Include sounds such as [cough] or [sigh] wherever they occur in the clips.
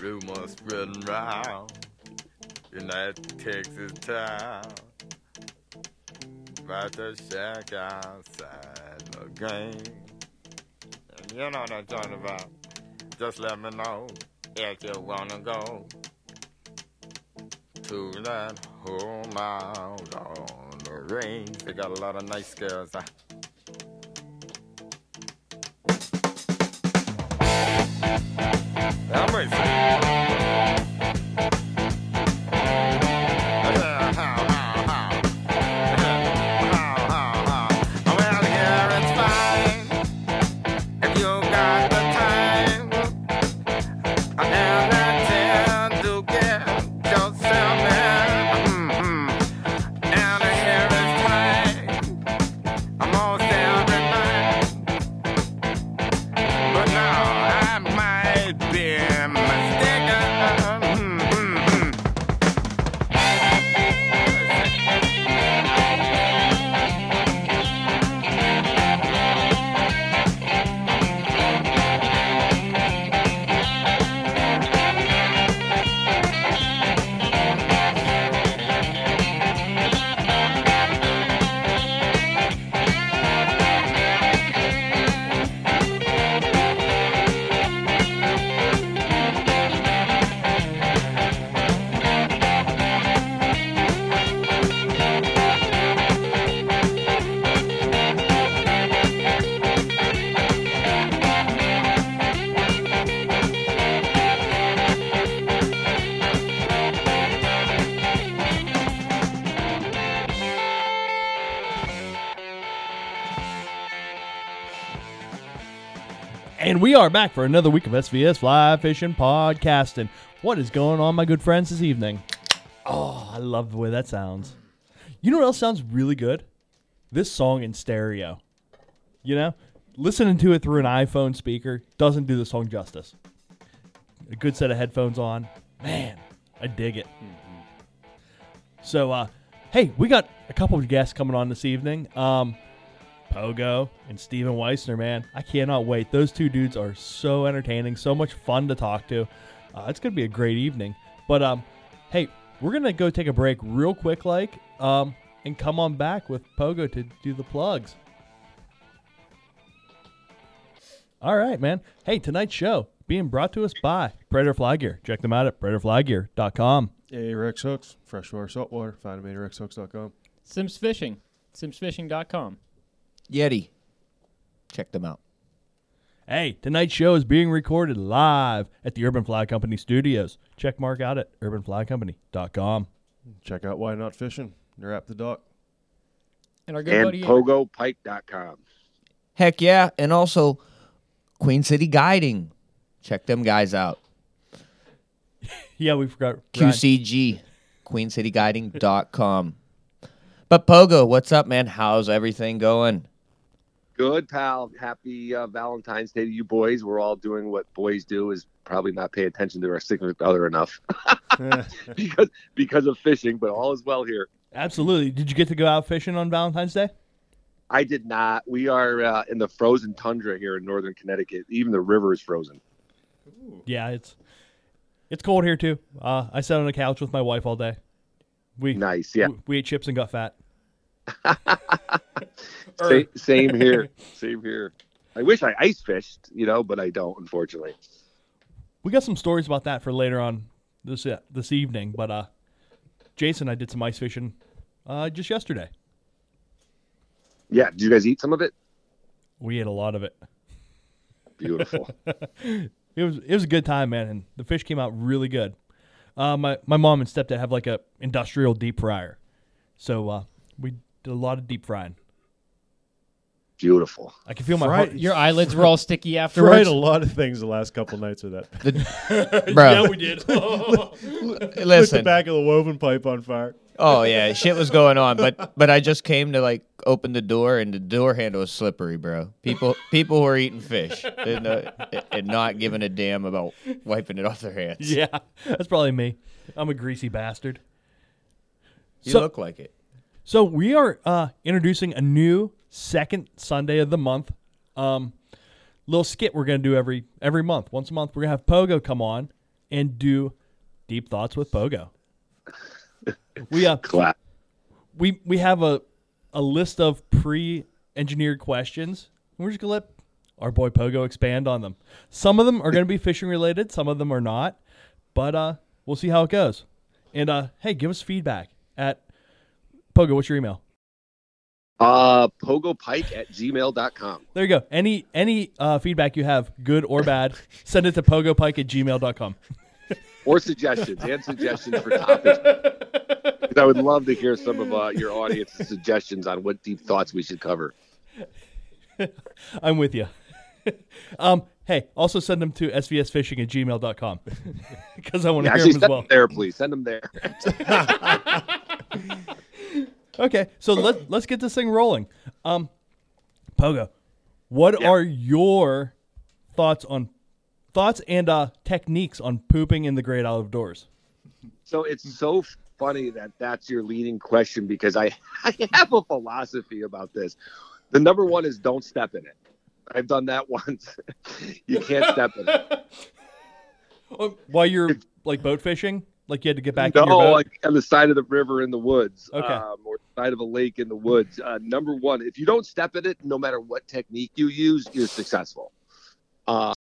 rumors spreading round in that Texas town about the shack outside the game. And you know what I'm talking about. Just let me know if you wanna go to that home out on the range. They got a lot of nice girls. huh? I'm racing. And we are back for another week of SVS Fly Fishing Podcasting. What is going on, my good friends, this evening? Oh, I love the way that sounds. You know what else sounds really good? This song in stereo. You know, listening to it through an iPhone speaker doesn't do the song justice. A good set of headphones on, man, I dig it. So, uh, hey, we got a couple of guests coming on this evening. Um, Pogo and Stephen Wisner, man. I cannot wait. Those two dudes are so entertaining, so much fun to talk to. Uh, it's going to be a great evening. But um, hey, we're going to go take a break real quick, like, um, and come on back with Pogo to do the plugs. All right, man. Hey, tonight's show being brought to us by Predator Fly Gear. Check them out at predatorflygear.com. Ahrex Hooks, freshwater, saltwater. Find them at ahrexhooks.com. Simms Fishing, simmsfishing.com. Yeti. Check them out. Hey, tonight's show is being recorded live at the Urban Fly Company studios. Check Mark out at urbanflycompany.com. Check out Why Knot Fishing. They're at the dock. And our good buddy and buddy pogopike.com. Heck yeah. And also Queen City Guiding. Check them guys out. [laughs] Yeah, we forgot. Ryan. QCG. QueenCityGuiding.com. But Pogo, what's up, man? How's everything going? Good pal. Happy uh, Valentine's Day to you boys. We're all doing what boys do is probably not pay attention to our significant other enough [laughs] [laughs] because because of fishing, but all is well here. Absolutely. Did you get to go out fishing on Valentine's Day? I did not. We are uh, in the frozen tundra here in northern Connecticut. Even the river is frozen. Yeah, it's it's cold here too. Uh, I sat on the couch with my wife all day. We Nice. Yeah. we, we ate chips and got fat. [laughs] Sa- same here. [laughs] Same here. I wish I ice fished, you know, but I don't, unfortunately. We got some stories about that for later on this uh, this evening. But uh, Jason, I did some ice fishing uh, just yesterday. Yeah. Did you guys eat some of it? We ate a lot of it. Beautiful. [laughs] It was it was a good time, man, and the fish came out really good. Uh, my my mom and stepdad have like a industrial deep fryer, so uh, we did a lot of deep frying. Beautiful. I can feel my Fried- heart. Your eyelids were all sticky [laughs] afterwards. Tried afterwards. a lot of things the last couple nights with that. The, [laughs] [laughs] bro, we did. Lit the listen. back of the woven pipe on fire. Oh yeah, shit was going on, but but I just came to like open the door and the door handle was slippery, bro. People people were eating fish and, uh, and not giving a damn about wiping it off their hands. yeah, that's probably me. I'm a greasy bastard. you So- look like it. So we are uh, introducing a new second Sunday of the month. Um, little skit we're gonna do every every month. Once a month, we're gonna have Pogo come on and do deep thoughts with Pogo. we uh [laughs] Clap. we we have a a list of pre-engineered questions. We're just gonna let our boy Pogo expand on them. Some of them are gonna be fishing related, some of them are not. But uh we'll see how it goes. And uh hey, give us feedback at Pogo, what's your email? Uh, pogopike at gmail.com. There you go. Any any uh, feedback you have, good or bad, send it to pogopike at gmail.com. Or suggestions and suggestions for topics. [laughs] I would love to hear some of uh, your audience's suggestions on what deep thoughts we should cover. [laughs] I'm with you. [laughs] um, hey, also send them to svsfishing at gmail.com because I want to Yeah, hear them as send well. them there, please. Send them there. Okay, so let's [laughs] let's get this thing rolling. Um, Pogo, what Yeah. are your thoughts on thoughts and uh, techniques on pooping in the great outdoors? So it's so funny that that's your leading question because I, [laughs] I have a philosophy about this. The number one is don't step in it. I've done that [laughs] once. you can't step in it. While you're like boat fishing, like you had to get back no, in your boat. like on the side of the river in the woods, Okay. um, or side of a lake in the woods. Uh, number one, if you don't step in it, no matter what technique you use, you're successful. Uh,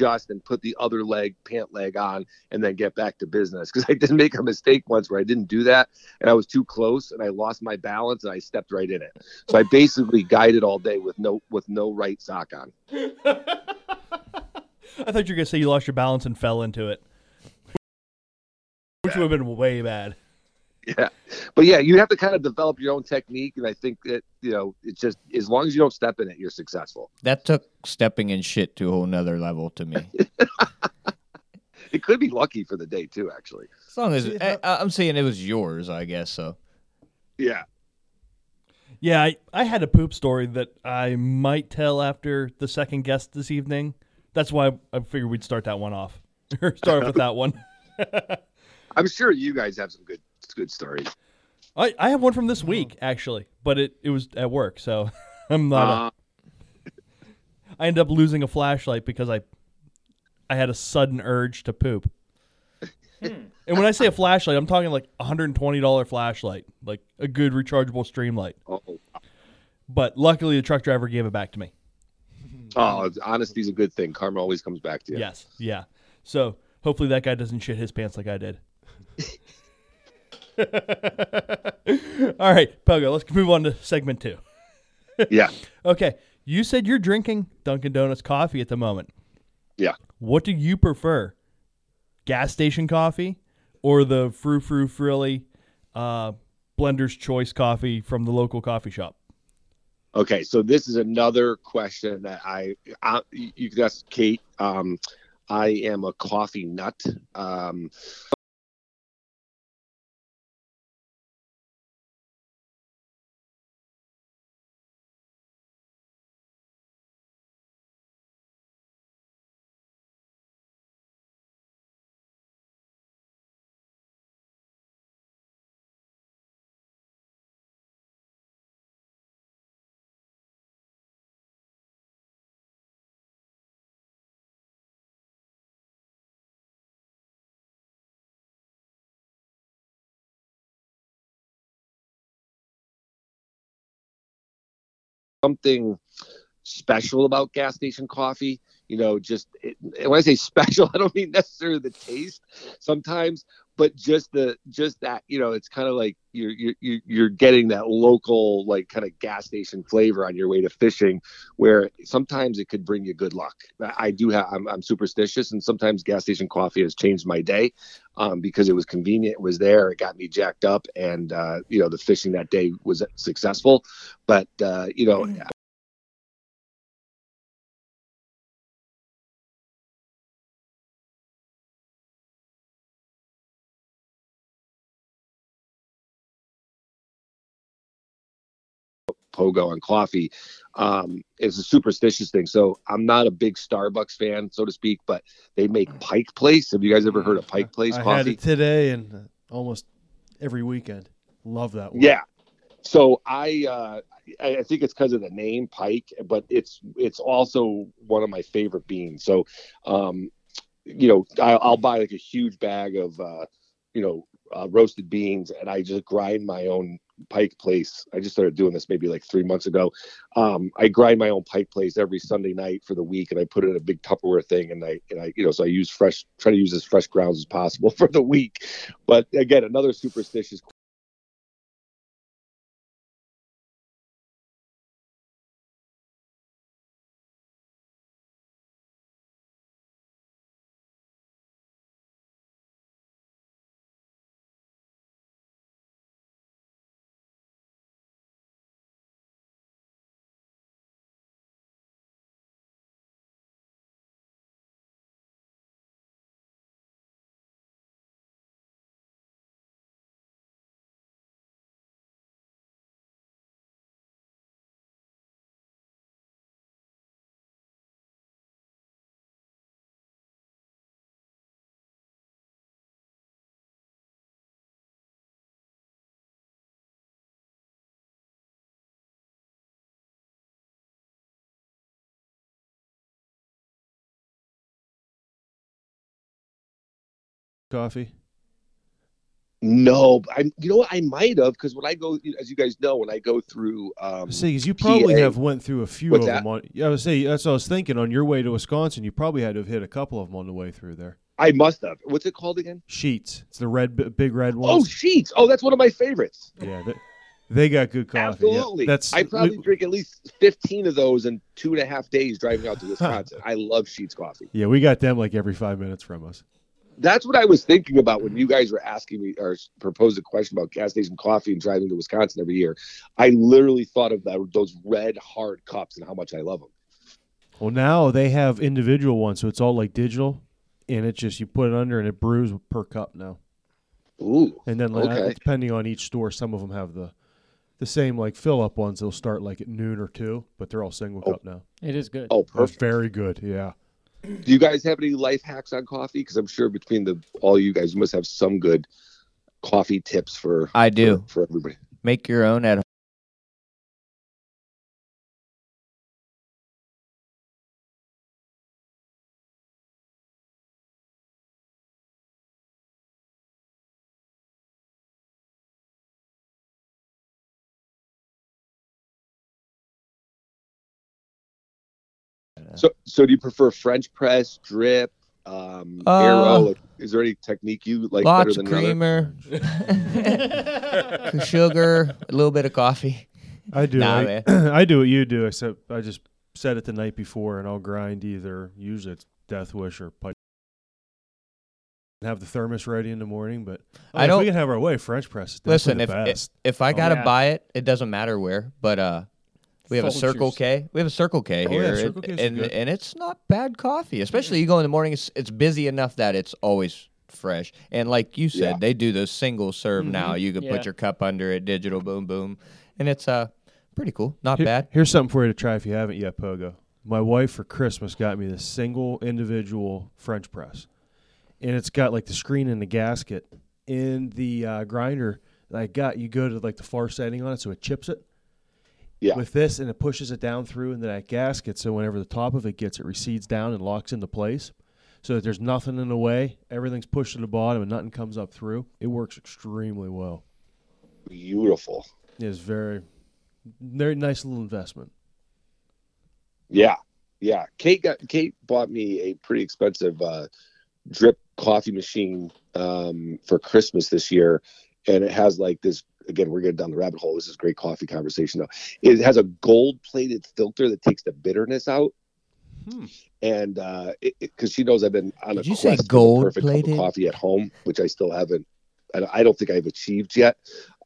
adjust and put the other leg, pant leg on, and then get back to business. Because I did make a mistake once where I didn't do that, and I was too close, and I lost my balance, and I stepped right in it. So I basically guided all day with no with no right sock on. [laughs] I thought you were gonna say you lost your balance and fell into it, which would have been way bad. Yeah, but yeah, you have to kind of develop your own technique, and I think that you know it's just as long as you don't step in it, you're successful. That took stepping in shit to a whole nother level to me. [laughs] It could be lucky for the day too, actually. As long as I, I'm saying it was yours, I guess so. Yeah. Yeah, I, I had a poop story that I might tell after the second guest this evening. That's why I figured we'd start that one off. or [laughs] start off with that one. [laughs] I'm sure you guys have some good good stories. I, I have one from this week actually, but it, it was at work, so [laughs] I'm not. Uh, I ended up losing a flashlight because I I had a sudden urge to poop. [laughs] and when I say a flashlight, I'm talking like a hundred and twenty dollar flashlight, like a good rechargeable stream light. oh, But luckily, the truck driver gave it back to me. oh, honesty's a good thing. Karma always comes back to you. Yes, yeah. So hopefully that guy doesn't shit his pants like I did. [laughs] [laughs] All right, Pogo, let's move on to segment two. [laughs] Yeah. Okay, you said you're drinking Dunkin' Donuts coffee at the moment. Yeah. What do you prefer? Gas station coffee or the Frou Frou Frilly uh, Blender's Choice coffee from the local coffee shop? Okay, so this is another question that I, I you can ask Kate. Um, I am a coffee nut. Um, something special about gas station coffee. You know, just it, when I say special, [laughs] I don't mean necessarily the taste sometimes, but just the just that you know, it's kind of like you're you're you're- getting that local like kind of gas station flavor on your way to fishing, where sometimes it could bring you good luck. I do have I'm, I'm superstitious, and sometimes gas station coffee has changed my day um, because it was convenient, it was there, it got me jacked up, and uh, you know the fishing that day was successful. But uh, you know, pogo on coffee. Um, it's a superstitious thing. So I'm not a big Starbucks fan, so to speak, but they make Pike Place. Have you guys ever heard of Pike Place I coffee? it today and almost every weekend. Love that one. Yeah. So I uh, I I think it's because of the name Pike, but it's it's also one of my favorite beans. So um, you know, I, I'll buy like a huge bag of uh, you know uh, roasted beans, and I just grind my own Pike Place. I just started doing this maybe like three months ago. Um, I grind my own Pike Place every Sunday night for the week, and I put it in a big Tupperware thing, and I and I you know so I use fresh, try to use as fresh grounds as possible [laughs] for the week. But again, another superstitious Coffee. No, I you know what I might have because when I go, as you guys know, when I go through, um, See, you probably PA. have went through a few of that? them. On, yeah, I was say that's what I was thinking. On your way to Wisconsin, you probably had to have hit a couple of them on the way through there. I must have. What's it called again? Sheetz. It's the red, big red one. Oh. Sheetz. Oh, that's one of my favorites. yeah, they, they got good coffee. Yeah, Absolutely. that's I probably drink at least fifteen of those in two and a half days driving out to [laughs] Wisconsin. I love Sheetz coffee. yeah. We got them like every five minutes from us. That's what I was thinking about when you guys were asking me or proposed a question about gas station coffee and driving to Wisconsin every year. I literally thought of that, those red hard cups and how much I love them. Well, now they have individual ones, so it's all like digital, and it's just you put it under and it brews per cup now. Ooh. And then like, Okay. depending on each store, some of them have the the same like fill up ones. They'll start like at noon or two, but they're all single Oh. cup now. It is good. Oh, They're very good. Yeah. Do you guys have any life hacks on coffee? Because I'm sure between the all you guys, you must have some good coffee tips for I do. for, for everybody. Make your own at So, so do you prefer French press, drip, um, Uh, arrow? Like, is there any technique you like lots better of than another? creamer, [laughs] sugar, a little bit of coffee. I do. Nah, I, man. [clears throat] I do what you do, except I just set it the night before, and I'll grind either. Usually it's Death Wish or pipe. And have the thermos ready in the morning, but I if don't- we can have our way. French press. Is Listen, definitely if the if, best. if I gotta yeah. buy it, it doesn't matter where. But uh, we have a Circle K. We have a Circle K Oh, yeah, here, Circle and, and and it's not bad coffee. Especially you go in the morning. It's it's busy enough that it's always fresh. And like you said, Yeah. they do those single serve now. You can Yeah. put your cup under it, digital, boom, boom, and it's uh pretty cool. Not Here- bad. Here's something for you to try if you haven't yet, Pogo. My wife for Christmas got me this single individual French press, and it's got like the screen and the gasket. In the uh, grinder that I got, you go to like the far setting on it, so it chips it. Yeah. With this, and it pushes it down through into that gasket, so whenever the top of it gets, it recedes down and locks into place, so that there's nothing in the way. Everything's pushed to the bottom, and nothing comes up through. It works extremely well. Beautiful. It is very, very nice little investment. Yeah, yeah. Kate got Kate bought me a pretty expensive uh, drip coffee machine um, for Christmas this year, and it has like this. Again, we're getting down the rabbit hole. This is great coffee conversation though. It has a gold-plated filter that takes the bitterness out, Hmm. and uh, because she knows I've been on Did a you say quest for the perfect cup of coffee at home, which I still haven't. I I don't think I've achieved yet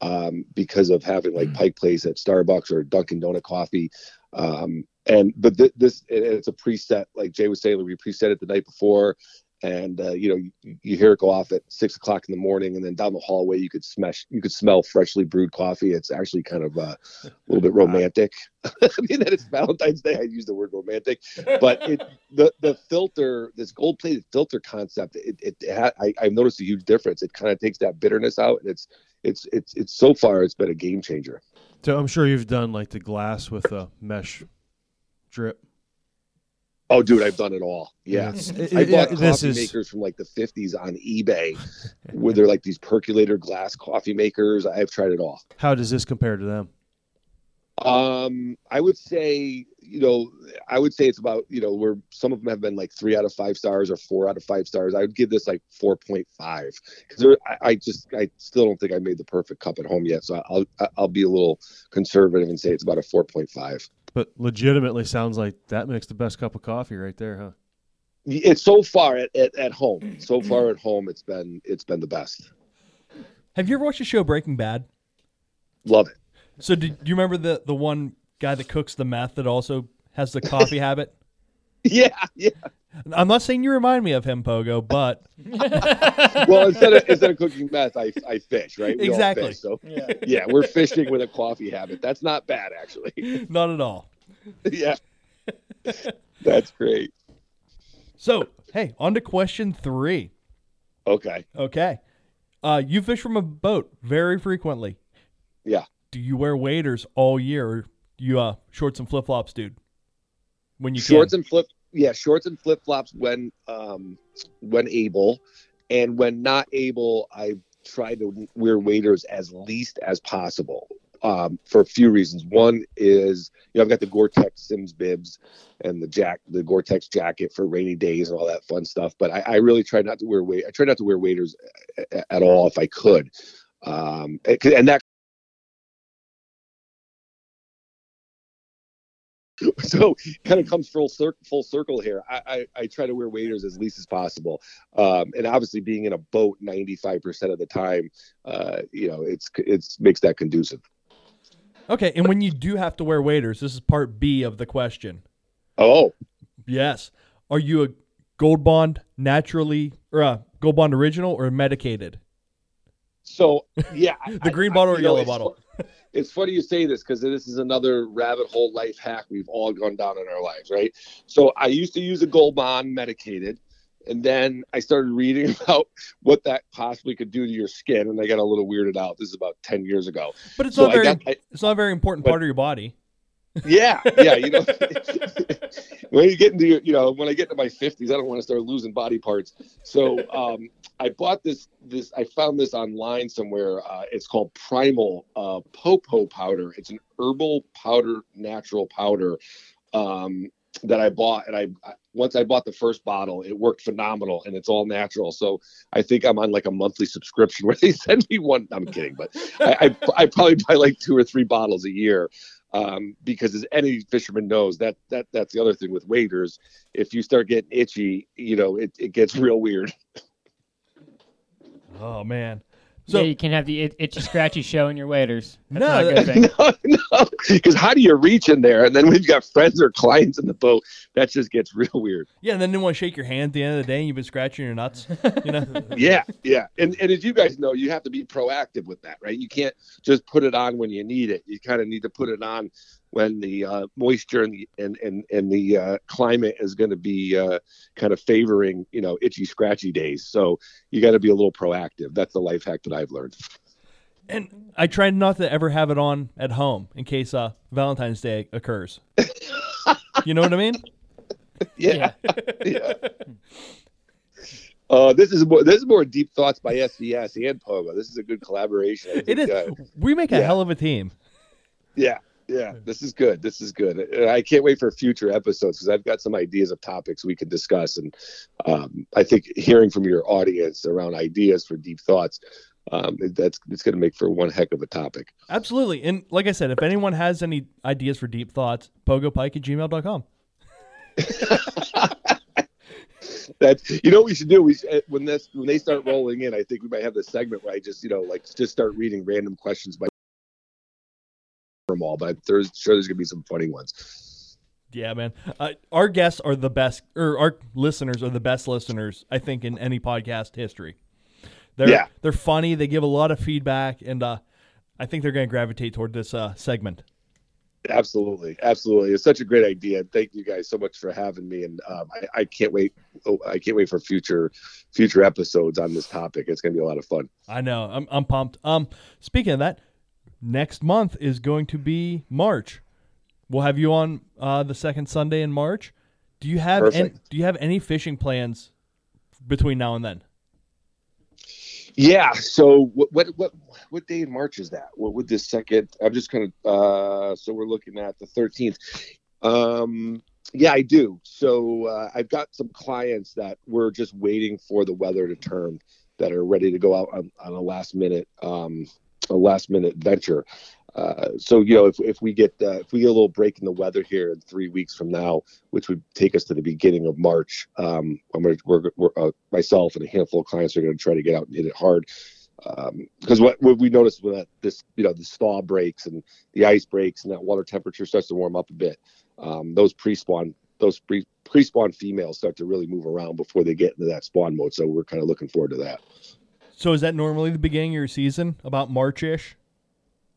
um, because of having like Pike Place at Starbucks or Dunkin' Donut coffee. Um, and but th- this it- it's a preset, like Jay was saying, we preset it the night before, and uh, you know you, you hear it go off at six o'clock in the morning, and then down the hallway you could smash you could smell freshly brewed coffee. It's actually kind of uh, a little bit [laughs] romantic. [laughs] I mean that it's Valentine's Day. I use the word romantic, but it the the filter this gold plated filter concept. It, it, it ha- I, I've noticed a huge difference. It kind of takes that bitterness out, and it's it's it's it's so far it's been a game changer. So I'm sure you've done like the glass with a mesh drip. Oh, dude, I've done it all. Yeah. I bought yeah, coffee is makers from like the 50s on eBay, [laughs] where they're like these percolator glass coffee makers. I've tried it all. how does this compare to them? Um, I would say, you know, I would say it's about, you know, where some of them have been like three out of five stars or four out of five stars. I would give this like 4.5 because I, I just, I still don't think I made the perfect cup at home yet. So I'll, I'll be a little conservative and say it's about a 4.5. But legitimately sounds like that makes the best cup of coffee right there, huh? It's so far at, at, at home. So far at home, it's been, it's been the best. Have you ever watched the show Breaking Bad? Love it. So, did do you remember the the one guy that cooks the meth that also has the coffee [laughs] habit? Yeah. Yeah. I'm not saying you remind me of him, Pogo, but [laughs] well, instead of instead of cooking meth, I I fish, right? We Exactly. fish, so Yeah. yeah, we're fishing with a coffee habit. That's not bad, actually. [laughs] not at all. [laughs] yeah, that's great. So, hey, on to question three. Okay. Okay. Uh, you fish from a boat very frequently. Yeah. Do you wear waders all year, or you uh shorts and flip flops, dude? When you shorts can. and flip, yeah, shorts and flip flops when um when able, and when not able, I try to wear waders as least as possible. Um, for a few reasons. One is, you know, I've got the Gore-Tex Simms bibs and the jack, the Gore-Tex jacket for rainy days and all that fun stuff. But I, I really try not to wear weight. I try not to wear waders a- at all if I could. Um, and that so kind of comes full circle full circle here I, I i try to wear waders as least as possible um and obviously being in a boat 95 percent of the time uh you know it's it's makes that conducive Okay, and when you do have to wear waders, this is part B of the question. oh Yes. Are you a Gold Bond naturally or a Gold Bond original or medicated? So yeah [laughs] The green bottle or you know, yellow it's bottle? it's funny you say this because this is another rabbit hole life hack we've all gone down in our lives right so i used to use a gold bond medicated and then I started reading [laughs] about what that possibly could do to your skin, and I got a little weirded out. This is about ten years ago. But it's So not very got, I, it's not a very important but- part of your body. yeah, yeah, you know, [laughs] when you get into your, you know, when I get to my fifties, I don't want to start losing body parts. So um, I bought this, this, I found this online somewhere. Uh, it's called Primal uh, Popo powder. It's an herbal powder, natural powder um, that I bought, and I I- once I bought the first bottle, it worked phenomenal, and it's all natural. So I think I'm on like a monthly subscription [laughs] where they send me one. I'm kidding, but I, I, I probably buy like two or three bottles a year um, because as any fisherman knows that that that's the other thing with waders if you start getting itchy you know it, it gets [laughs] real weird Oh man. So yeah, you can have the it- itchy scratchy show in your waiters. That's No, not a good thing. [laughs] no no because how do you reach in there and then when you've got friends or clients in the boat that just gets [laughs] real weird yeah, and then they want to shake your hand at the end of the day and you've been scratching your nuts. You know? [laughs] yeah yeah and, and as you guys know you have to be proactive with that right you can't just put it on when you need it you kind of need to put it on when the uh, moisture and the and and, and the uh, climate is going to be uh, kind of favoring you know itchy scratchy days so you got to be a little proactive that's the life hack that i've learned And I try not to ever have it on at home in case uh, Valentine's Day occurs. you know what I mean? [laughs] yeah [laughs] yeah uh, this is more this is more deep thoughts by SVS and Pogo. This is a good collaboration. I think, is. uh, We make a yeah. hell of a team. Yeah, yeah, this is good. This is good. I can't wait for future episodes because I've got some ideas of topics we could discuss, and um, I think hearing from your audience around ideas for deep thoughts, um, that's it's going to make for one heck of a topic. Absolutely. And like I said, if anyone has any ideas for deep thoughts, pogopike at gmail.com. [laughs] That you know what we should do. We should, when this when they start rolling in, I think we might have this segment where I just you know like just start reading random questions by them all. But there's sure there's going to be some funny ones. Yeah, man. Uh, our guests are the best, or our listeners are the best listeners, I think, in any podcast history. They're, Yeah. They're funny. They give a lot of feedback, and uh, I think they're going to gravitate toward this uh, segment. Absolutely, absolutely. It's such a great idea. Thank you guys so much for having me, and um, I, I can't wait. Oh, I can't wait for future future episodes on this topic. It's going to be a lot of fun. I know. I'm, I'm pumped. Um, speaking of that, next month is going to be March. We'll have you on uh, the second Sunday in March. Do you have any, Do you have any fishing plans between now and then? Yeah. So what what what what day in March is that? What would this second? I'm just kind of. Uh, so we're looking at the 13th. Um, yeah, I do. So uh, I've got some clients that we're just waiting for the weather to turn that are ready to go out on, on a last minute um, a last minute venture. Uh, so you know if, if we get uh, if we get a little break in the weather here in three weeks from now, which would take us to the beginning of March, um, I'm gonna we're, we're uh, myself and a handful of clients are to try to get out and hit it hard because what, what we noticed when that this you know the thaw breaks and the ice breaks and that water temperature starts to warm up a bit, um, those pre-spawn those pre pre-spawn females start to really move around before they get into that spawn mode. So we're kind of looking forward to that. So is that normally the beginning of your season, about March-ish?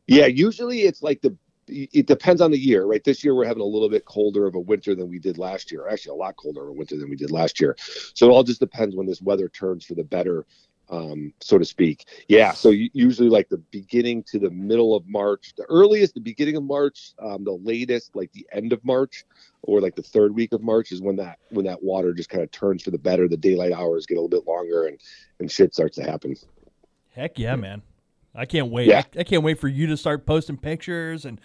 Yeah, usually it's like the it depends on the year, right? This year we're having a little bit colder of a winter than we did last year. Actually, a lot colder of a winter than we did last year. So it all just depends when this weather turns for the better, um, so to speak. Yeah. So usually like the beginning to the middle of March, the earliest, the beginning of March, um, the latest, like the end of March, or like the third week of March is when that when that water just kind of turns for the better. The daylight hours get a little bit longer and and shit starts to happen. Heck yeah, man. I can't wait. Yeah. I, I can't wait for you to start posting pictures and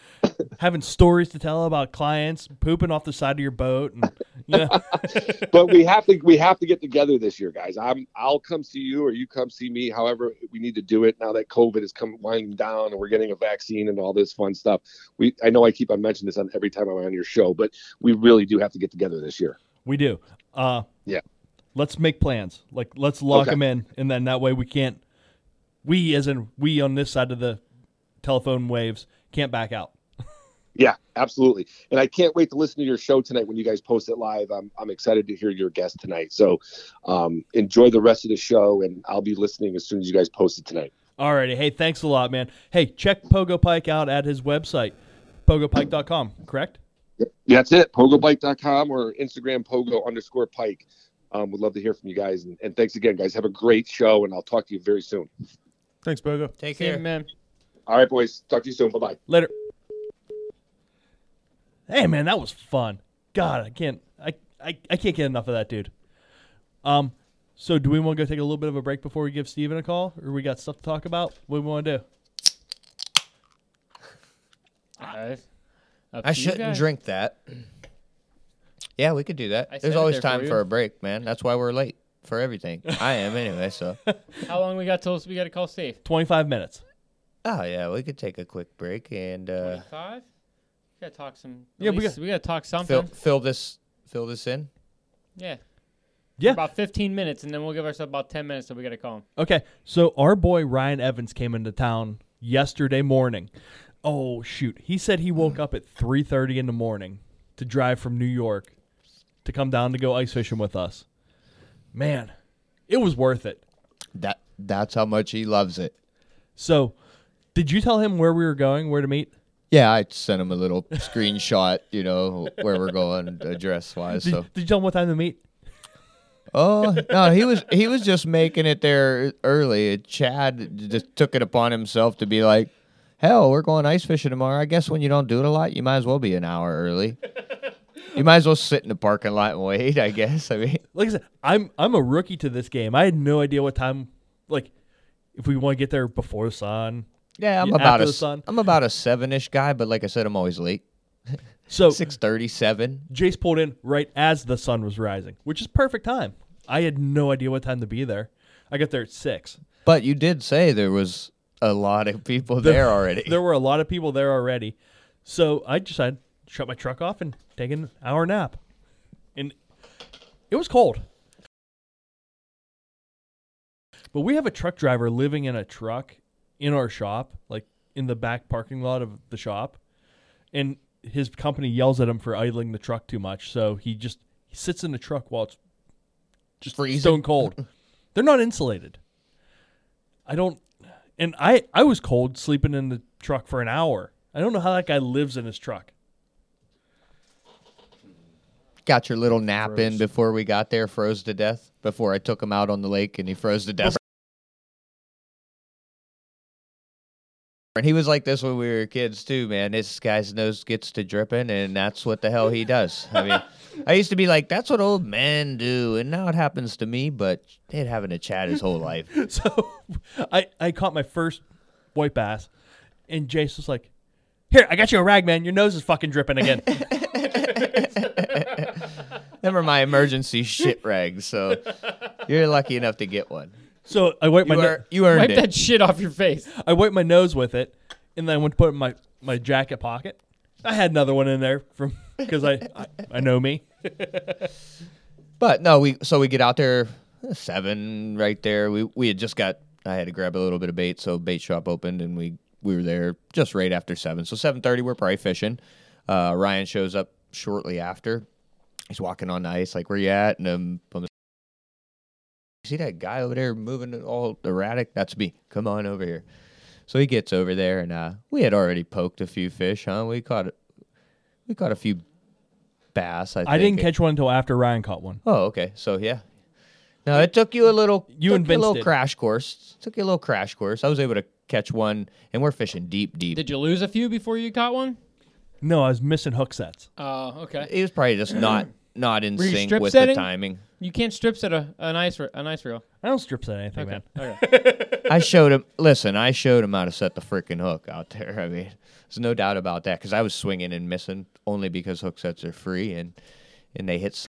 having stories to tell about clients pooping off the side of your boat and you know, [laughs] but we have to we have to get together this year, guys. I'm I'll come see you or you come see me. However, we need to do it now that COVID is come winding down and we're getting a vaccine and all this fun stuff. We I know I keep on mentioning this on every time I'm on your show, but we really do have to get together this year. we do. Uh Yeah. Let's make plans. Like let's lock Okay. them in and then that way we can't we as in we on this side of the telephone waves can't back out. [laughs] Yeah, absolutely. And I can't wait to listen to your show tonight when you guys post it live. I'm I'm excited to hear your guest tonight. So um, enjoy the rest of the show, and I'll be listening as soon as you guys post it tonight. Alrighty. Hey, thanks a lot, man. Hey, check Pogo Pike out at his website, pogopike.com, correct? Yeah, That's it. Pogopike.com or Instagram pogo underscore pike. Um, would love to hear from you guys. And, and thanks again, guys. Have a great show, and I'll talk to you very soon. Thanks, Pogo. Take See you, care. man. All right, boys. Talk to you soon. Bye bye. Later. Hey man, that was fun. God, I can't I, I, I can't get enough of that dude. Um so do we want to go take a little bit of a break before we give Steven a call? Or we got stuff to talk about? What do we want to do? Uh, I shouldn't drink that. [clears throat] Yeah, we could do that. I said There's it always there for time you. for a break, man. That's why we're late for everything. I am anyway, so. [laughs] How long we got till we got to call Steve? Twenty five minutes. Oh yeah, we could take a quick break and uh, Twenty-five. We gotta talk some. Yeah, Yeah, we we got- we gotta talk something. fill fill this fill this in. Yeah. Yeah. About 15 minutes, and then we'll give ourselves about 10 minutes, so we gotta call him. Okay. So our boy Ryan Evans came into town yesterday morning. Oh shoot. He said he woke up at three thirty in the morning to drive from New York to come down to go ice fishing with us. Man, it was worth it. That that's how much he loves it. So, did you tell him where we were going, where to meet? Yeah, I sent him a little screenshot, you know, where we're going address wise. Did, So, did you tell him what time to meet? oh no, he was he was just making it there early. Chad just took it upon himself to be like, "Hell, we're going ice fishing tomorrow. I guess when you don't do it a lot, you might as well be an hour early. You might as well sit in the parking lot and wait. I guess. I mean, Like I said, I'm I'm a rookie to this game. I had no idea what time. Like, if we want to get there before the sun. yeah, I'm about a sun. I'm about a seven ish guy, but like I said, I'm always late. [laughs] So Six thirty seven. Jace pulled in right as the sun was rising, which is perfect time. I had no idea what time to be there. I got there at six. But you did say there was a lot of people there already. [laughs] There were a lot of people there already. So I decided to shut my truck off and take an hour nap. And it was cold. But we have a truck driver living in a truck in our shop, like in the back parking lot of the shop. And his company yells at him for idling the truck too much, so he just he sits in the truck while it's just Freezing. stone cold. [laughs] They're not insulated. I don't, and I I was cold sleeping in the truck for an hour. I don't know how that guy lives in his truck. Got your little nap in before we got there, froze to death. Before I took him out on the lake and he froze to death. And he was like this when we were kids too, man. This guy's nose gets to dripping, and that's what the hell he does. I mean, I used to be like, "That's what old men do," and now it happens to me. But they'd having a chat his whole life. [laughs] So I I caught my first white bass, and Jace was like, "Here, I got you a rag, man. Your nose is fucking dripping again." [laughs] Them are my emergency shit rags, so you're lucky enough to get one. so I wiped my You, no- are, you earned Wipe it. that shit off your face. I wiped my nose with it, and then I went to put it in my my jacket pocket. I had another one in there from because I, I I know me. But no, we so we get out there uh, seven right there. We we had just got I had to grab a little bit of bait, so bait shop opened and we we were there just right after seven. So seven thirty, we're probably fishing. Uh, Ryan shows up shortly after. He's walking on the ice, like where you at? And um, on the- see that guy over there moving it all erratic? That's me. Come on over here. So he gets over there, and uh, we had already poked a few fish, huh? We caught we caught a few bass. I, I didn't catch one until after Ryan caught one. Oh, okay. So yeah. No, it took you a little. You took and a little did. crash course. Took you a little crash course. I was able to catch one, and we're fishing deep, deep. Did you lose a few before you caught one? No, I was missing hook sets. Oh, okay. He was probably just not [clears throat] not in Were you sync strip with setting? the timing. You can't strip set a an ice re- an ice reel. I don't strip set anything, Okay. man. Okay. [laughs] I showed him. Listen, I showed him how to set the freaking hook out there. [laughs] I mean, there's no doubt about that because I was swinging and missing only because hook sets are free and and they hit. s-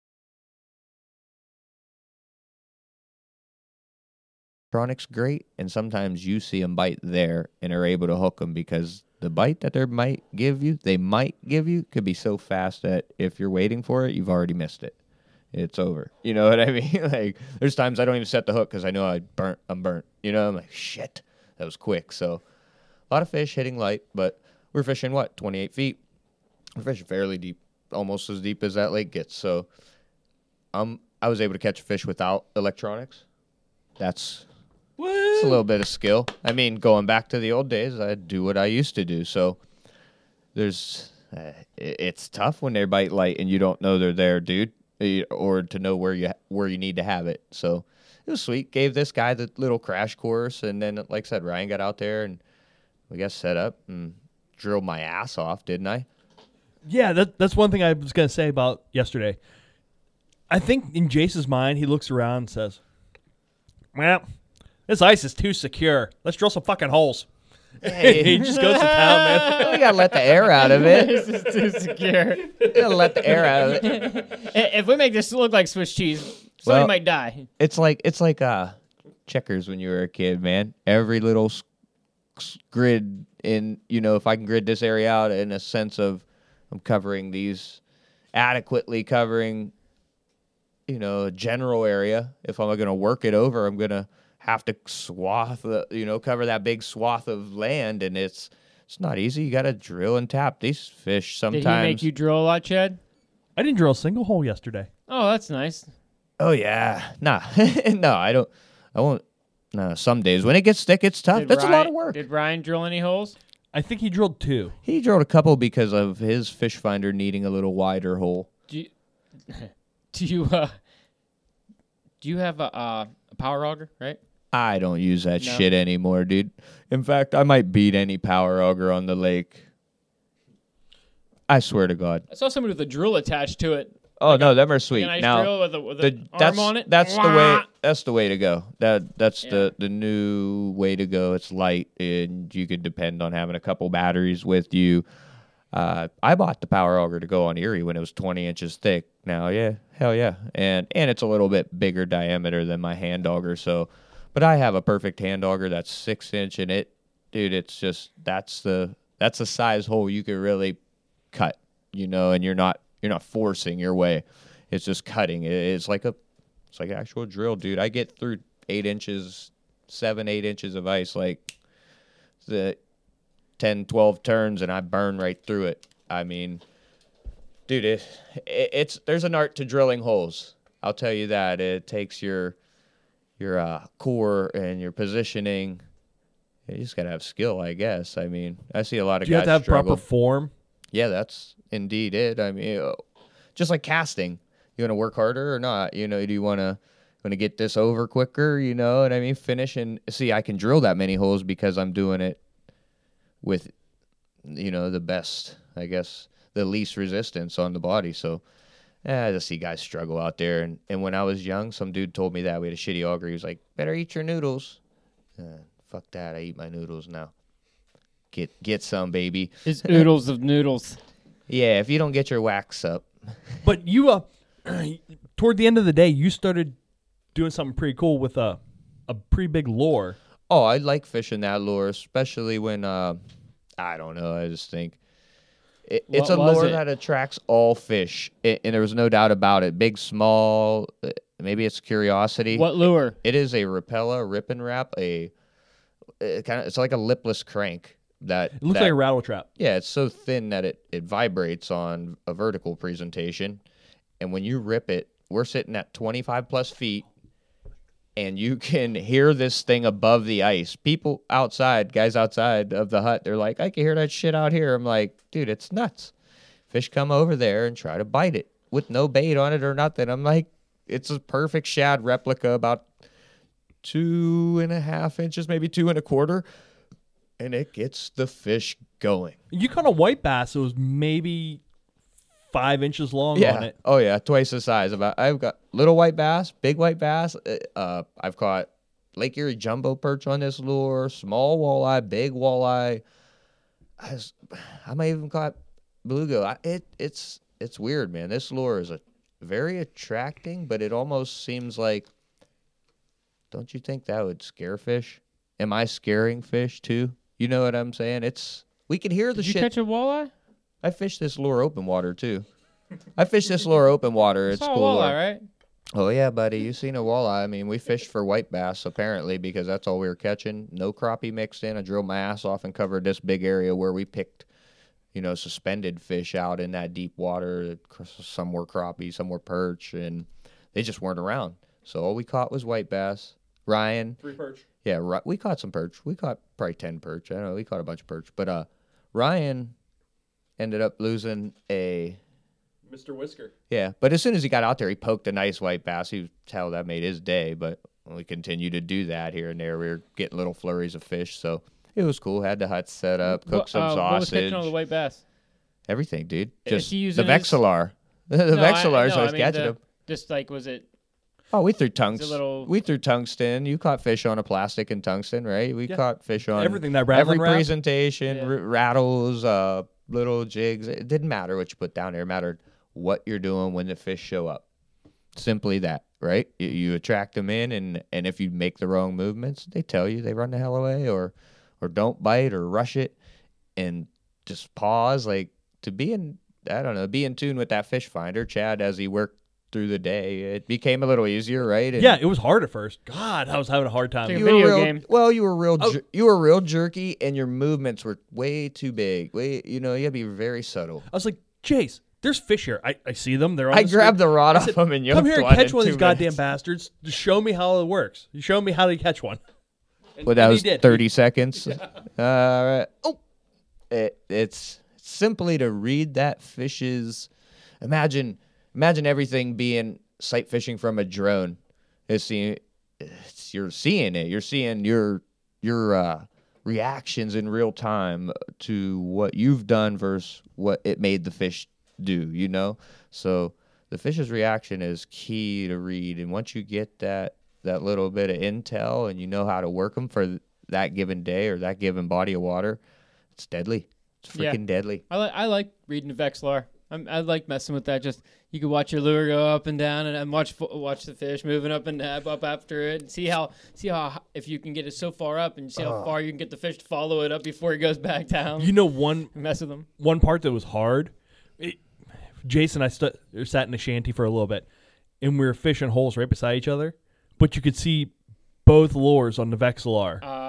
Electronics great, and sometimes you see them bite there and are able to hook them because the bite that they might give you, they might give you, could be so fast that if you're waiting for it, you've already missed it. It's over. You know [laughs] what I mean? [laughs] like, there's times I don't even set the hook because I know I burnt. I'm burnt. You know, I'm like, shit, that was quick. So, a lot of fish hitting light, but we're fishing what 28 feet. We're fishing fairly deep, almost as deep as that lake gets. So, um, I was able to catch a fish without electronics. That's it's a little bit of skill. I mean, going back to the old days, I do what I used to do. So there's, uh, it's tough when they bite light and you don't know they're there, dude, eh, or to know where you where you need to have it. So it was sweet. Gave this guy the little crash course, and then, like I said, Ryan got out there and we got set up and drilled my ass off, didn't I? Yeah, that, that's one thing I was going to say about yesterday. I think in Jace's mind, he looks around and says, Well, this ice is too secure. Let's drill some fucking holes. [laughs] Hey. he just goes to town, man. [laughs] we gotta let the air out of it. this is too secure. We gotta let the air out of it. [laughs] If we make this look like Swiss cheese, somebody Well- might die. It's like it's like uh checkers when you were a kid, man. Every little s- s- grid in you know if I can grid this area out in a sense of I'm covering these adequately covering you know a general area. If I'm going to work it over, I'm going to have to swath the, you know cover that big swath of land, and it's it's not easy. You got to drill and tap these fish sometimes. Did sometimes. he make you drill a lot, Chad? I didn't drill a single hole yesterday. Oh, that's nice. Oh yeah, nah, [laughs] no, I don't. I won't. No, some days when it gets thick, it's tough. Did That's a lot of work. Did Ryan drill any holes? I think he drilled two. He drilled a couple because of his fish finder needing a little wider hole. Do you, [laughs] do you uh do you have a uh, a power auger, right? I don't use that No. shit anymore, dude. In fact, I might beat any power auger on the lake. I swear to God. I saw somebody with a drill attached to it. Oh no, them are sweet. An ice now, drill with a, with the, that's arm on it. that's the way that's the way to go. That that's Yeah. the the new way to go. It's light and you could depend on having a couple batteries with you. Uh, I bought the power auger to go on Erie when it was 20 inches thick. Now, yeah, hell yeah, and and it's a little bit bigger diameter than my hand auger. So, but I have a perfect hand auger that's six inch, and it, dude, it's just that's the that's the size hole you could really cut, you know, and you're not you're not forcing your way. It's just cutting. It's like a it's like an actual drill, dude. I get through eight inches, seven, eight inches of ice, like the 10, 12 turns, and I burn right through it. I mean, dude, it, it it's there's an art to drilling holes. I'll tell you that. It takes your your uh, core and your positioning. You just gotta have skill, I guess. I mean, I see a lot of Do you have guys to have struggle. proper form? Yeah, that's indeed it. I mean, uh, just like casting, you want to work harder or not? You know, do you want to want to get this over quicker? You know, and I mean, finish and see. I can drill that many holes because I'm doing it with, you know, the best. I guess the least resistance on the body. So, eh, I just see guys struggle out there. And and when I was young, some dude told me that we had a shitty auger. He was like, "Better eat your noodles." Uh, fuck that! I eat my noodles now. Get get some, baby. It's [laughs] oodles of noodles. Yeah, if you don't get your wax up. [laughs] But you, uh, [clears throat] toward the end of the day, you started doing something pretty cool with a a pretty big lure. Oh, I like fishing that lure, especially when uh, I don't know. I just think it, it's a lure it? that attracts all fish, a- and there was no doubt about it. Big, small, uh, maybe it's curiosity. What lure? It is a Rapala rip and wrap. A kind of it's like a lipless crank that It looks that- like a rattle trap. Yeah, it's so thin that it, it vibrates on a vertical presentation. And when you rip it, we're sitting at 25 plus feet, and you can hear this thing above the ice. People outside, guys outside of the hut, they're like, I can hear that shit out here. I'm like, dude, it's nuts. Fish come over there and try to bite it with no bait on it or nothing. I'm like, it's a perfect shad replica, about two and a half inches, maybe two and a quarter. And it gets the fish going. You caught a white bass that was maybe five inches long yeah. on it. Oh yeah, twice the size. About I've got little white bass, big white bass. uh, Uh, I've caught Lake Erie jumbo perch on this lure, small walleye, big walleye. I, was, [sighs] I might even caught bluegill. I, it it's it's weird, man. This lure is a very attracting, but it almost seems like. Don't you think that would scare fish? Am I scaring fish too? You know what I'm saying? It's we can hear the shit. Did you shit. catch a walleye? I fish this lure open water too. I fish this lure open water. It's Saw a cool. walleye, right? Oh yeah, buddy, you seen a walleye? I mean, we fished for white bass apparently because that's all we were catching. No crappie mixed in. I drilled my ass off and covered this big area where we picked, you know, suspended fish out in that deep water. Some were crappie, some were perch, and they just weren't around. So all we caught was white bass. Ryan, Three perch. yeah, we caught some perch. We caught probably ten perch. I don't know we caught a bunch of perch, but uh, Ryan ended up losing a Mr. Whisker. yeah, but as soon as he got out there, he poked a nice white bass. You could tell that made his day. But we continue to do that here and there. We were getting little flurries of fish, so it was cool. Had the hut set up, cooked What- some uh, What was sausage, catching on the white bass? everything, dude. Is Just he the using his- Vexilar. [laughs] the No, I- Vexilars, no, I was I mean catching the- them. Just like was it? Oh, we threw tungsten. little- We threw tungsten. You caught fish on a plastic and tungsten, right? We Yeah. caught fish on Everything that every wrap? presentation, Yeah. r- rattles, uh, little jigs. It didn't matter what you put down there. It mattered what you're doing when the fish show up. Simply that, right? You, you attract them in, and and if you make the wrong movements, they tell you they run the hell away, or or don't bite, or rush it, and just pause. Like to be in, I don't know, be in tune with that fish finder, Chad, as he worked through the day. It became a little easier, right? And- Yeah, it was hard at first. God, I was having a hard time. Take a you were video real, game. Well, you were real. Oh. Jer- you were real jerky, and your movements were way too big. Way, you know, you had to be very subtle. I was like, Chase, there's fish here. I, I see them. They're on I the grabbed screen. the rod I off said, him and Come yoked here and one catch in one of two these goddamn bastards. Just show me how it works. You show me how to catch one. [laughs] And- Well, that and he was did. thirty seconds. [laughs] All right. Oh, it, it's simply to read that fish's. Imagine, imagine everything being sight fishing from a drone. It's seeing, it's, you're seeing it. You're seeing your your uh, reactions in real time to what you've done versus what it made the fish do. You know, so the fish's reaction is key to read, and once you get that that little bit of intel and you know how to work them for that given day or that given body of water, it's deadly. It's Yeah. freaking deadly. I like I like reading the. I'm, I like messing with that. Just you can watch your lure go up and down, and, and watch watch the fish moving up and up, up after it, and see how see how if you can get it so far up, and see how far you can get the fish to follow it up before it goes back down. You know one [laughs] mess with them. one part that was hard. It, Jason, and I stu- sat in a shanty for a little bit, and we were fishing holes right beside each other, but you could see both lures on the Vexilar. Uh,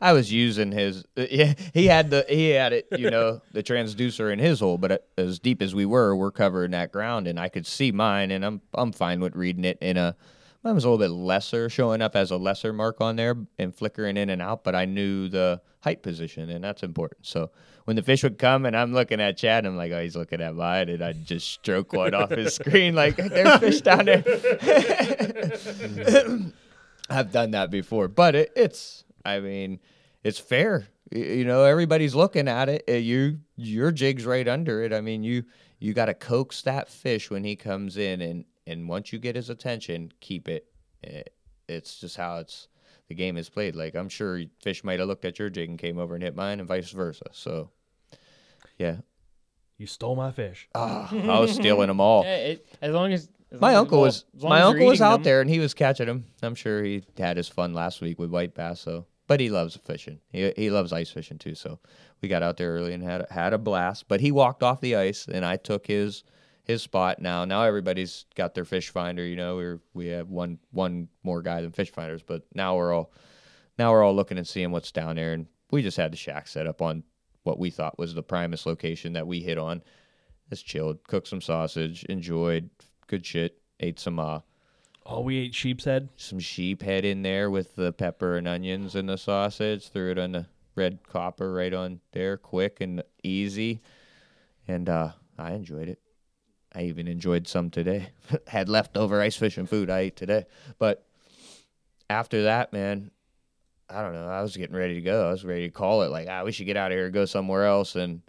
I was using his. uh, [laughs] Yeah, he had the he had it. You know, [laughs] the transducer in his hole, but uh, as deep as we were, we're covering that ground, and I could see mine, and I'm I'm fine with reading it in a. Mine was a little bit lesser, showing up as a lesser mark on there and flickering in and out, but I knew the height position, and that's important. So when the fish would come, and I'm looking at Chad, I'm like, oh, he's looking at mine, and I'd just stroke one off his screen, like there's fish down there. [laughs] I've done that before, but it, it's, I mean, it's fair. You know, everybody's looking at it. Uh, You, your jig's right under it. I mean, you, you got to coax that fish when he comes in, and and once you get his attention, keep it. Eh, It's just how it's the game is played. Like I'm sure fish might have looked at your jig and came over and hit mine, and vice versa. So, yeah, You stole my fish. Ah, I was stealing them all. [laughs] Yeah, it, as long as, as My long as- uncle well, was my uncle was out them. there and he was catching them. I'm sure he had his fun last week with white bass. So, but he loves fishing. He he loves ice fishing too. So, we got out there early and had had a blast. But he walked off the ice and I took his his spot. Now now everybody's got their fish finder. You know, we're we have one one more guy than fish finders. But now we're all now we're all looking and seeing what's down there. And we just had the shack set up on what we thought was the Primus location that we hit on. Just chilled, cooked some sausage, enjoyed good shit. Ate some uh Oh, we ate sheep's head. some sheep head in there with the pepper and onions and the sausage. Threw it on the red copper right on there, quick and easy. And uh I enjoyed it. I even enjoyed some today. [laughs] Had leftover ice fishing food I ate today. But after that, man, I don't know. I was getting ready to go. I was ready to call it. Like, ah, we should get out of here and go somewhere else. And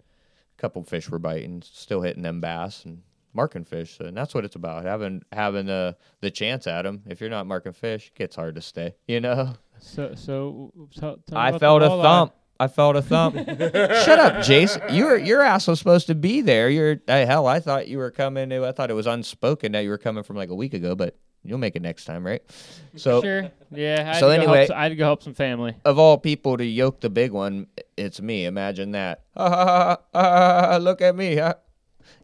a couple fish were biting, still hitting them bass and marking fish. And that's what it's about having having the the chance at them. If you're not marking fish, it gets hard to stay. You know. So, so, so tell I felt a thump. I felt a thump. [laughs] Shut up, Jace. Your your ass was supposed to be there. You're uh, hell. I thought you were coming. I thought it was unspoken that you were coming from like a week ago, but you'll make it next time, right? So Sure. Yeah. I had So to go help anyway- s- I had to go help some family. of all people to yoke the big one, it's me. Imagine that. [laughs] Ah, ha, ha, look at me.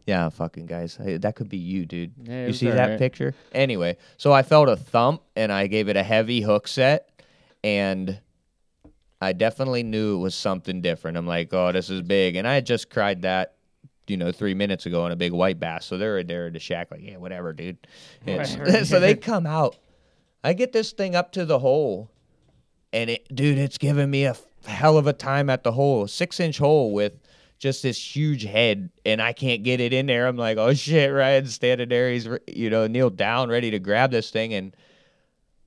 Yeah, fucking guys. Hey, That could be you, dude. Yeah, you see that alright. picture? Anyway, so I felt a thump and I gave it a heavy hook set and I definitely knew it was something different. I'm like, oh, this is big. And I had just cried that, you know, three minutes ago on a big white bass. So they're there at the shack, like, yeah, whatever, dude. Whatever. [laughs] so they come out. I get this thing up to the hole, and it, dude, it's giving me a hell of a time at the hole. Six inch hole with just this huge head, and I can't get it in there. I'm like, oh shit, Ryan's standing there. He's, you know, kneeled down, ready to grab this thing, and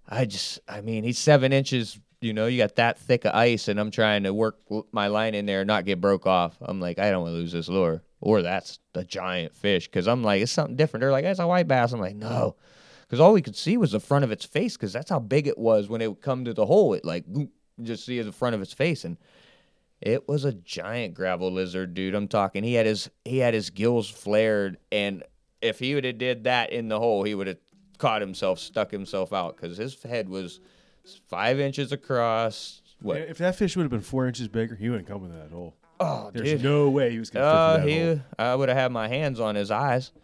I just, I mean, he's seven inches. You know, you got that thick of ice, and I'm trying to work my line in there and not get broke off. I'm like, I don't want to lose this lure, or that's a giant fish, because I'm like, it's something different. They're like, it's a white bass. I'm like, no, because all we could see was the front of its face, because that's how big it was when it would come to the hole. It like just see the front of its face, and it was a giant gravel lizard, dude. I'm talking. He had his he had his gills flared, and if he would have did that in the hole, he would have caught himself, stuck himself out, because his head was five inches across. What? If that fish would have been four inches bigger, he wouldn't come in that hole. Oh, There's dude. no way he was gonna Uh, fit that he, hole. I would have had my hands on his eyes. [laughs]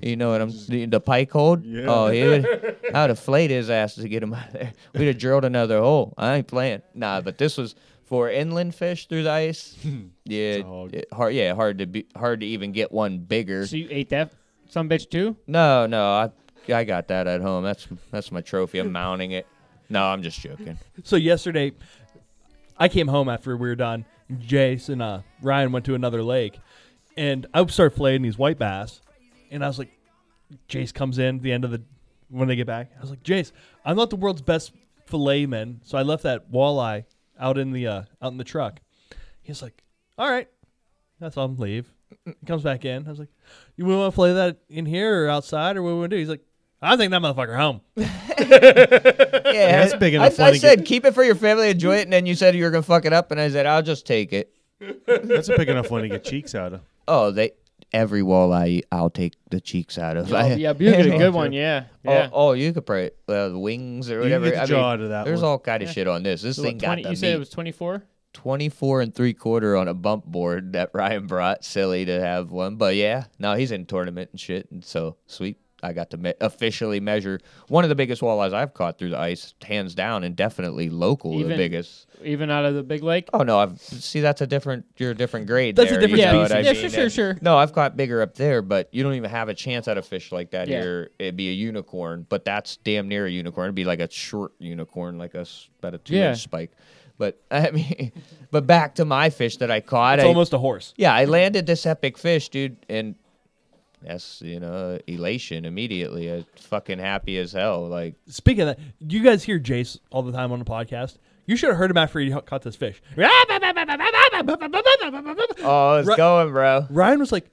You know what I'm the, the pike hold? Yeah. Oh, he would, [laughs] I would have flayed his ass to get him out of there. We'd have drilled another hole. I ain't playing. Nah, but this was for inland fish through the ice. [laughs] yeah, hog. it- hard. Yeah, hard to be hard to even get one bigger. So you ate that some bitch too? No, no, I I got that at home. That's that's my trophy. I'm mounting it. No, I'm just joking. So yesterday, I came home after we were done. Jace and uh, Ryan went to another lake, and I started filleting these white bass. And I was like, Jace comes in at the end of the when they get back. I was like, Jace, I'm not the world's best fillet man, so I left that walleye out in the uh, out in the truck. He's like, All right, that's all. Leave. He comes back in. I was like, You want to play that in here or outside or what we want to do? He's like, I think that motherfucker home. [laughs] [laughs] Yeah, that's big enough I one to said keep it for your family, enjoy it, and then you said you were gonna fuck it up, and I said I'll just take it. That's a big enough one to get cheeks out of. Oh, they every walleye I'll take the cheeks out of. Oh, [laughs] yeah, you get a good one. Yeah. Yeah. Oh, oh, you could probably uh, the wings or whatever. can get the I jaw mean, out of that there's one. all kind of shit on this. This So thing what, got 20 the you said it was 24? 24 and three quarter on a bump board that [laughs] Ryan brought. Silly to have one, but yeah, no, he's in tournament and shit, and so sweet, I got to me- officially measure one of the biggest walleyes I've caught through the ice, hands down, and definitely local the biggest. Even out of the big lake. Oh no, I've see that's a different. You're a different grade. That's a different you know what species. Yeah, sure, sure, sure. No, I've caught bigger up there, but you don't even have a chance at a fish like that Yeah. here. It'd be a unicorn, but that's damn near a unicorn. It'd be like a short unicorn, like a s- about a two Yeah. inch spike. But [laughs] I mean, but back to my fish that I caught. It's I, almost a horse. yeah, I landed this epic fish, dude, and that's you know elation immediately. I fucking happy as hell. Like Speaking of that, you guys hear Jace all the time on the podcast. You should have heard him after he caught this fish. oh, it's going, bro. Ryan was like,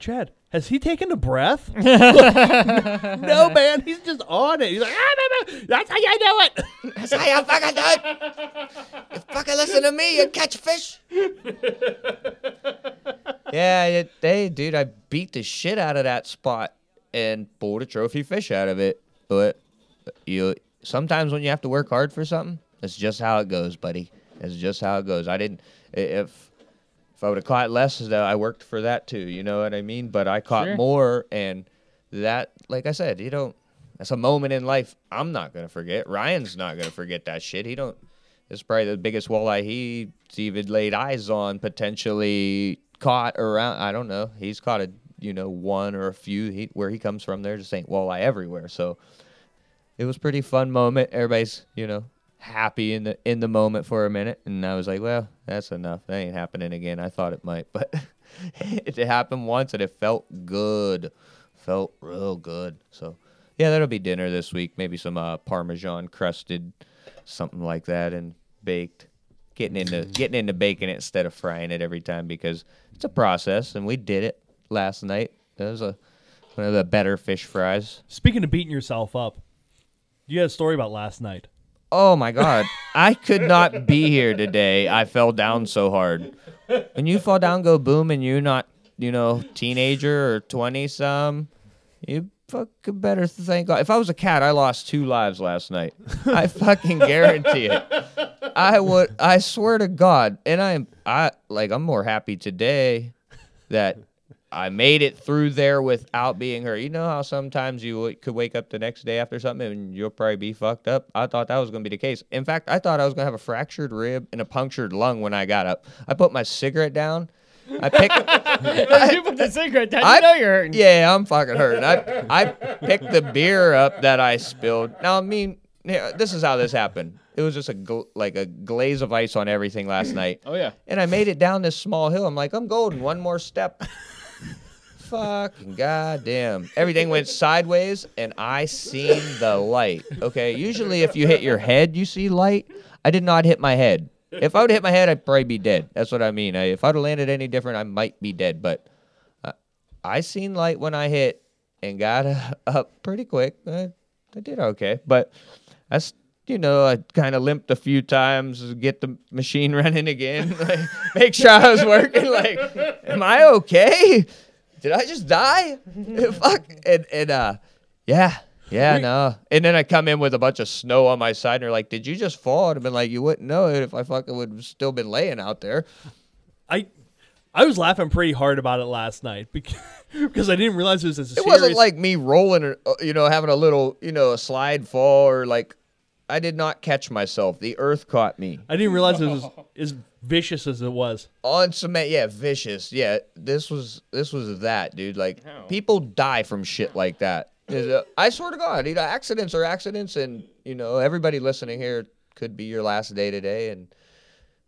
Chad, has he taken a breath? [laughs] [laughs] no, man, he's just on it. He's like, ah, no, no, that's how you do it. That's how you fucking do it. You fucking listen to me, you catch fish. [laughs] yeah, it, they, dude, I beat the shit out of that spot and pulled a trophy fish out of it. But you sometimes when you have to work hard for something, that's just how it goes, buddy. That's just how it goes. I didn't if if I would have caught less, though, I worked for that too. You know what I mean? But I caught Sure. more, and that, like I said, you don't. That's a moment in life I'm not gonna forget. Ryan's not gonna forget that shit. He don't. It's probably the biggest walleye he's even laid eyes on, potentially caught around. I don't know. He's caught a you know one or a few. He, where he comes from, there just ain't walleye everywhere. So it was pretty fun moment. Everybody's you know happy in the in the moment for a minute, and I was like, well, that's enough. That ain't happening again. I thought it might, but [laughs] it happened once, and it felt good. Felt real good. So yeah, that'll be dinner this week. Maybe some uh, Parmesan crusted, something like that, and baked. Getting into getting into baking it instead of frying it every time because it's a process, and we did it last night. It was a one of the better fish fries. Speaking of beating yourself up, you had a story about last night. Oh my god. I could not be here today. I fell down so hard. When you fall down, go boom, and you're not, you know, teenager or twenty some, you fucking better thank God. If I was a cat, I lost two lives last night. I fucking guarantee it. I would. I swear to God, and I'm. I like. I'm more happy today that I made it through there without being hurt. You know how sometimes you w- could wake up the next day after something and you'll probably be fucked up? I thought that was going to be the case. In fact, I thought I was going to have a fractured rib and a punctured lung when I got up. I put my cigarette down. I picked. [laughs] you [laughs] put the cigarette down. I- you know you're hurting. Yeah, I'm fucking hurting. I I picked the beer up that I spilled. Now, I mean, this is how this happened. It was just a gl- like a glaze of ice on everything last night. Oh yeah. And I made it down this small hill. I'm like, I'm golden. One more step. Fucking goddamn. Everything went sideways and I seen the light. Okay. Usually if you hit your head, you see light. I did not hit my head. If I would hit my head, I'd probably be dead. That's what I mean. I, if I'd have landed any different, I might be dead. But uh, I seen light when I hit and got uh, [laughs] up pretty quick. Uh, I did okay. But that's you know, I kind of limped a few times, to get the machine [laughs] running again, [laughs] like, make sure I was working. Like, am I okay? Did I just die? [laughs] Fuck. And and uh, yeah, yeah, no. And then I come in with a bunch of snow on my side, and they're like, "Did you just fall?" I'd have been like, "You wouldn't know it if I fucking would have still been laying out there." I I was laughing pretty hard about it last night [laughs] because, because I didn't realize it was as It serious. wasn't like me rolling, or, uh, you know, having a little, you know, a slide fall or like. I did not catch myself. The earth caught me. I didn't realize it was [laughs] as vicious as it was. on cement yeah vicious. Yeah this was this was that dude. Like How? people die from shit like that. Is, i swear to god you know accidents are accidents and you know everybody listening here could be your last day today and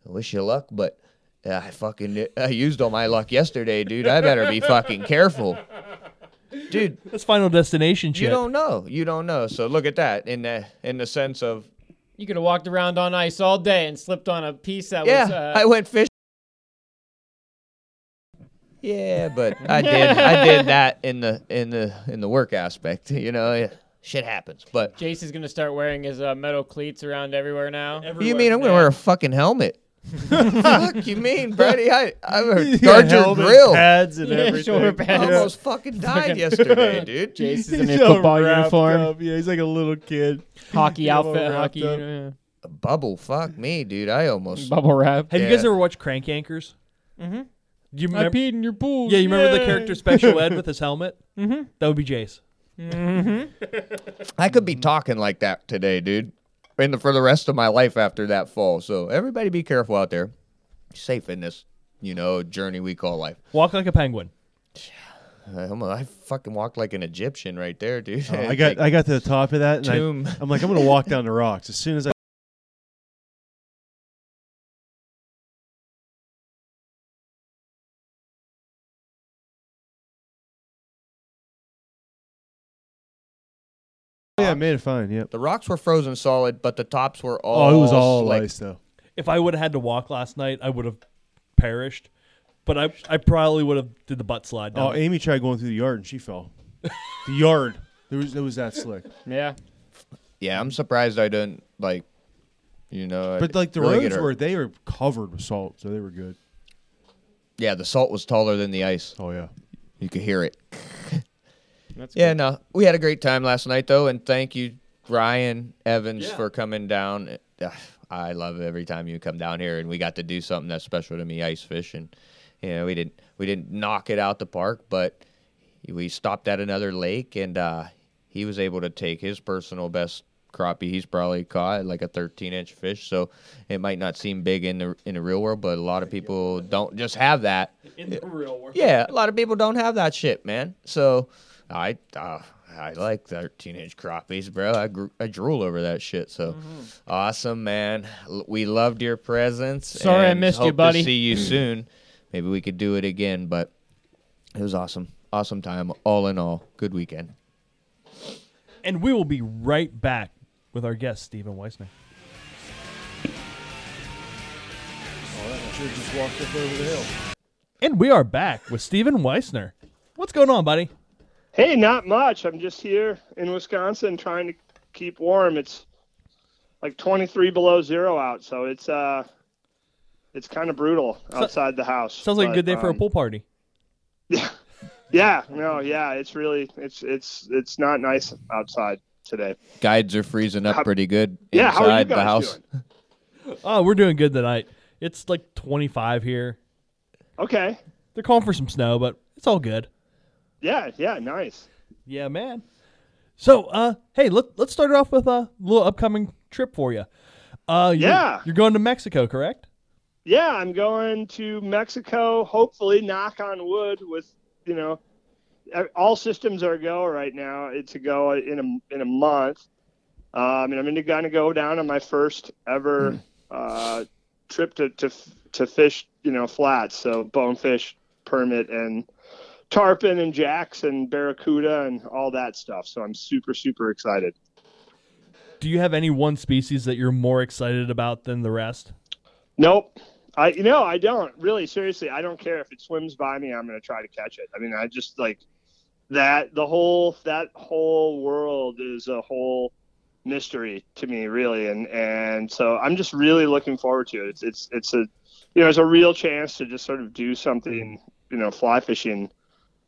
i wish you luck but yeah, i fucking i used all my luck yesterday dude. I better be fucking careful. Dude. That's Final Destination shit. you don't know. You don't know. So look at that. In the in the sense of You could have walked around on ice all day and slipped on a piece that yeah was. Uh, i went fishing Yeah, but I did I did [laughs] that in the in the in the work aspect. You know, yeah, shit happens. But Jace is gonna start wearing his uh, metal cleats around everywhere now. what do you mean I'm gonna wear a fucking helmet? Fuck you mean, Brady? I I'm a [laughs] Yeah, guard your helmet, grill. pads and Yeah, everything. shoulder I pads. almost fucking died yesterday, [laughs] dude. Jace is He's in his all football wrapped uniform, up. Yeah, he's like a little kid. hockey Yeah, all outfit, wrapped hockey. up. uh, Bubble, fuck me, dude. I almost bubble wrap. Have you guys Yeah. ever watched Crank Yankers? Mm-hmm. Do you I remember? peed in your pool. Yeah, you remember the character Special Ed with his [laughs] helmet? Mm-hmm. That would be Jace. I could be talking like that today, dude, and for the rest of my life after that fall. So everybody, be careful out there. Safe in this, you know, journey we call life. Walk like a penguin. I, almo- I fucking walked like an Egyptian right there, dude. Oh, [laughs] I got I got to the top of that, and tomb. I, I'm like, I'm gonna walk down the rocks as soon as I. Yeah, I made it fine. Yep. the rocks were frozen solid, but the tops were all. Oh, it was all slick. ice though. If I would have had to walk last night, I would have perished. But I, I probably would have did the butt slide. Oh, Amy tried going through the yard and she fell. the yard. There was it was that slick. Yeah. Yeah, I'm surprised I didn't like. You know, But like the really get roads hurt. were they were covered with salt, so they were good. Yeah, the salt was taller than the ice. Oh yeah. You could hear it. That's Yeah, good. no, we had a great time last night though, and thank you, Ryan Evans, Yeah. for coming down. I love it every time you come down here, and we got to do something that's special to me, ice fishing. You know, we didn't we didn't knock it out the park, but we stopped at another lake, and uh, he was able to take his personal best crappie he's probably caught, like a 13 inch fish. So it might not seem big in the in the real world, but a lot of people don't just have that. in the real world. Yeah, a lot of people don't have that shit, man. So I uh, I like 13 inch crappies, bro. I, gr- I drool over that shit. So awesome, man. L- We loved your presence. Sorry I and missed you, buddy. To see you soon. Maybe we could do it again, but it was awesome. Awesome time, all in all. Good weekend. And we will be right back with our guest, Stephen Wisner. Sure just walked up over the hill. And we are back with Stephen Wisner. What's going on, buddy? Hey, not much. I'm just here in Wisconsin trying to keep warm. It's like 23 below zero out, so it's uh, it's kind of brutal outside the house. Sounds like a good day for a um, pool party. [laughs] Yeah, yeah, no, yeah, it's really it's it's it's not nice outside today. Guides are freezing up How- pretty good Yeah, inside how are you the guys house. doing? [laughs] Oh, we're doing good tonight. It's like 25 here. Okay. They're calling for some snow, but it's all good. Yeah, yeah, nice. Yeah, man. So, uh, hey, let, let's start off with a little upcoming trip for you. Uh, you're, Yeah. You're going to Mexico, correct? Yeah, I'm going to Mexico. Hopefully, knock on wood. With you know, all systems are go right now. It's a go in a in a month. Um, and I'm going to kind of go down on my first ever uh, trip to, to to fish. You know, flats. So bonefish permit and tarpon and jacks and barracuda and all that stuff. So I'm super super excited. Do you have any one species that you're more excited about than the rest? Nope. I you know I don't really seriously. I don't care if it swims by me. I'm gonna try to catch it. I mean, I just like that. The whole that whole world is a whole mystery to me, really, and and so I'm just really looking forward to it. It's it's it's a you know it's a real chance to just sort of do something you know fly fishing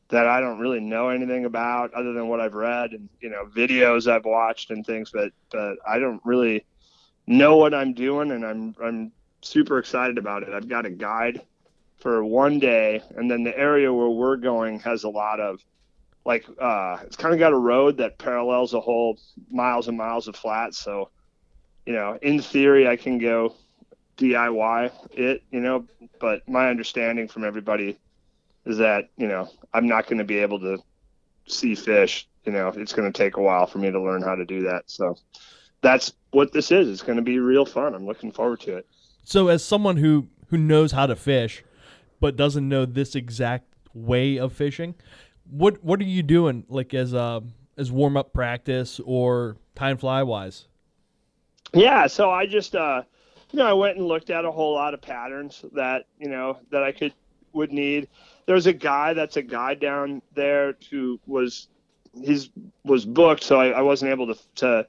that I don't really know anything about other than what I've read and you know videos I've watched and things, but but I don't really know what I'm doing, and I'm I'm super excited about it. I've got a guide for one day, and then the area where we're going has a lot of like uh, it's kind of got a road that parallels a whole miles and miles of flats. So, you know, in theory, I can go DIY it, you know, but my understanding from everybody is that you know I'm not going to be able to see fish. You know, it's going to take a while for me to learn how to do that. So that's what this is. It's going to be real fun. I'm looking forward to it. So, as someone who who knows how to fish, but doesn't know this exact way of fishing, what what are you doing like as uh as warm up practice or time fly wise? Yeah, so I just uh you know, I went and looked at a whole lot of patterns that, you know, that I could would need. There's a guy that's a guy down there who was he's was booked, so I, I wasn't able to to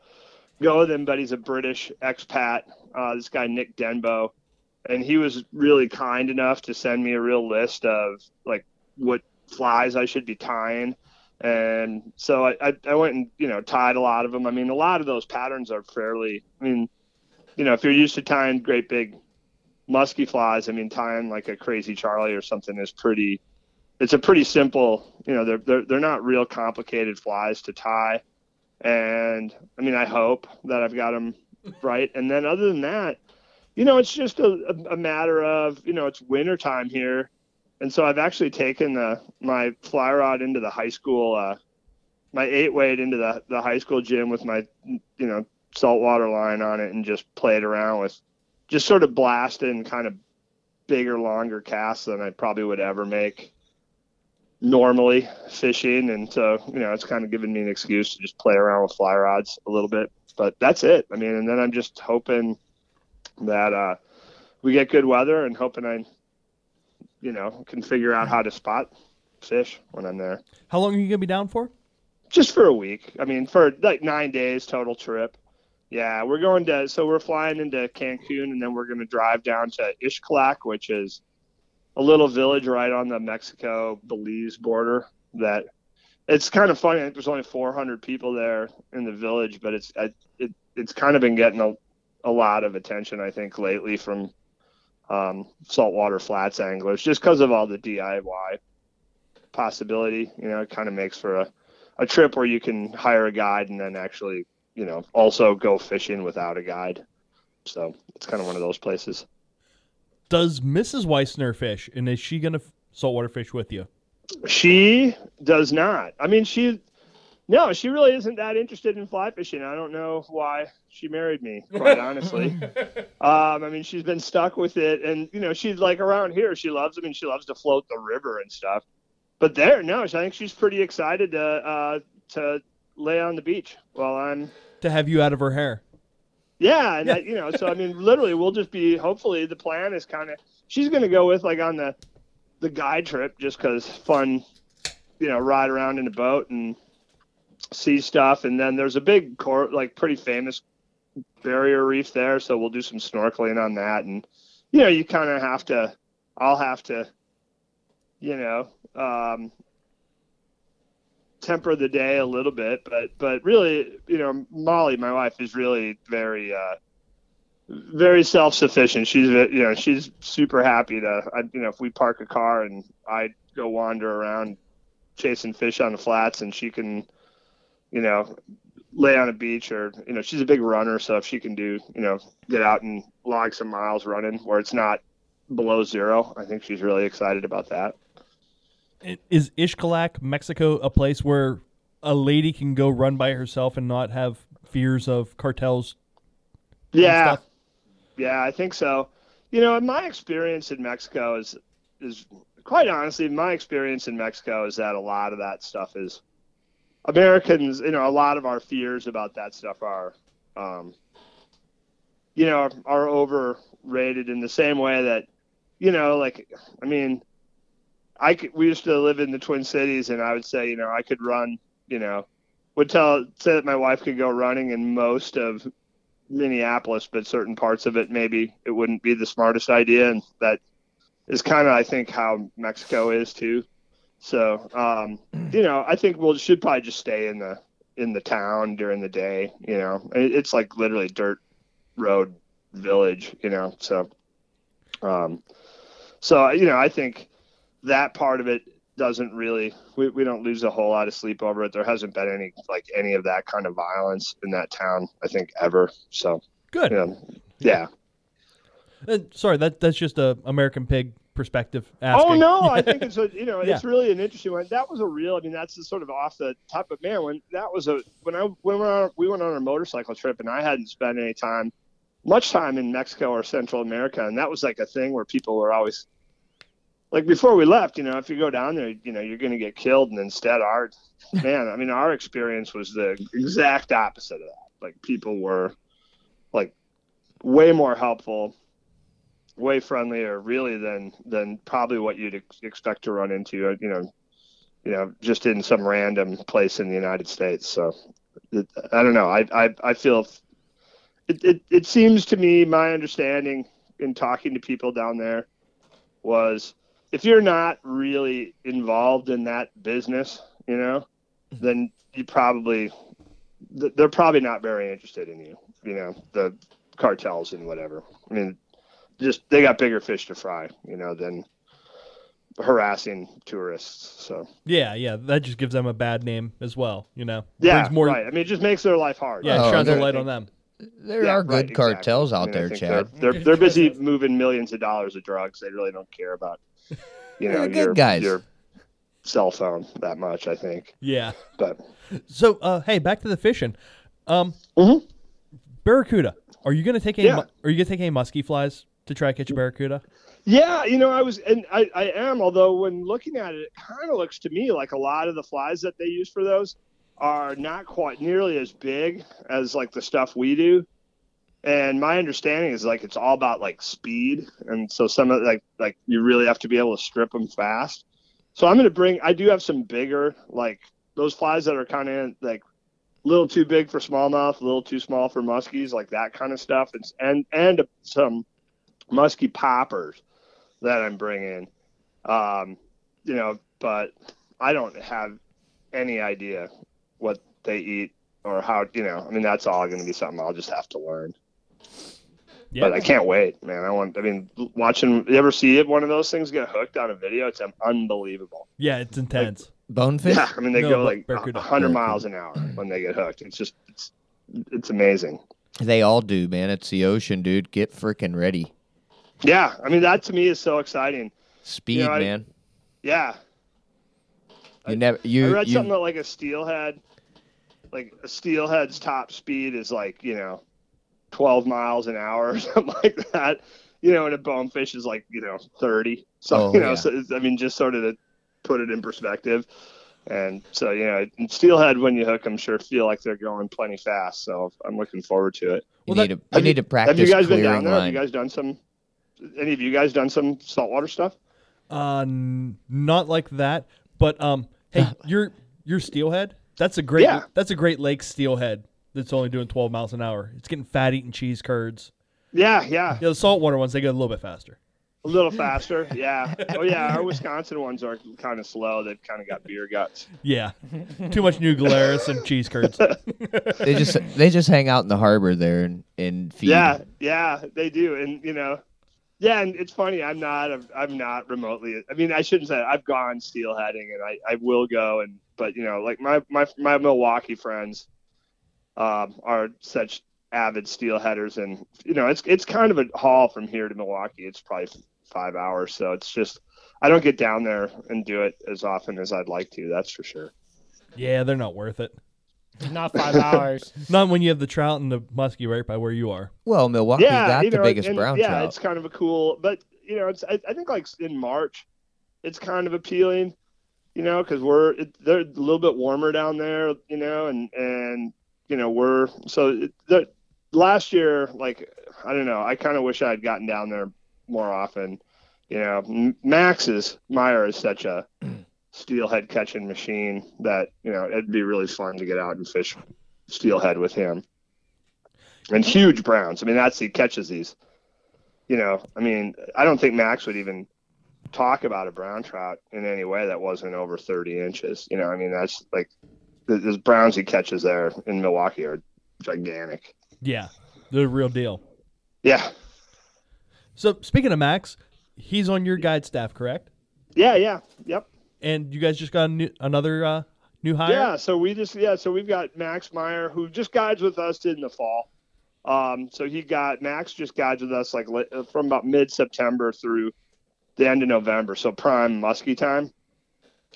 go with him, but he's a British expat. Uh, this guy Nick Denbo, and he was really kind enough to send me a real list of like what flies I should be tying. And so I, I, I went and, you know, tied a lot of them. I mean, a lot of those patterns are fairly, I mean, you know, if you're used to tying great big musky flies, I mean, tying like a crazy Charlie or something is pretty, it's a pretty simple, you know, they're they're they're not real complicated flies to tie, and I mean, I hope that I've got them right. And then other than that, you know, it's just a, a, matter of you know, it's winter time here, and so I've actually taken the my fly rod into the high school, uh, my eight weight into the the high school gym with my you know saltwater line on it and just played around with just sort of blasting kind of bigger, longer casts than I probably would ever make normally fishing. And so, you know, it's kind of given me an excuse to just play around with fly rods a little bit. But that's it. I mean, and then I'm just hoping that uh, we get good weather and hoping I, you know, can figure out how to spot fish when I'm there. How long are you gonna be down for? Just for a week. I mean, for like nine days total trip. Yeah, we're going to so we're flying into Cancun and then we're going to drive down to Xcalak, which is a little village right on the Mexico Belize border. That it's kind of funny. There's only 400 people there in the village, but it's it it's kind of been getting a, a lot of attention, I think, lately from um, saltwater flats anglers, just because of all the DIY possibility. You know, it kind of makes for a a trip where you can hire a guide and then actually you know, also go fishing without a guide. So it's kind of one of those places. Does Mrs. Wisner fish, and is she gonna saltwater fish with you? She does not. I mean, she no, she really isn't that interested in fly fishing. I don't know why she married me, quite honestly. [laughs] um, I mean, she's been stuck with it, and you know, she's like around here. She loves. I mean, she loves to float the river and stuff. But there, no, I think she's pretty excited to uh, to lay on the beach while I'm to have you out of her hair. Yeah, and That, you know, so I mean, literally, we'll just be. Hopefully, the plan is kind of she's going to go with like on the the guide trip just because fun, you know, ride around in a boat and see stuff. And then there's a big court, like pretty famous barrier reef there, so we'll do some snorkeling on that. And you know, you kind of have to. I'll have to, you know, um, temper of the day a little bit, but but really, you know, Molly, my wife, is really very uh, very self sufficient. She's you know she's super happy to I, you know if we park a car and I go wander around chasing fish on the flats and she can you know lay on a beach or you know she's a big runner so if she can do you know get out and log some miles running where it's not below zero i think she's really excited about that is Xcalak, Mexico, a place where a lady can go run by herself and not have fears of cartels? Yeah, yeah, I think so. You know, my experience in Mexico is is quite honestly, my experience in Mexico is that a lot of that stuff is Americans. You know, a lot of our fears about that stuff are, um, you know, are, are overrated in the same way that, you know, like I mean I could, we used to live in the Twin Cities, and I would say, you know, I could run, you know, would tell say that my wife could go running in most of Minneapolis, but certain parts of it maybe it wouldn't be the smartest idea, and that is kind of I think how Mexico is too. So, um, you know, I think we'll should probably just stay in the in the town during the day. You know, it's like literally dirt road village. You know, so, um, so you know, I think that part of it doesn't really we, we don't lose a whole lot of sleep over it. There hasn't been any like any of that kind of violence in that town i think ever. So good. you know, yeah. Uh, sorry that that's just a american pig perspective oh, asking. oh no i [laughs] think it's a you know yeah. it's really an interesting one. That was a real i mean that's the sort of off the top of man when that was a when i when we went on, we went on a motorcycle trip and i hadn't spent any time much time in mexico or central america and that was like a thing where people were always like before we left, you know, if you go down there, you know, you're going to get killed. And instead, our man, I mean, our experience was the exact opposite of that. Like people were like way more helpful, way friendlier, really than than probably what you'd ex- expect to run into. Uh, you know, you know, just in some random place in the United States. So it, I don't know. I I, I feel it, it it seems to me my understanding in talking to people down there was if you're not really involved in that business, you know, mm-hmm. then you probably they're probably not very interested in you. You know, the cartels and whatever. I mean, just they got bigger fish to fry, you know, than harassing tourists. So Yeah, yeah, that just gives them a bad name as well. You know, yeah, brings more. right. I mean, it just makes their life hard. Yeah, Oh, shines a light on them. There Yeah, are right, good exactly. cartels I out mean, there, Chad. They're, they're they're busy moving millions of dollars of drugs. They really don't care about [laughs] you know good your, guys. your cell phone that much. I think, Yeah. but So, uh, hey, back to the fishing. Um, Mhm. Barracuda. Are you gonna take any? Yeah. Are you gonna take any musky flies to try to catch a barracuda? Yeah, you know, I was, and I, I am. Although when looking at it, it kind of looks to me like a lot of the flies that they use for those are not quite nearly as big as like the stuff we do. And my understanding is like it's all about like speed, and so some of like like you really have to be able to strip them fast. So I'm gonna bring. I do have some bigger like those flies that are kind of like a little too big for smallmouth, a little too small for muskies, like that kind of stuff. It's and and some musky poppers that I'm bringing. Um, you know, but I don't have any idea what they eat or how. You know, I mean, that's all going to be something I'll just have to learn. Yeah. But I can't wait, man. I want. I mean, watching. You ever see it? One of those things get hooked on a video. It's unbelievable. yeah, it's intense. Bonefish? Yeah, I mean, they No, go like barracuda. 100 miles an hour when they get hooked. It's just, it's, it's amazing. They all do, man. It's the ocean, dude. Get freaking ready. Yeah, I mean, that to me is so exciting. Speed, know, I- man. Yeah, You I- never you I read you something that like a steelhead, like a steelhead's top speed is like you know, twelve miles an hour or [laughs] something like that. You know, and a bonefish is like you know thirty. So Oh, you know, yeah. so I mean, just sort of to put it in perspective. And so you know, steelhead when you hook them, sure feel like they're going plenty fast. So I'm looking forward to it. you Well, need to you need to practice Have you guys been down there? Have you guys done some? Any of you guys done some saltwater stuff? Uh, n- not like that. But um, hey, [laughs] your your steelhead. That's a great. Yeah. That's a Great Lakes steelhead. That's only doing 12 miles an hour. It's getting fat eating cheese curds. Yeah, yeah, Yeah, the saltwater ones they go a little bit faster. a little faster. Yeah. Oh yeah, our Wisconsin ones are kind of slow. They've kind of got beer guts. Yeah, too much New Glarus and cheese curds. [laughs] They just they just hang out in the harbor there and, and feed. Yeah, yeah, they do, and you know, yeah, and it's funny. I'm not. I'm not remotely. I mean, I shouldn't say. It. I've gone steelheading, and I, I will go, and but you know, like my my my Milwaukee friends, um, are such avid steelheaders, and you know, it's it's kind of a haul from here to Milwaukee. It's probably five hours, so it's just I don't get down there and do it as often as I'd like to. That's for sure. Yeah, they're not worth it. Not five hours. [laughs] Not when you have the trout and the muskie right by where you are. Well, Milwaukee's got you the biggest and, brown yeah, trout. it's kind of a cool, but you know, it's I, I think like in March, it's kind of appealing, you know, because we're it, they're a little bit warmer down there, you know, and and you know we're so the last year, like I don't know, I kind of wish I had gotten down there more often, you know. Max's Meyer is such a mm. steelhead catching machine that you know it'd be really fun to get out and fish steelhead with him and mm. huge browns. I mean, that's he catches these. You know, I mean, I don't think Max would even talk about a brown trout in any way that wasn't over 30 inches. You know, I mean, that's like the, the browns he catches there in Milwaukee are gigantic. Yeah, they're the real deal. Yeah, So speaking of Max, he's on your guide staff, correct? yeah, yeah, yep. And you guys just got a new, another uh, new hire. Yeah, so we just yeah, so we've got Max Meyer who just guides with us in the fall. Um, so he got Max just guides with us like from about mid September through the end of November, so prime muskie time.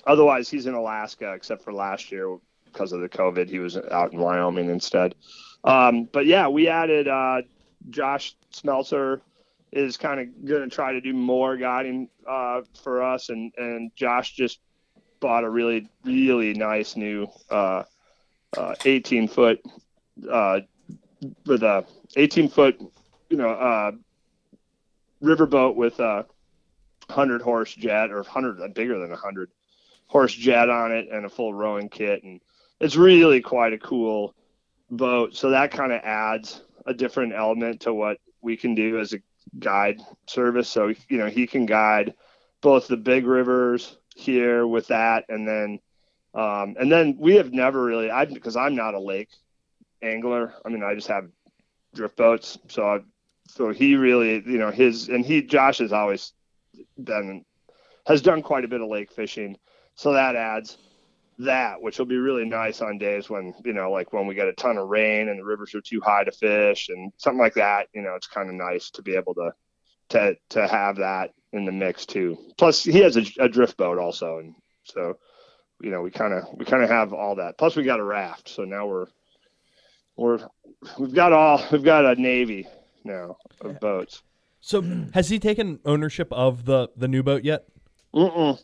Otherwise, he's in Alaska, except for last year because of the COVID, he was out in Wyoming instead. Um, but yeah, we added uh, Josh Smelter is kind of going to try to do more guiding uh, for us, and and Josh just bought a really really nice new uh, uh, 18 foot uh, with a 18 foot you know riverboat with a 100 horse jet or 100 bigger than a 100 horse jet on it and a full rowing kit and it's really quite a cool boat. So that kind of adds a different element to what we can do as a guide service. So you know he can guide both the big rivers here with that and then um, and then we have never really I because I'm not a lake angler. I mean I just have drift boats. So I, so he really you know his and he Josh has always been has done quite a bit of lake fishing, so that adds that, which will be really nice on days when you know, like when we get a ton of rain and the rivers are too high to fish and something like that. You know, it's kind of nice to be able to to to have that in the mix too. Plus, he has a, a drift boat also, and so you know, we kind of we kind of have all that. Plus, we got a raft, so now we're we're we've got all we've got a navy now of boats. So has he taken ownership of the the new boat yet? Mm-mm.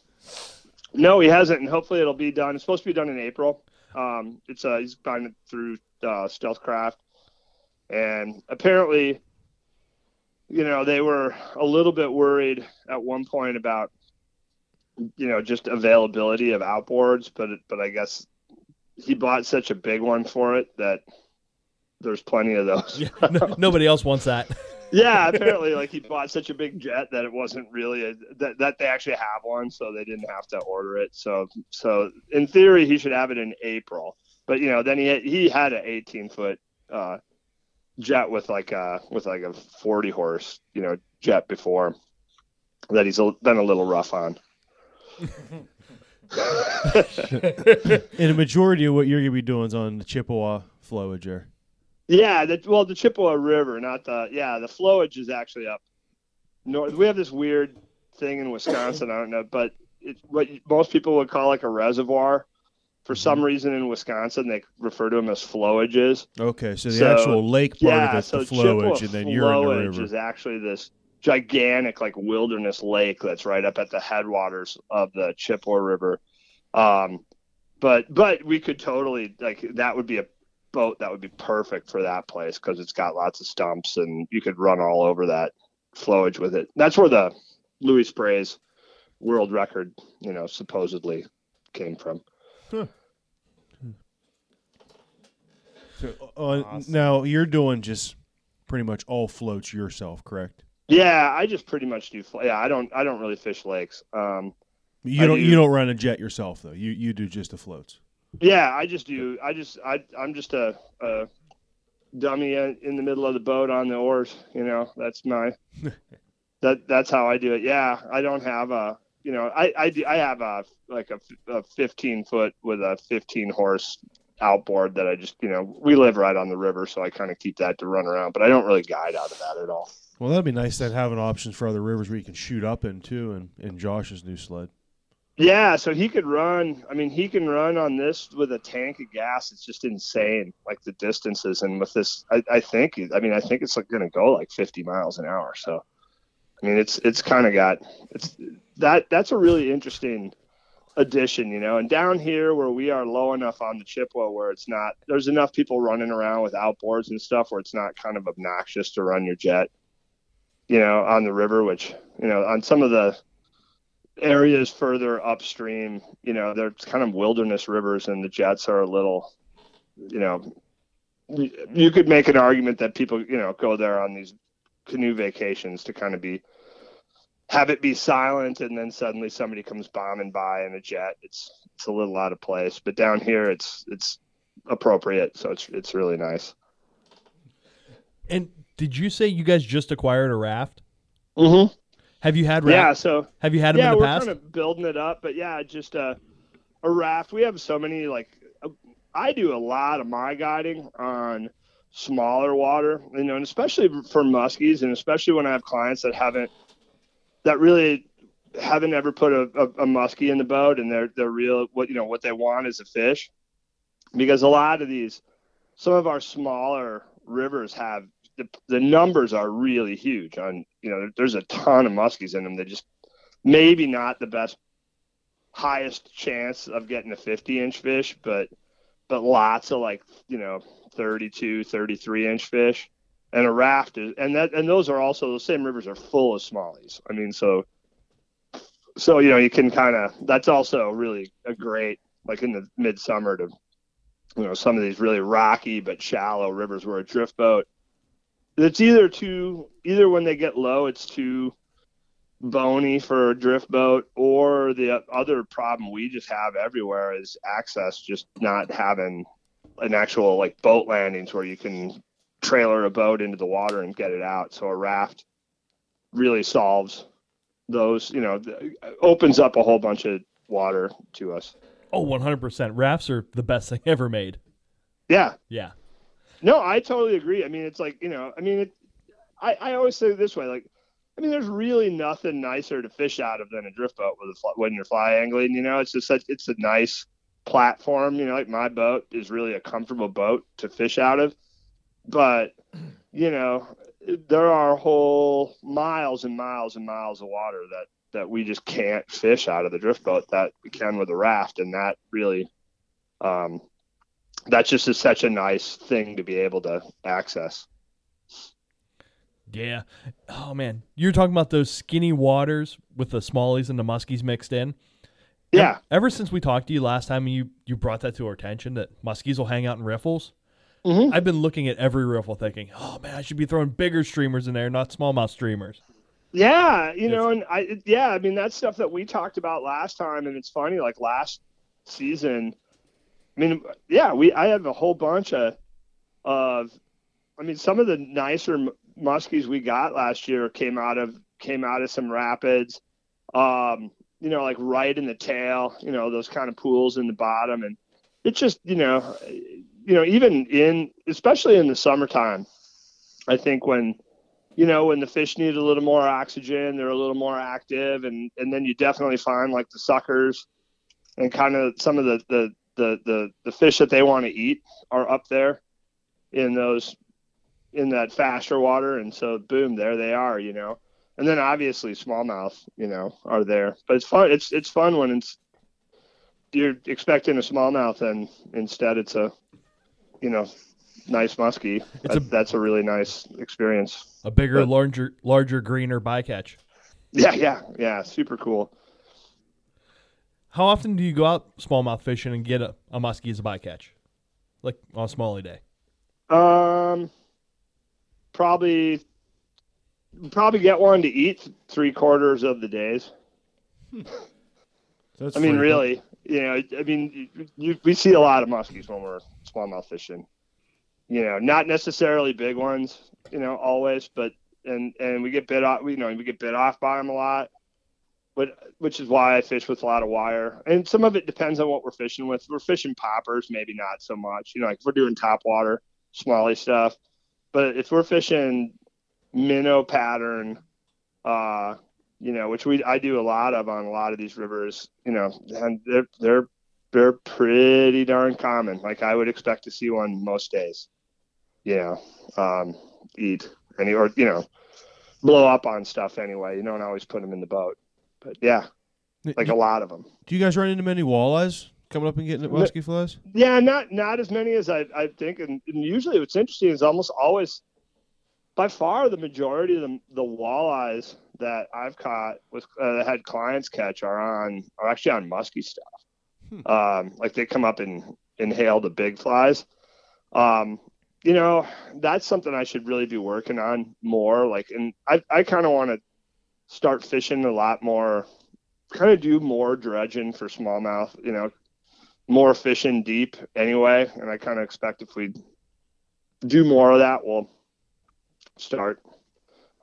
No, he hasn't, and hopefully it'll be done. It's supposed to be done in April. Um, it's uh, he's buying it through uh, Stealthcraft, and apparently, you know, they were a little bit worried at one point about, you know, just availability of outboards, but but I guess he bought such a big one for it that there's plenty of those. [laughs] Yeah, no, nobody else wants that. [laughs] yeah, [laughs] apparently, like he bought such a big jet that it wasn't really a, that that they actually have one, so they didn't have to order it. So so in theory, he should have it in April. But you know, then he he had an 18 foot uh, jet with like a with like a 40 horse you know jet before that he's been a little rough on. [laughs] And the majority of what you're gonna be doing is on the Chippewa flowage there. Yeah, the, well, the Chippewa River, not the yeah, the flowage is actually up north. We have this weird thing in Wisconsin. I don't know, but it's what most people would call like a reservoir. For some reason in Wisconsin, they refer to them as flowages. Okay, so the So, actual lake part yeah, of it's so the flowage, Chippewa and then you're in the flowage river. is actually this gigantic like wilderness lake that's right up at the headwaters of the Chippewa River. Um, but but we could totally like that would be a boat that would be perfect for that place because it's got lots of stumps and you could run all over that flowage with it. That's where the Louis Spray's world record, you know, supposedly came from. So, uh, Now you're doing just pretty much all floats yourself, correct? Yeah, I just pretty much do. fl- Yeah, I don't. I don't really fish lakes. Um, You I don't do- you don't run a jet yourself though. You you do just the floats. Yeah, I just do. I just I I'm just a, a dummy in in the middle of the boat on the oars. You know, that's my [laughs] that that's how I do it. Yeah, I don't have a you know I I do, I have a like a, a 15 foot with a 15 horse outboard that I just you know we live right on the river, so I kind of keep that to run around. But I don't really guide out of that at all. Well, that'd be nice then having options for other rivers where you can shoot up in too, and in Josh's new sled. Yeah, so he could run. I mean, he can run on this with a tank of gas. It's just insane, like the distances. And with this, I, I think, I mean, I think it's like going to go like 50 miles an hour. So, I mean, it's it's kind of got it's that that's a really interesting addition, you know. And down here where we are low enough on the Chippewa, where it's not, there's enough people running around with outboards and stuff where it's not kind of obnoxious to run your jet, you know, on the river. Which, you know, on some of the areas further upstream, you know, they're kind of wilderness rivers, and the jets are a little, you know, you, could make an argument that people, you know, go there on these canoe vacations to kind of be have it be silent, and then suddenly somebody comes bombing by in a jet. It's it's a little out of place, but down here it's it's appropriate, so it's it's really nice. And did you say you guys just acquired a raft? Mm-hmm. Have you had Yeah, so Have you had them yeah, in the we're past? kind of building it up, but yeah, just a a raft. We have so many like uh, I do a lot of my guiding on smaller water, you know, and especially for muskies, and especially when I have clients that haven't that really haven't ever put a, a, a muskie in the boat, and they're they're real what you know what they want is a fish, because a lot of these some of our smaller rivers have the, the numbers are really huge on you know there's a ton of muskies in them. That just maybe not the best highest chance of getting a 50 inch fish but but lots of like you know 32 33 inch fish. And a raft is and that and those are also the same rivers are full of smallies. I mean so so you know you can kind of that's also really a great like in the midsummer to you know some of these really rocky but shallow rivers where a drift boat it's either too either when they get low it's too bony for a drift boat or the other problem we just have everywhere is access just not having an actual like boat landings where you can trailer a boat into the water and get it out so a raft really solves those you know opens up a whole bunch of water to us. Oh, 100%. Rafts are the best thing ever made. Yeah, Yeah. No, I totally agree. I mean, it's like you know, I mean, it, I I always say this way, like, I mean, there's really nothing nicer to fish out of than a drift boat with a when you're fly angling. You know, it's just such it's a nice platform. You know, like my boat is really a comfortable boat to fish out of, but you know, there are whole miles and miles and miles of water that that we just can't fish out of the drift boat that we can with a raft, and that really. Um, that's just a, such a nice thing to be able to access. Yeah. Oh, man. You're talking about those skinny waters with the smallies and the muskies mixed in. Yeah, Ever since we talked to you last time, you you brought that to our attention that muskies will hang out in riffles. Mhm. I've been looking at every riffle, thinking, "Oh man, I should be throwing bigger streamers in there, not smallmouth streamers." yeah, you know, and I yeah, I mean that's stuff that we talked about last time, and it's funny, like last season. I mean, yeah, we I have a whole bunch of of, I mean, some of the nicer muskies we got last year came out of came out of some rapids. Um, you know, like right in the tail, you know, those kind of pools in the bottom, and it's just you know, you know, even in especially in the summertime, I think when you know when the fish need a little more oxygen, they're a little more active, and and then you definitely find like the suckers and kind of some of the the the the, the fish that they want to eat are up there in those in that faster water, and so boom, there they are, you know. And then obviously smallmouth, you know, are there. But it's fun. It's it's fun when it's you're expecting a smallmouth and instead it's a, you know, nice muskie. It's a- that's a really nice experience. A bigger, But- larger, larger, greener bycatch. Yeah, yeah, yeah. Super cool. How often do you go out smallmouth fishing and get a, a muskie as a bycatch, like on a smallie day? Um, probably, probably get one to eat three quarters of the days. That's I mean, freaking- really, you know, I mean, you, you, we see a lot of muskies when we're smallmouth fishing. You know, not necessarily big ones, you know, always, but and and we get bit off. You know, we get bit off by them a lot. But which is why I fish with a lot of wire, and some of it depends on what we're fishing with. If we're fishing poppers, maybe not so much. You know, like if we're doing top water, smally stuff. But if we're fishing minnow pattern, uh, you know, which we I do a lot of on a lot of these rivers, you know, and they're they're they're pretty darn common. Like I would expect to see one most days. You know, um, eat any or you know, blow up on stuff anyway. You don't always put them in the boat, but yeah, like a lot of them. Do you guys run into many walleyes coming up and getting at musky flies? Yeah, not not as many as I I think, and, and usually what's interesting is almost always, by far the majority of the the walleyes that I've caught with uh, that had clients catch are on are actually on musky stuff. Um, like they come up and inhale the big flies. Um, you know, that's something I should really be working on more. Like, and I I kind of want to start fishing a lot more, kind of do more dredging for smallmouth. You know, more fishing deep anyway, and I kind of expect if we do more of that, we'll start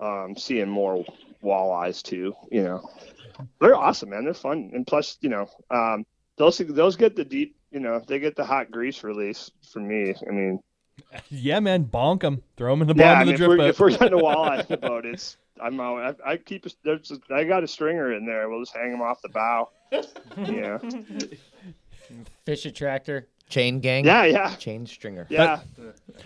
um, seeing more walleyes too. You know, they're awesome, man. They're fun, and plus, you know, um, those those get the deep. You know, they get the hot grease release for me. I mean, [laughs] Yeah, man, bonk them, throw them in the yeah, bottom I mean, of if the we're, drip if we're getting a walleye [laughs] in the boat, it's I'm out. I, I keep a, there's a, I got a stringer in there. We'll just hang him off the bow. [laughs] yeah, Fish attractor. Chain gang. yeah, yeah. Chain stringer. Yeah.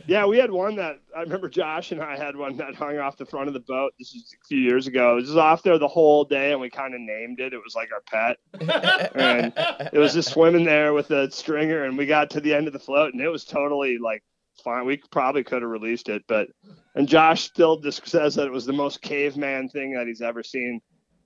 Yeah, we had one that I remember Josh and I had one that hung off the front of the boat. This is a few years ago. It was just off there the whole day and we kind of named it. It was like our pet. [laughs] and it was just swimming there with a stringer and we got to the end of the float and it was totally like fine. We probably could have released it, but and Josh still just says that it was the most caveman thing that he's ever seen.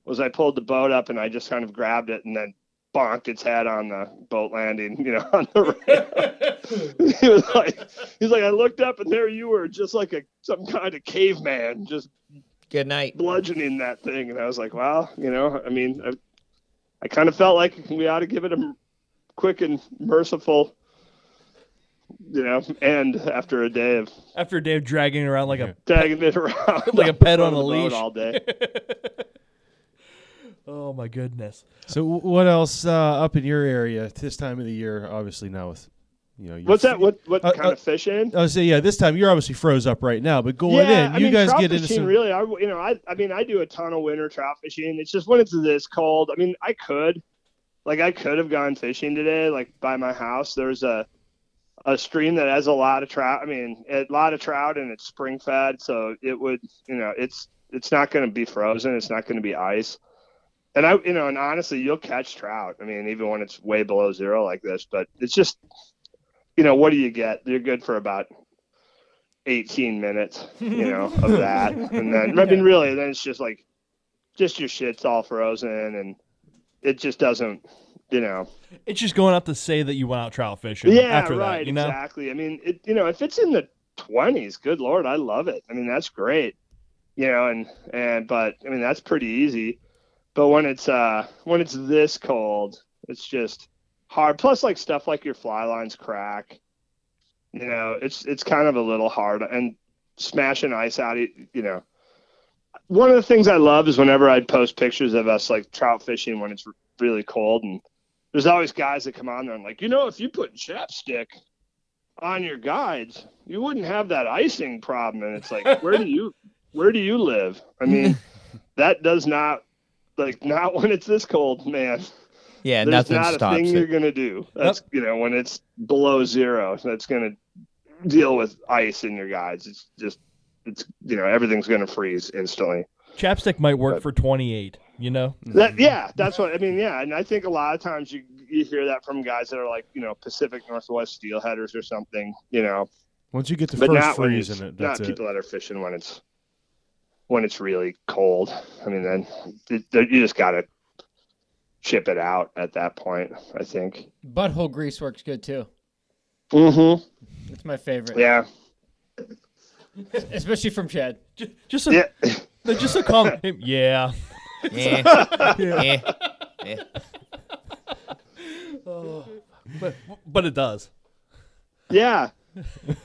Was I pulled the boat up and I just kind of grabbed it and then bonked its head on the boat landing, you know, [laughs] on the [laughs] rail. he was like, he's like, I looked up and there you were, just like a some kind of caveman, just Good night. bludgeoning that thing. And I was like, wow, you know, I mean, I, I kind of felt like we ought to give it a quick and merciful, you know, end after a day of After a day of dragging around like a tagging it around [laughs] Like a pet front on a leash. all day. [laughs] Oh my goodness. So what else uh, up in your area this time of the year? Obviously now with you know. your What's that? What what Uh, kind uh, of fishing? I was say yeah. This time you're obviously froze up right now, but going yeah, in, I you mean, guys trout get into some. really. I you know I I mean I do a ton of winter trout fishing. It's just when it's this cold. I mean I could, like I could have gone fishing today. Like by my house, there's a a stream that has a lot of trout. I mean a lot of trout and it's spring fed, so it would you know it's it's not going to be frozen. It's not going to be ice. And I you know and honestly you'll catch trout. I mean even when it's way below zero like this, but it's just you know what do you get? You're good for about 18 minutes, you know, of [laughs] that. And then, I mean, really, then it's just like, just your shit's all frozen and it just doesn't, you know. It's just going out to say that you went out trout fishing. Yeah, after right. That, you know. Exactly. I mean, it, you know, if it's in the 20s, good Lord, I love it. I mean, that's great, you know, and, and, but I mean, that's pretty easy. But when it's, uh, when it's this cold, it's just hard. Plus, like stuff like your fly lines crack, you know, it's, it's kind of a little hard. And smashing ice out, you know, one of the things I love is whenever I'd post pictures of us like trout fishing when it's really cold, and there's always guys that come on there and like, you know, if you put chapstick on your guides, you wouldn't have that icing problem. And it's like, where do you, [laughs] where do you live? I mean, [laughs] that does not, like, not when it's this cold, man. Yeah, There's nothing not a thing it. you're gonna do. That's you know when it's below zero, that's gonna deal with ice in your guides. It's just it's you know everything's gonna freeze instantly. Chapstick might work But- for 28. You know. That yeah, that's what I mean. Yeah, and I think a lot of times you you hear that from guys that are like you know Pacific Northwest steelheaders or something. You know, Once you get the but first not freeze in it, not that's it. people that are fishing when it's when it's really cold. I mean, then it, you just gotta chip it out at that point. I think. Butthole grease works good too. Mm-hmm. It's my favorite, Yeah. especially from Chad. Just, just a, Yeah. just a comment. [laughs] yeah. Yeah, yeah, yeah. Oh. But but it does. Yeah.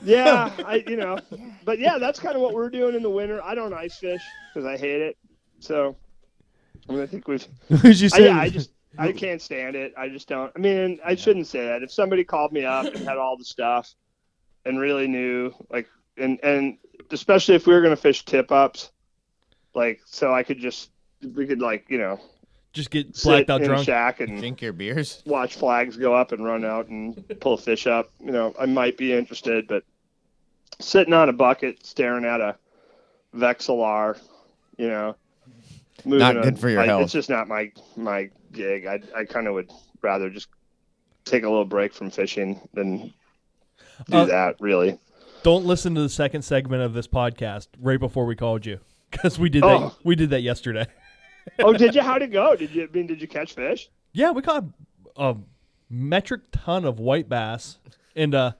Yeah, I you know, [laughs] but yeah, that's kind of what we're doing in the winter. I don't ice fish because I hate it. So, I mean, I think we've. [laughs] As you I, yeah, I just I can't stand it. I just don't. I mean, I shouldn't say that. If somebody called me up and had all the stuff, and really knew like, and and especially if we were gonna fish tip ups, like, so I could just we could like you know Just get sit blacked out in a drunk. shack and Drink your beers. watch flags go up and run out and pull a fish up. You know, I might be interested, but sitting on a bucket staring at a Vexilar, you know, Not a- good for your I- health. It's just not my my gig. I I kind of would rather just take a little break from fishing than do Uh, that. Really. Don't listen to the second segment of this podcast right before we called you because we did Oh. that. We did that yesterday. [laughs] oh, did you? How'd it go? Did you? I mean, did you catch fish? Yeah, we caught a metric ton of white bass, and uh,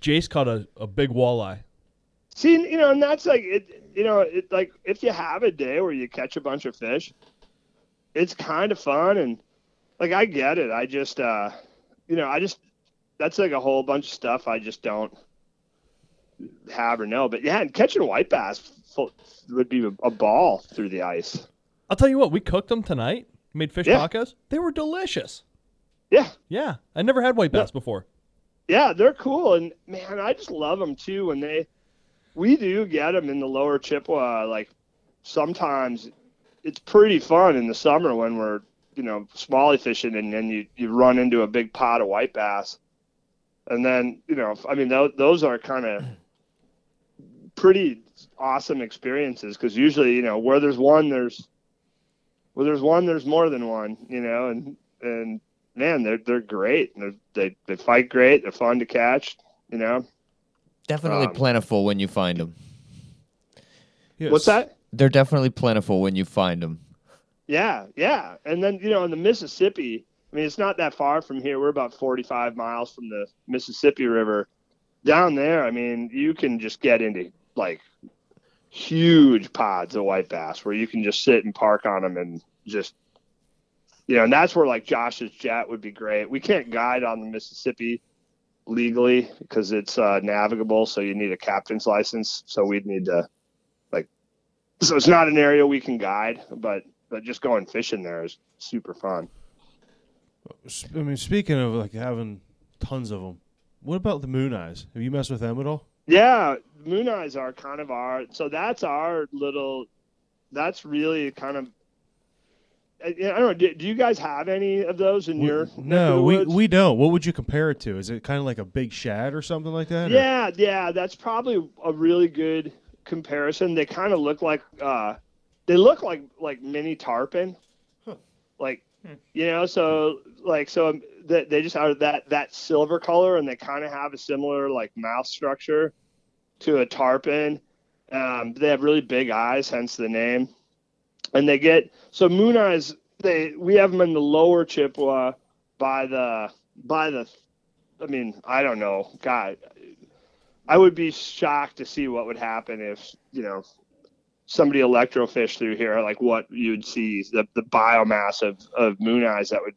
Jace caught a, a big walleye. See, you know, and that's like it. You know, it like if you have a day where you catch a bunch of fish, it's kind of fun and like I get it. I just, uh, you know, I just that's like a whole bunch of stuff I just don't have or know. But yeah, and catching white bass would be a, a ball through the ice. I'll tell you what, we cooked them tonight. Made fish Yeah. tacos. They were delicious. Yeah, Yeah, I never had white Yeah. bass before. yeah, they're cool, and man, I just love them too. When they, we do get them in the lower Chippewa. Like sometimes, it's pretty fun in the summer when we're you know smallie fishing, and then you you run into a big pot of white bass, and then you know I mean those those are kind of pretty awesome experiences because usually you know where there's one there's where there's one there's more than one you know and and man they're they're great. They're, they they fight great. They're fun to catch you know? Definitely Um, plentiful when you find them. what's that? They're definitely plentiful when you find them. yeah yeah. And then you know in the mississippi i mean it's not that far from here. We're about 45 miles from the mississippi river. Down there i mean you can just get into like huge pods of white bass where you can just sit and park on them and just you know and that's where like josh's jet would be great we can't guide on the mississippi legally because it's uh, navigable so you need a captain's license so we'd need to like so it's not an area we can guide but but just going fishing there is super fun. I mean, speaking of like having tons of them, what about the moon eyes? Have you messed with them at all? Yeah, moon eyes are kind of our so that's our little that's really kind of I, I don't know. Do, do you guys have any of those in We- your no, the we woods? we don't. What would you compare it to? Is it kind of like a big shad or something like that? or- Yeah, yeah, that's probably a really good comparison. They kind of look like uh, they look like like mini tarpon, like you know. So like so they, they just are that that silver color, and they kind of have a similar like mouth structure to a tarpon. Um, they have really big eyes, hence the name. And they get so moon eyes. They we have them in the lower Chippewa by the by the. I mean, I don't know, God. I would be shocked to see what would happen if you know somebody electrofished through here, like what you'd see the the biomass of of moon eyes that would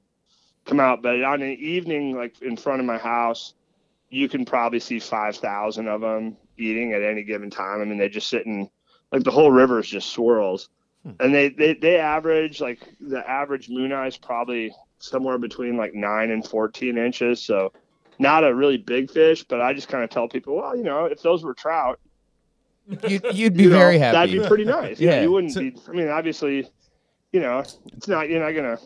come out. But on an evening like in front of my house, you can probably see five thousand of them eating at any given time. I mean, they just sit in like the whole river is just swirls, hmm. and they they they average like the average moon eye is probably somewhere between like nine and fourteen inches. So not a really big fish, but I just kind of tell people, well, you know, if those were trout, [laughs] You'd, you'd be you know, very happy. That'd be pretty nice. yeah, [laughs] Yeah. you wouldn't So- be. I mean, obviously, you know, it's not. You're not gonna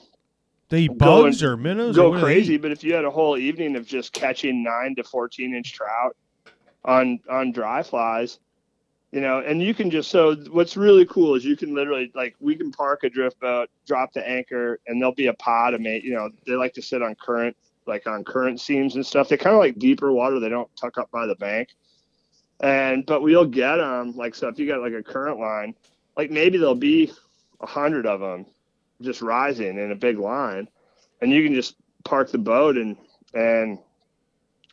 They eat bugs or minnows. go crazy, but if you had a whole evening of just catching nine to fourteen inch trout on on dry flies, you know, and you can just so what's really cool is you can literally like we can park a drift boat, drop the anchor, and there'll be a pod of mate. You know, they like to sit on current like on current seams and stuff. They kind of like deeper water. They don't tuck up by the bank. And but we'll get them like so if you got like a current line, like maybe there'll be a hundred of them just rising in a big line, and you can just park the boat and and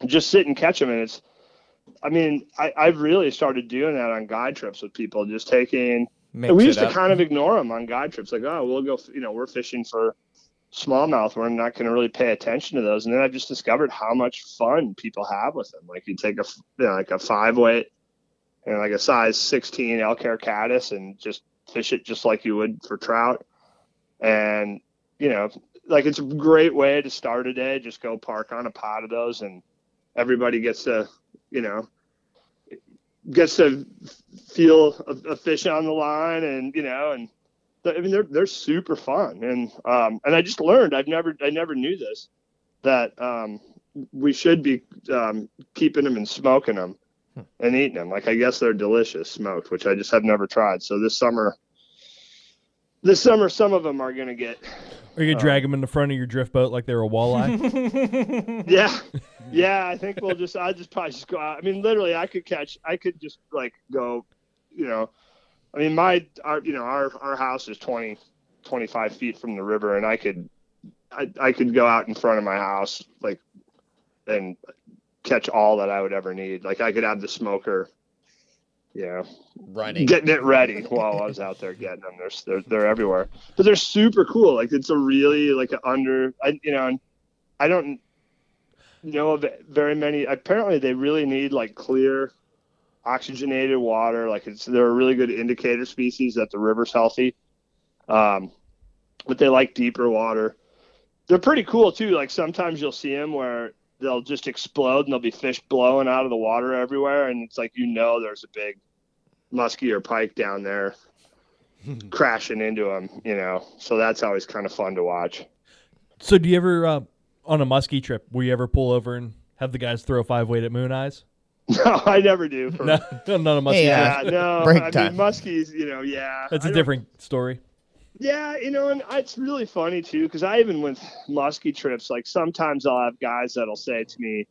just sit and catch them. And it's, I mean, I, I've really started doing that on guide trips with people, just taking. We used to up. kind of ignore them on guide trips, like, oh, we'll go, you know, we're fishing for smallmouth. We're not going to really pay attention to those. And then I've just discovered how much fun people have with them. Like you take a, you know, like a five weight and like a size 16 elk hair caddis and just fish it just like you would for trout. And, you know, like it's a great way to start a day. Just go park on a pot of those and everybody gets to, you know, gets to feel a, a fish on the line and, you know, and I mean, they're, they're super fun. And, um, and I just learned, I've never, I never knew this, that, um, we should be, um, keeping them and smoking them and eating them. Like, I guess they're delicious smoked, which I just have never tried. So this summer, this summer, some of them are going to get, Are you going to uh, drag them in the front of your drift boat like they were a walleye. [laughs] yeah, yeah. I think we'll just. I just probably just go out. I mean, literally, I could catch. I could just like go. You know, I mean, my our you know our our house is 20, 25 feet from the river, and I could, I I could go out in front of my house like, and catch all that I would ever need. Like I could have the smoker. Know, running. getting it ready while I was out there getting them. They're they're, they're everywhere, but they're super cool. Like it's a really like a under, I you know, I don't know of very many. Apparently, they really need like clear, oxygenated water. Like it's they're a really good indicator species that the river's healthy. Um, but they like deeper water. They're pretty cool too. Like sometimes you'll see them where they'll just explode and there'll be fish blowing out of the water everywhere, and it's like you know there's a big muskie or pike down there [laughs] crashing into them, you know. So that's always kind of fun to watch. so, do you ever uh, on a muskie trip? Will you ever pull over and have the guys throw five weight at Moon Eyes? [laughs] No, I never do. For, No, [laughs] not a muskie. Hey, trip. yeah, no. break I time. mean, muskies, you know, yeah. That's a different story. Yeah, you know, and it's really funny too because I even with muskie trips, like sometimes I'll have guys that'll say to me,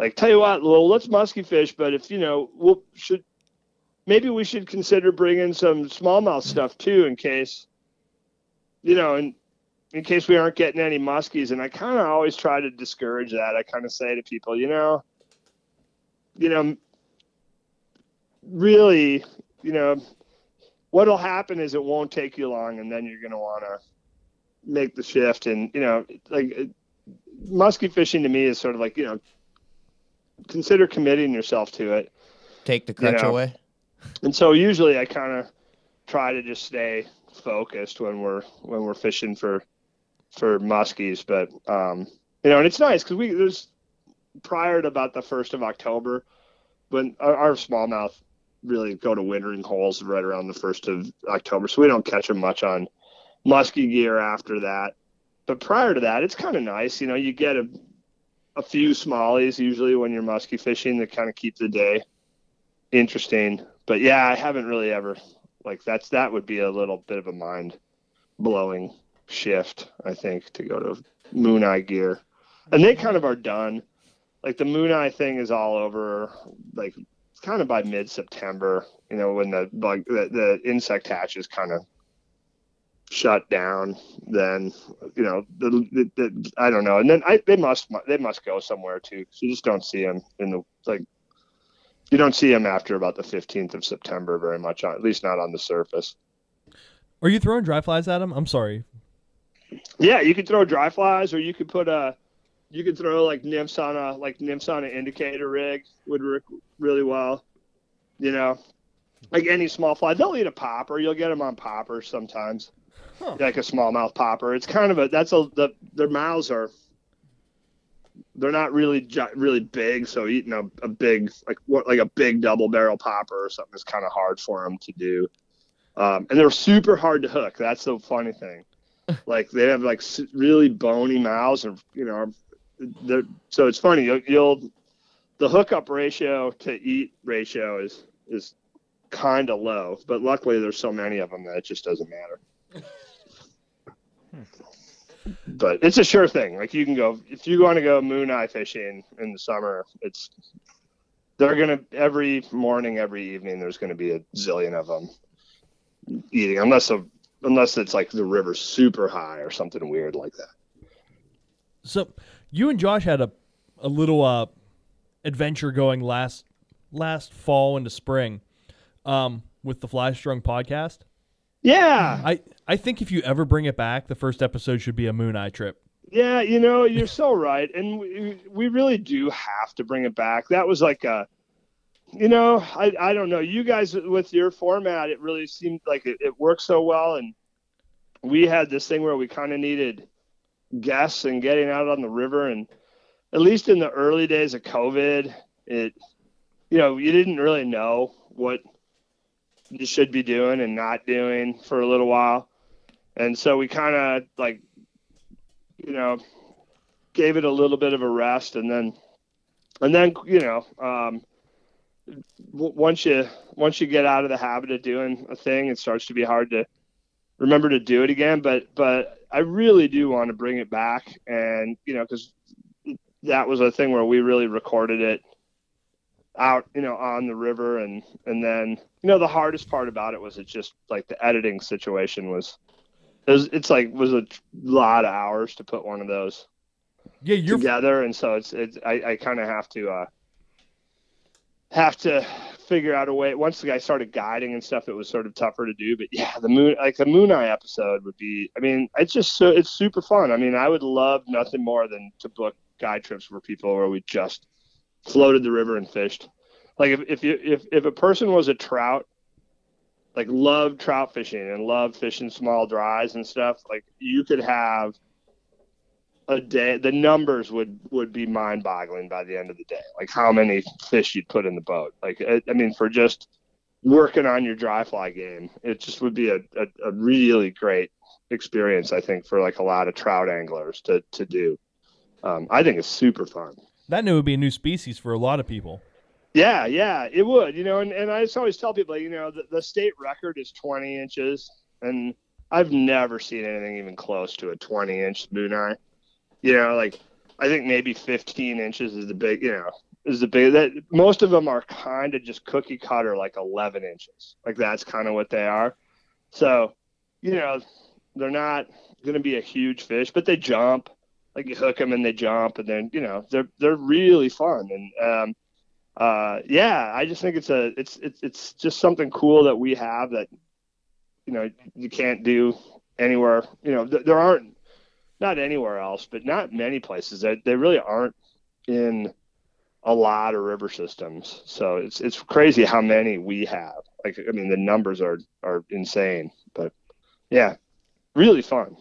like, "Tell you what, well, let's muskie fish, but if you know, we'll should maybe we should consider bringing some smallmouth stuff too in case, you know, in in case we aren't getting any muskies." And I kind of always try to discourage that. I kind of say to people, you know, you know, really, you know, what'll happen is it won't take you long, and then you're going to want to make the shift. And you know, like musky fishing to me is sort of like you know, consider committing yourself to it. Take the crutch know. away. And so usually I kind of try to just stay focused when we're when we're fishing for for muskies. But um, you know, and it's nice because we there's prior to about the first of October when our, our smallmouth really go to wintering holes right around the first of October, so we don't catch them much on musky gear after that. But prior to that, it's kind of nice. You know, you get a a few smallies usually when you're musky fishing that kind of keep the day interesting. But yeah, I haven't really ever like that's that would be a little bit of a mind blowing shift, I think, to go to moon eye gear. And they kind of are done. Like the moon eye thing is all over like kind of by mid September, you know, when the bug the, the insect hatches kind of shut down, then you know the, the, the, I don't know, and then I, they must they must go somewhere too. You just don't see them in the like you don't see them after about the fifteenth of September very much, at least not on the surface. Are you throwing dry flies at them? I'm sorry. Yeah, you could throw dry flies, or you could put a you could throw like nymphs on a like nymphs on an indicator rig would work really well. You know, like any small fly, they'll eat a popper. You'll get them on poppers sometimes huh. like a smallmouth popper. It's kind of a that's a the their mouths are they're not really really big, so eating a, a big like what like a big double barrel popper or something is kind of hard for them to do. Um, and they're super hard to hook. That's the funny thing. [laughs] like they have like really bony mouths, and you know, they're, so it's funny. You'll, you'll the hookup ratio to eat ratio is is kind of low, but luckily there's so many of them that it just doesn't matter. But it's a sure thing. Like you can go if you want to go moon eye fishing in the summer. It's they're gonna every morning, every evening. There's gonna be a zillion of them eating, unless a, unless it's like the river's super high or something weird like that. So you and Josh had a a little uh, adventure going last last fall into spring um, with the Fly Strung podcast. Yeah. I, I think if you ever bring it back, the first episode should be a moon eye trip. Yeah, you know, you're so right. And we, we really do have to bring it back. That was like a, you know, I, I don't know. You guys with your format, it really seemed like it, it worked so well. And we had this thing where we kind of needed guests and getting out on the river. And at least in the early days of COVID, it, you know, you didn't really know what – you should be doing and not doing for a little while. And so we kind of like, you know, gave it a little bit of a rest and then, and then, you know, um, once you, once you get out of the habit of doing a thing, it starts to be hard to remember to do it again. But, but I really do want to bring it back. And, you know, cause that was a thing where we really recorded it out, you know, on the river, and and then you know the hardest part about it was it just like the editing situation was, it was it's like was a lot of hours to put one of those yeah you're together, and so it's it's I, I kind of have to uh have to figure out a way. Once the guy started guiding and stuff, it was sort of tougher to do. But yeah, the moon like the Moon Eye episode would be. I mean, it's just so it's super fun. I mean, I would love nothing more than to book guide trips for people where we just floated the river and fished. Like if if you if if a person was a trout, like loved trout fishing and loved fishing small dries and stuff, like you could have a day the numbers would would be mind boggling by the end of the day. Like how many fish you'd put in the boat. Like i, I mean for just working on your dry fly game it just would be a, a, a, really great experience i think for like a lot of trout anglers to to do. Um, i think it's super fun that would be a new species for a lot of people. Yeah, yeah, it would. You know, and, and I just always tell people, you know, the, the state record is 20 inches, and I've never seen anything even close to a 20 inch eye. You know, like I think maybe 15 inches is the big, you know, is the big that most of them are kind of just cookie cutter, like 11 inches. Like that's kind of what they are. So, you know, they're not going to be a huge fish, but they jump like you hook them and they jump, and then you know they're they're really fun. And um, uh, yeah, I just think it's a it's it's it's just something cool that we have that you know you can't do anywhere. You know th- there aren't not anywhere else, but not many places. They they really aren't in a lot of river systems. So it's it's crazy how many we have. Like I mean the numbers are are insane, but yeah, really fun.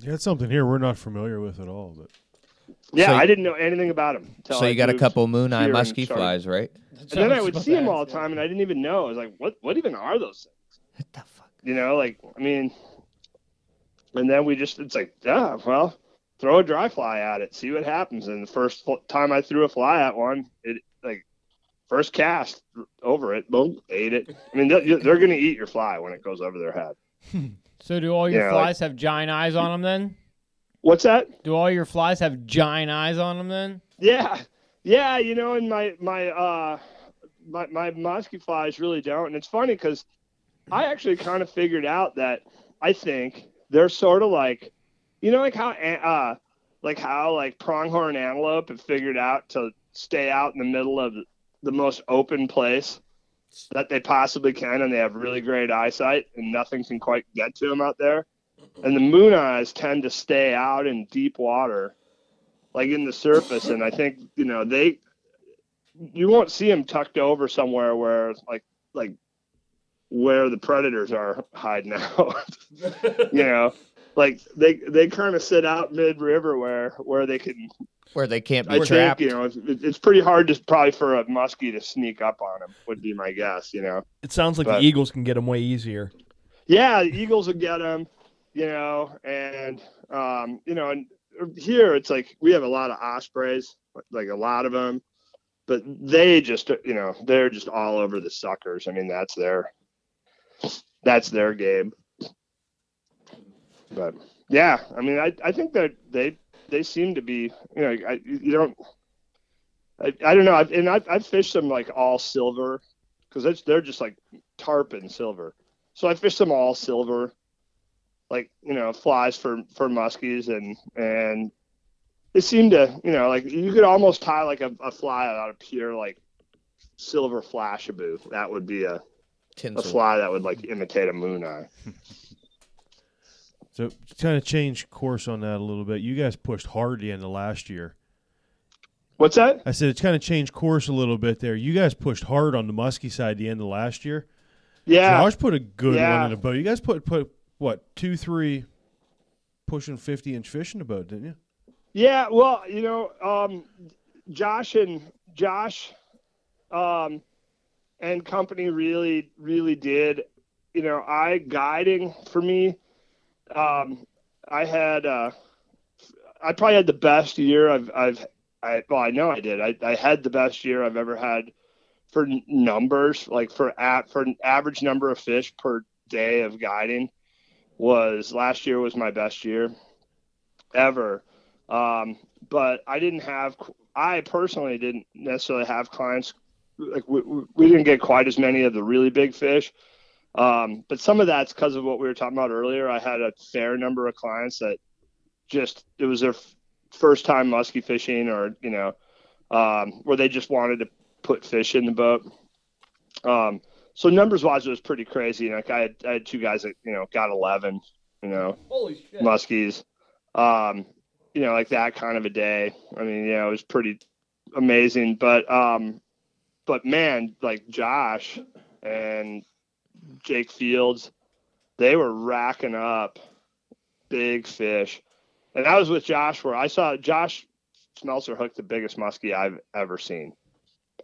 Yeah, it's something here we're not familiar with at all. But Yeah, So you- I didn't know anything about them. So you got a couple moon eye musky flies, right? And then I would see them all the time, and I didn't even know. I was like, "What? What even are those things?" What the fuck? You know, like I mean, and then we just—it's like, yeah, well, throw a dry fly at it, see what happens. And the first fl- time I threw a fly at one, it like first cast over it, boom, ate it. I mean, they're, they're going to eat your fly when it goes over their head. [laughs] So do all your Yeah, like- flies have giant eyes on them then? What's that? Do all your flies have giant eyes on them then? Yeah, yeah. You know, and my my uh my my musky flies really don't. And it's funny because I actually kind of figured out that I think they're sort of like, you know, like how uh like how like pronghorn antelope have figured out to stay out in the middle of the most open place that they possibly can, and they have really great eyesight, and nothing can quite get to them out there. And the moon eyes tend to stay out in deep water like in the surface and i think you know they you won't see them tucked over somewhere where like like where the predators are hiding out [laughs] you know like they they kind of sit out mid river where where they can Where they can't be i think you know it's, it's pretty hard to probably for a muskie to sneak up on them would be my guess you know It sounds like But- the Eagles can get them way easier. yeah, the Eagles will get them, you know, and um, you know, and here it's like we have a lot of ospreys, like a lot of them, but they just, you know, they're just all over the suckers. I mean, that's their, that's their game. But yeah, I mean, I I think that they they seem to be, you know, I you don't. I, I don't know, I've, and I've, I've fished them like all silver because they're just like tarpon silver. So I fished them all silver, like you know, flies for for muskies, and and it seemed to you know like you could almost tie like a, a fly out of pure like silver Flashabou. That would be a, a fly that would like imitate a moon eye. [laughs] so to kind of change course on that a little bit. You guys pushed hard the end of last year. What's that? I said it's kind of changed course a little bit there. You guys pushed hard on the musky side the end of last year. Yeah, Josh put a good Yeah. one in the boat. You guys put put what two three, pushing fifty inch fish in the boat, didn't you? Yeah, well, you know, um, Josh and Josh um, and company really, really did. You know, I guiding for me. Um, I had, uh, I probably had the best year I've, I've, I well, I know I did. I, I had the best year I've ever had for numbers, like for at for an average number of fish per day of guiding. Was last year was my best year ever. Um, but I didn't have, I personally didn't necessarily have clients like we- we didn't get quite as many of the really big fish. Um, but some of that's because of what we were talking about earlier. I had a fair number of clients that just it was their f- first time musky fishing, or you know, um, where they just wanted to put fish in the boat. Um, so numbers wise, it was pretty crazy. Like I had, I had two guys that you know got eleven, you know, Holy muskies. Um, you know, like that kind of a day. I mean, you know, it was pretty amazing. But um, but man, like Josh and Jake Fields, they were racking up big fish. And I was with Josh where I saw Josh Smelser hook the biggest muskie I've ever seen.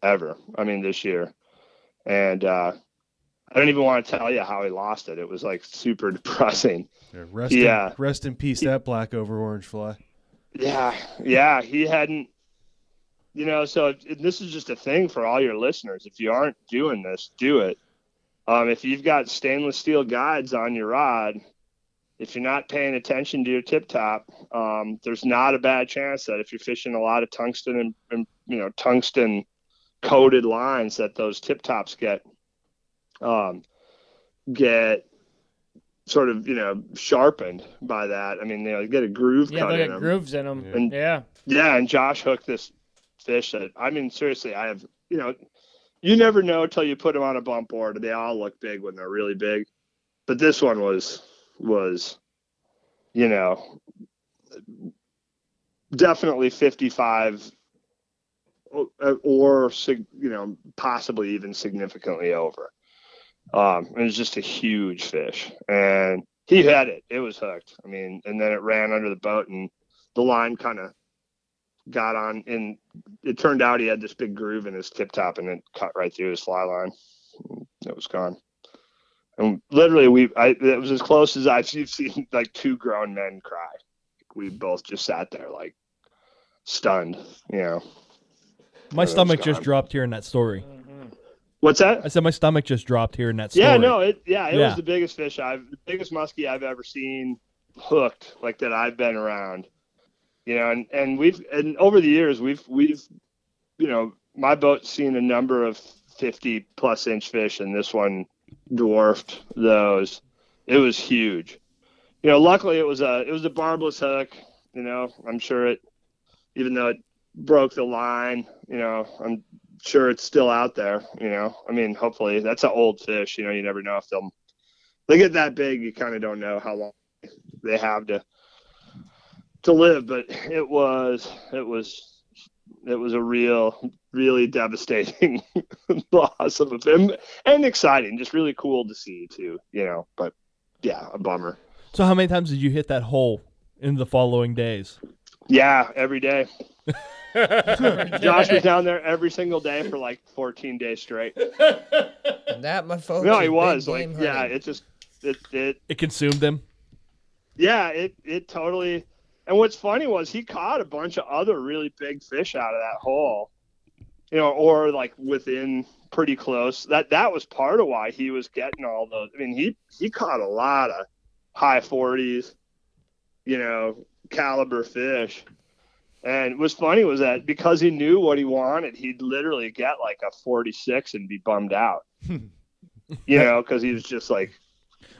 Ever. I mean this year. And uh I don't even want to tell you how he lost it. It was like super [laughs] depressing. Yeah, rest Yeah. In, rest in peace, that black over orange fly. Yeah, yeah, he hadn't. You know, so this is just a thing for all your listeners. If you aren't doing this, do it. Um, if you've got stainless steel guides on your rod, if you're not paying attention to your tip top, um, there's not a bad chance that if you're fishing a lot of tungsten and, and you know tungsten coated lines, that those tip tops get um, get sort of you know sharpened by that. I mean, you know, get a groove Yeah, they got grooves in them. And- yeah. Yeah, and Josh hooked this fish that I mean, seriously, I have you know, you never know till you put them on a bump board. They all look big when they're really big, but this one was was, you know, definitely fifty five, or, or you know, possibly even significantly over. Um, it was just a huge fish, and he had it. It was hooked. I mean, and then it ran under the boat, and the line kind of got on, and it turned out he had this big groove in his tip top, and it cut right through his fly line. It was gone. And literally, we I it was as close as I've [laughs] seen like two grown men cry. We both just sat there like stunned. You know, My stomach just dropped hearing that story. what's that? I said my stomach just dropped hearing that story. Yeah, no, it yeah, it Yeah. was the biggest fish I've the biggest muskie I've ever seen hooked like that I've been around. You know, and and we've and over the years we've we've you know, my boat's seen a number of 50 plus inch fish and this one dwarfed those. It was huge. You know, luckily it was a it was a barbless hook, you know. I'm sure it even though it broke the line, you know, I'm sure it's still out there. You know, I mean, hopefully that's an old fish. You know, you never know if they'll they get that big. You kind of don't know how long they have to to live. But it was it was it was a real, really devastating [laughs] loss of a film and exciting. Just really cool to see too. You know, but yeah, a bummer. So how many times did you hit that hole in the following days? Yeah, every day. [laughs] Josh was down there every single day for like 14 days straight. And that, my folks. No, he was like, yeah, hunting. it just, it, it, It consumed him. yeah, it, it totally. And what's funny was he caught a bunch of other really big fish out of that hole, you know, or like within pretty close. That that was part of why he was getting all those. I mean, he he caught a lot of high 40s, you know, caliber fish. And what's funny was that because he knew what he wanted, he'd literally get like a 46 and be bummed out. [laughs] you know, because he was just like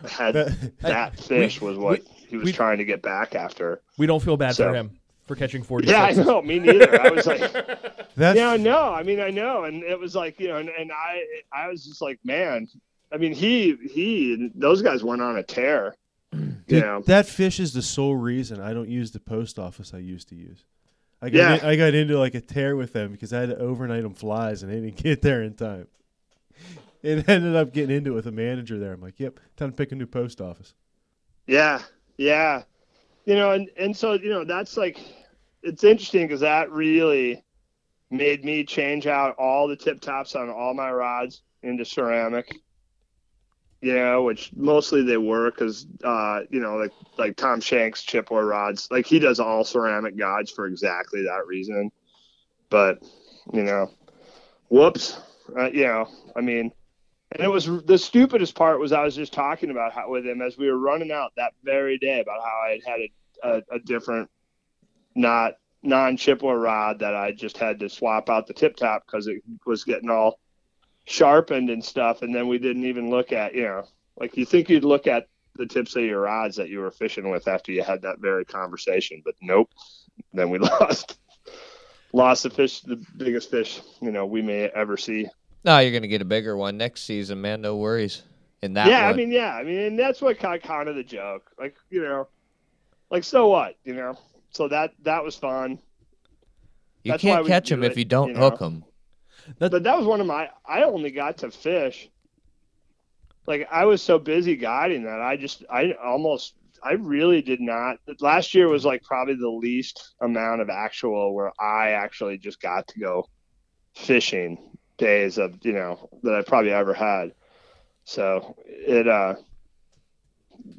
had That- that fish was what he was we- trying to get back after. We don't feel bad So- for him for catching 40. Yeah, I know. Me neither. I was like, [laughs] That's yeah, I know. I mean, I know. And it was like, you know, and, and I, I was just like, man. I mean, he, he, those guys went on a tear. You Dude, know. that fish is the sole reason I don't use the post office I used to use. I got Yeah. in- I got into like a tear with them because I had to overnight them flies and they didn't get there in time. It [laughs] ended up getting into it with a manager there. I'm like, yep, time to pick a new post office. Yeah, yeah. You know, and and so you know that's like it's interesting because that really made me change out all the tip tops on all my rods into ceramic. You know, which mostly they were because uh, you know like like Tom Shanks chipboard rods, like he does all ceramic guides for exactly that reason. But you know, whoops, uh, you know, I mean. And it was the stupidest part was I was just talking about how with him as we were running out that very day about how I had had a, a, a different, not non chipboard rod that I just had to swap out the tip top because it was getting all sharpened and stuff. And then we didn't even look at you know like you think you'd look at the tips of your rods that you were fishing with after you had that very conversation, but nope. Then we [laughs] lost lost the fish, the biggest fish you know we may ever see. No, you're gonna get a bigger one next season, man. No worries. In that yeah, one. I mean, yeah, I mean, and that's what kind kind of the joke. Like, you know, like so what, you know? So that that was fun. you that's why can't we catch do them if you don't you know. hook them. That- But that was one of my. I only got to fish. Like I was so busy guiding that I just I almost I really did not. Last year was like probably the least amount of actual where I actually just got to go fishing days of you know that I probably ever had. So it uh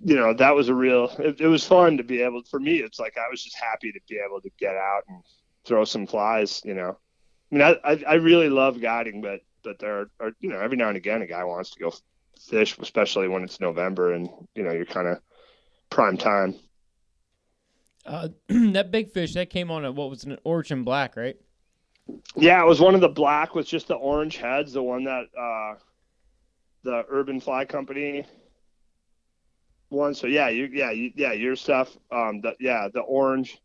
you know that was a real it, it was fun to be able for me it's like I was just happy to be able to get out and throw some flies you know I mean I I, I really love guiding but but there are you know every now and again a guy wants to go fish especially when it's November and you know you're kind of prime time Uh, [clears throat] that big fish that came on a what was an origin black, right? Yeah, it was one of the black with just the orange heads, the one that uh, the Urban Fly Company one. So yeah, you yeah you, yeah your stuff. Um, the, yeah, the orange.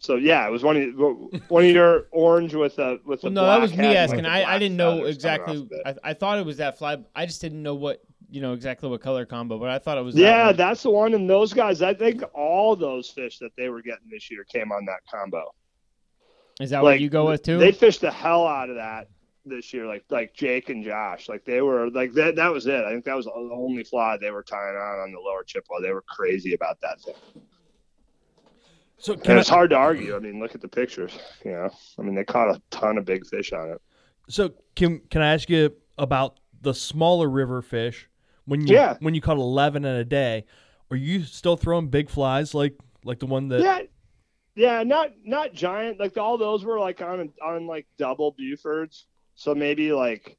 So yeah, it was one of [laughs] one of your orange with the with the Well, no, that was me asking. like I, I didn't know exactly. off of it. I, I thought it was that fly. I just didn't know what you know exactly what color combo, but I thought it was. that Yeah, that's the one. And those guys, I think all those fish that they were getting this year came on that combo. Is that like, what you go with too? They fished the hell out of that this year, like like Jake and Josh, like they were like that. That was it. I think that was the only fly they were tying on on the lower Chippewa. They were crazy about that thing. So And can I, it's hard to argue. I mean, look at the pictures. You know, I mean, they caught a ton of big fish on it. so can can I ask you about the smaller river fish when you Yeah. when you caught eleven in a day? Are you still throwing big flies like like the one that? Yeah, yeah, not not giant. Like all those were like on on like double Bufords, so maybe like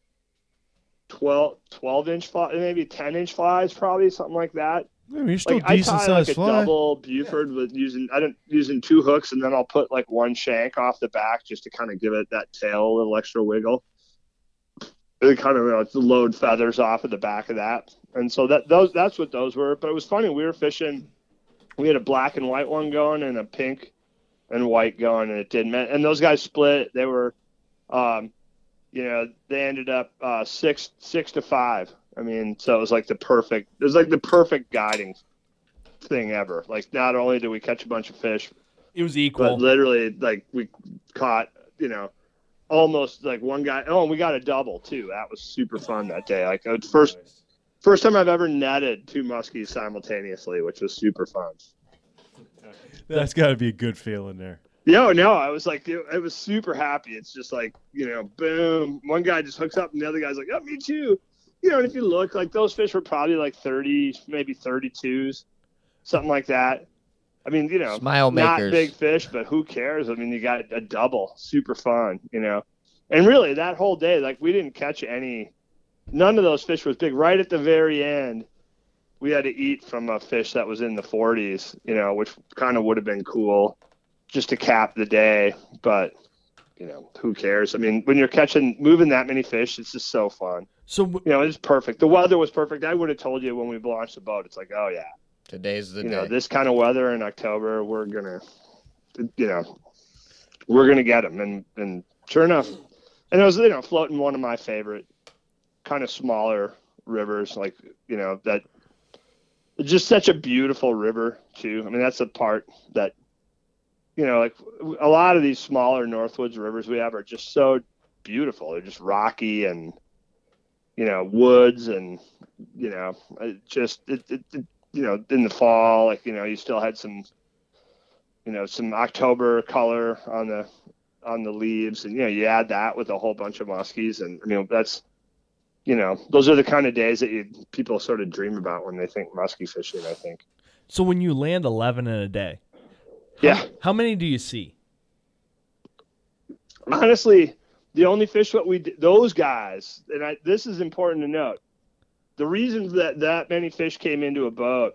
12, 12 inch fly, maybe ten inch flies, probably something like that. I mean, you're still Like I decent tie like a fly. double Buford with using I don't using two hooks, and then I'll put like one shank off the back just to kind of give it that tail a little extra wiggle. It kind of you know, load feathers off of the back of that, and so that those that's what those were. But it was funny. We were fishing. We had a black and white one going and a pink and white going, and it didn't. And those guys split. They were, um, you know, they ended up uh, six six to five. I mean, so it was like the perfect. It was like the perfect guiding thing ever. Like, not only did we catch a bunch of fish, It was but equal. literally, like we caught, you know, almost like one guy. Oh, and we got a double too. That was super fun that day. Like, first first time I've ever netted two muskies simultaneously, which was super fun. [laughs] That's got to be a good feeling there. No, no, I was like, it, I was super happy. It's just like, you know, boom. One guy just hooks up, and the other guy's like, oh, me too. You know, and if you look, like those fish were probably like 30, maybe 32s, something like that. I mean, you know, Smile not makers. big fish, but who cares? I mean, you got a double, super fun, you know. And really, that whole day, like, we didn't catch any, none of those fish was big. Right at the very end, we had to eat from a fish that was in the 40s, you know, which kind of would have been cool just to cap the day. But, you know, who cares? I mean, when you're catching, moving that many fish, it's just so fun. so You know, it's perfect. The weather was perfect. I would have told you when we launched the boat. It's like, oh, yeah, Today's the you day. know, this kind of weather in October, we're gonna, you know, we're gonna get them, and and sure enough, and it was you know floating one of my favorite kind of smaller rivers, like you know that, just such a beautiful river too. I mean, that's the part that, you know, like a lot of these smaller Northwoods rivers we have are just so beautiful. They're just rocky and, you know, woods and, you know, just it, it, it you know, in the fall, like, you know, you still had some, you know, some October color on the, on the leaves. And, you know, you add that with a whole bunch of muskies. And, I mean, that's, you know, those are the kind of days that you, people sort of dream about when they think muskie fishing, I think. so when you land eleven in a day, Yeah. how many do you see? honestly, the only fish that we those guys, and I, this is important to note. The reason that that many fish came into a boat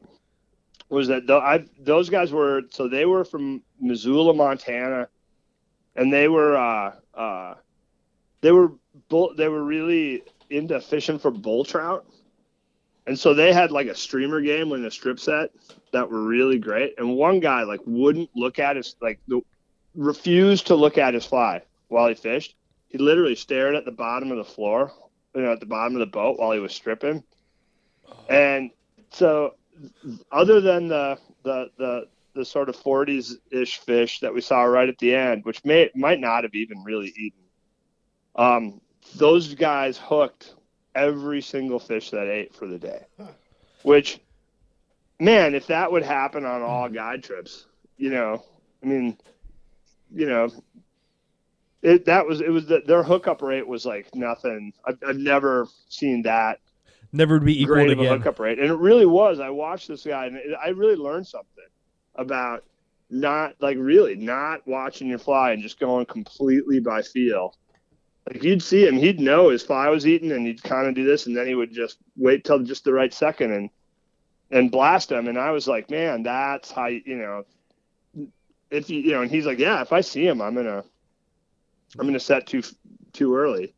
was that the, I, those guys were so they were from Missoula, Montana, and they were uh, uh, they were they were really into fishing for bull trout, and so they had like a streamer game with a strip set that were really great. And one guy like wouldn't look at his like the refused to look at his fly while he fished. He literally stared at the bottom of the floor, you know, at the bottom of the boat while he was stripping. And so, other than the the the, the sort of 40s ish fish that we saw right at the end, which may might not have even really eaten, um, those guys hooked every single fish that ate for the day. Which, man, if that would happen on all guide trips, you know, I mean, you know, it that was it was the, their hookup rate was like nothing. I've, I've never seen that Never would be equal great of a hookup rate, and it really was. I watched this guy, and it, I really learned something about not like really not watching your fly and just going completely by feel. Like you'd see him, he'd know his fly was eating, and he'd kind of do this, and then he would just wait till just the right second and and blast him. And I was like, man, that's how you, you know. If you you know, and he's like, yeah, if I see him, I'm gonna I'm gonna set too too early.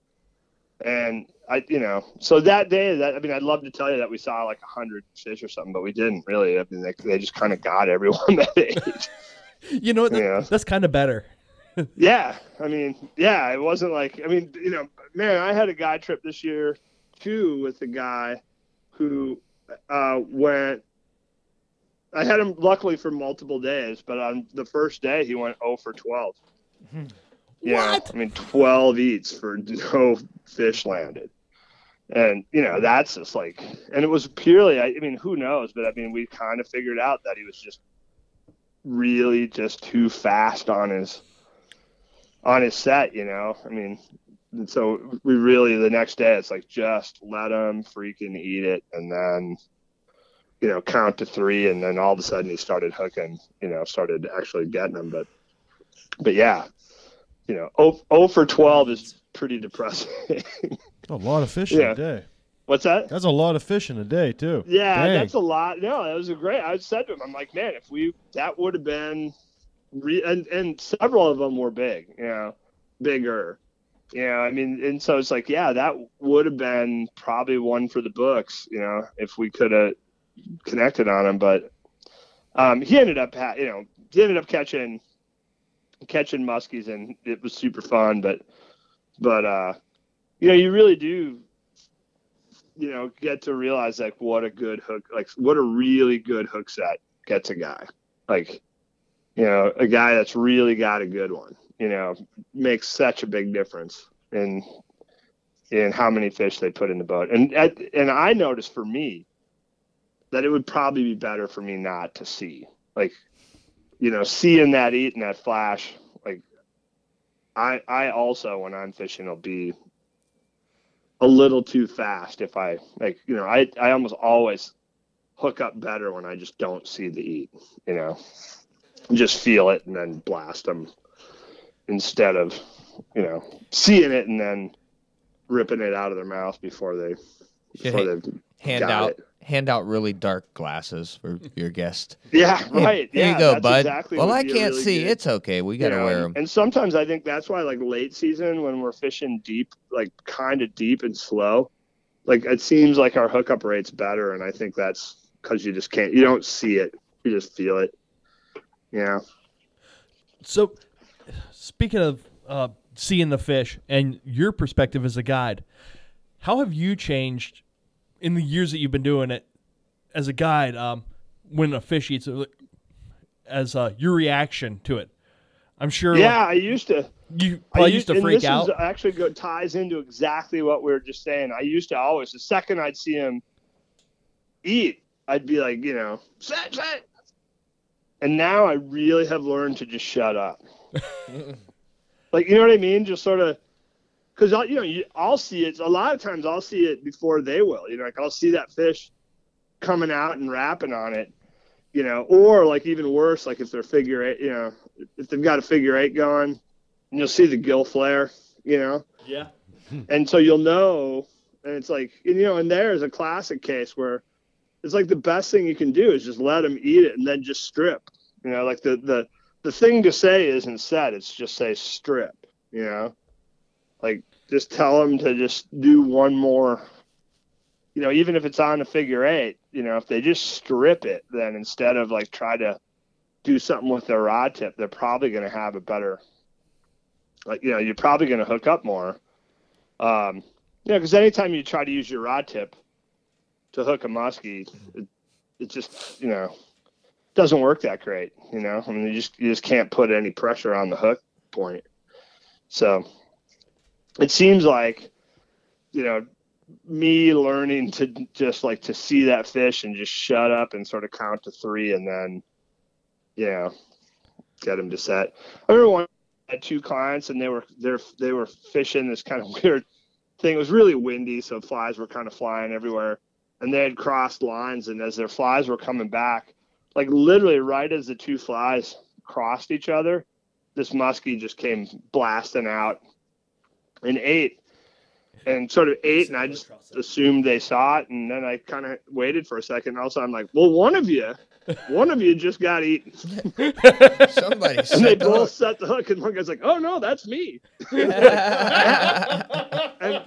And I, you know, so that day, that I mean, I'd love to tell you that we saw like a hundred fish or something, but we didn't really. I mean, they, they just kind of got everyone [laughs] that age. You know? That- Yeah. That's kind of better. Yeah, I mean, yeah, it wasn't like I mean, you know, man, I had a guy trip this year too with a guy who uh, went. I had him luckily for multiple days, but on the first day he went 0 for 12. Yeah, What? I mean, 12 eats for [laughs] no fish landed. And, you know, that's just like, and it was purely, I, I mean, who knows? But I mean, we kind of figured out that he was just really just too fast on his, on his set, you know? I mean, so we really, the next day, it's like, just let him freaking eat it. And then, you know, count to three. And then all of a sudden he started hooking, you know, started actually getting them. But, but yeah, you know, 0, 0 for 12 is pretty depressing. [laughs] A lot of fish in Yeah. a day. What's that? That's a lot of fish in a day too. Yeah, Dang. that's a lot. No, that was a great. I said to him, I'm like, man, if we that would have been, re- and and several of them were big, you know, bigger. You know, I mean, and so it's like, yeah, that would have been probably one for the books, you know, if we could have connected on him. But um, he ended up, ha- you know, he ended up catching catching muskies, and it was super fun. But but uh, you know, you really do you know, get to realize like what a good hook, like what a really good hook set gets a guy. Like, you know, a guy that's really got a good one, you know, makes such a big difference in in how many fish they put in the boat. And and I noticed for me that it would probably be better for me not to see. Like, you know, seeing that eat and that flash, like I I also when I'm fishing will be a little too fast if I like you know I I almost always hook up better when I just don't see the eat you know just feel it and then blast them instead of you know seeing it and then ripping it out of their mouth before they before hand got out it. hand out really dark glasses for your guest. yeah right Here yeah, you go, that's bud. exactly well, I would be a can't really see. good- It's okay. We got to you know, wear them. and sometimes I think that's why, like late season, when we're fishing deep, like kind of deep and slow, like it seems like our hookup rate's better, and I think that's because you just can't, you don't see it, you just feel it. Yeah. So, speaking of uh, seeing the fish and your perspective as a guide, how have you changed in the years that you've been doing it as a guide? Um, when a fish eats it, as uh, your reaction to it, I'm sure. like, Yeah, I used to. you I used to freak this out. Actually go, ties into exactly what we were just saying. I used to always, the second I'd see him eat, I'd be like, you know, set, set. And now I really have learned to just shut up. [laughs] like, you know what I mean? Just sort of, because I'll, you know, you, I'll see it. A lot of times I'll see it before they will. You know, like I'll see that fish coming out and rapping on it. You know, or like even worse, like if they're figure eight, you know, if they've got a figure eight going, and you'll see the gill flare, you know, yeah. [laughs] and so you'll know, and it's like, and, you know, and there is a classic case where it's like the best thing you can do is just let them eat it and then just strip, you know, like the the the thing to say isn't said, it's just say strip, you know, like just tell them to just do one more, you know, even if it's on a figure eight, you know, if they just strip it, then instead of like try to do something with their rod tip, they're probably going to have a better, like, you know, you're probably going to hook up more. Um, you know, because anytime you try to use your rod tip to hook a muskie, it, it just, you know, doesn't work that great. You know, I mean, you just you just can't put any pressure on the hook point. So it seems like, you know, me learning to just like to see that fish and just shut up and sort of count to three and then, you know, get him to set. I remember one had two clients and they were they're they were fishing this kind of [laughs] weird thing. It was really windy, so flies were kind of flying everywhere. And they had crossed lines, and as their flies were coming back, like literally right as the two flies crossed each other, this muskie just came blasting out and ate and sort of ate and I just assumed they saw it and then I kind of waited for a second and also I'm like, well, one of you, one of you just got eaten. [laughs] Somebody And they set the both hook. set the hook and one guy's like, oh no, that's me. [laughs] And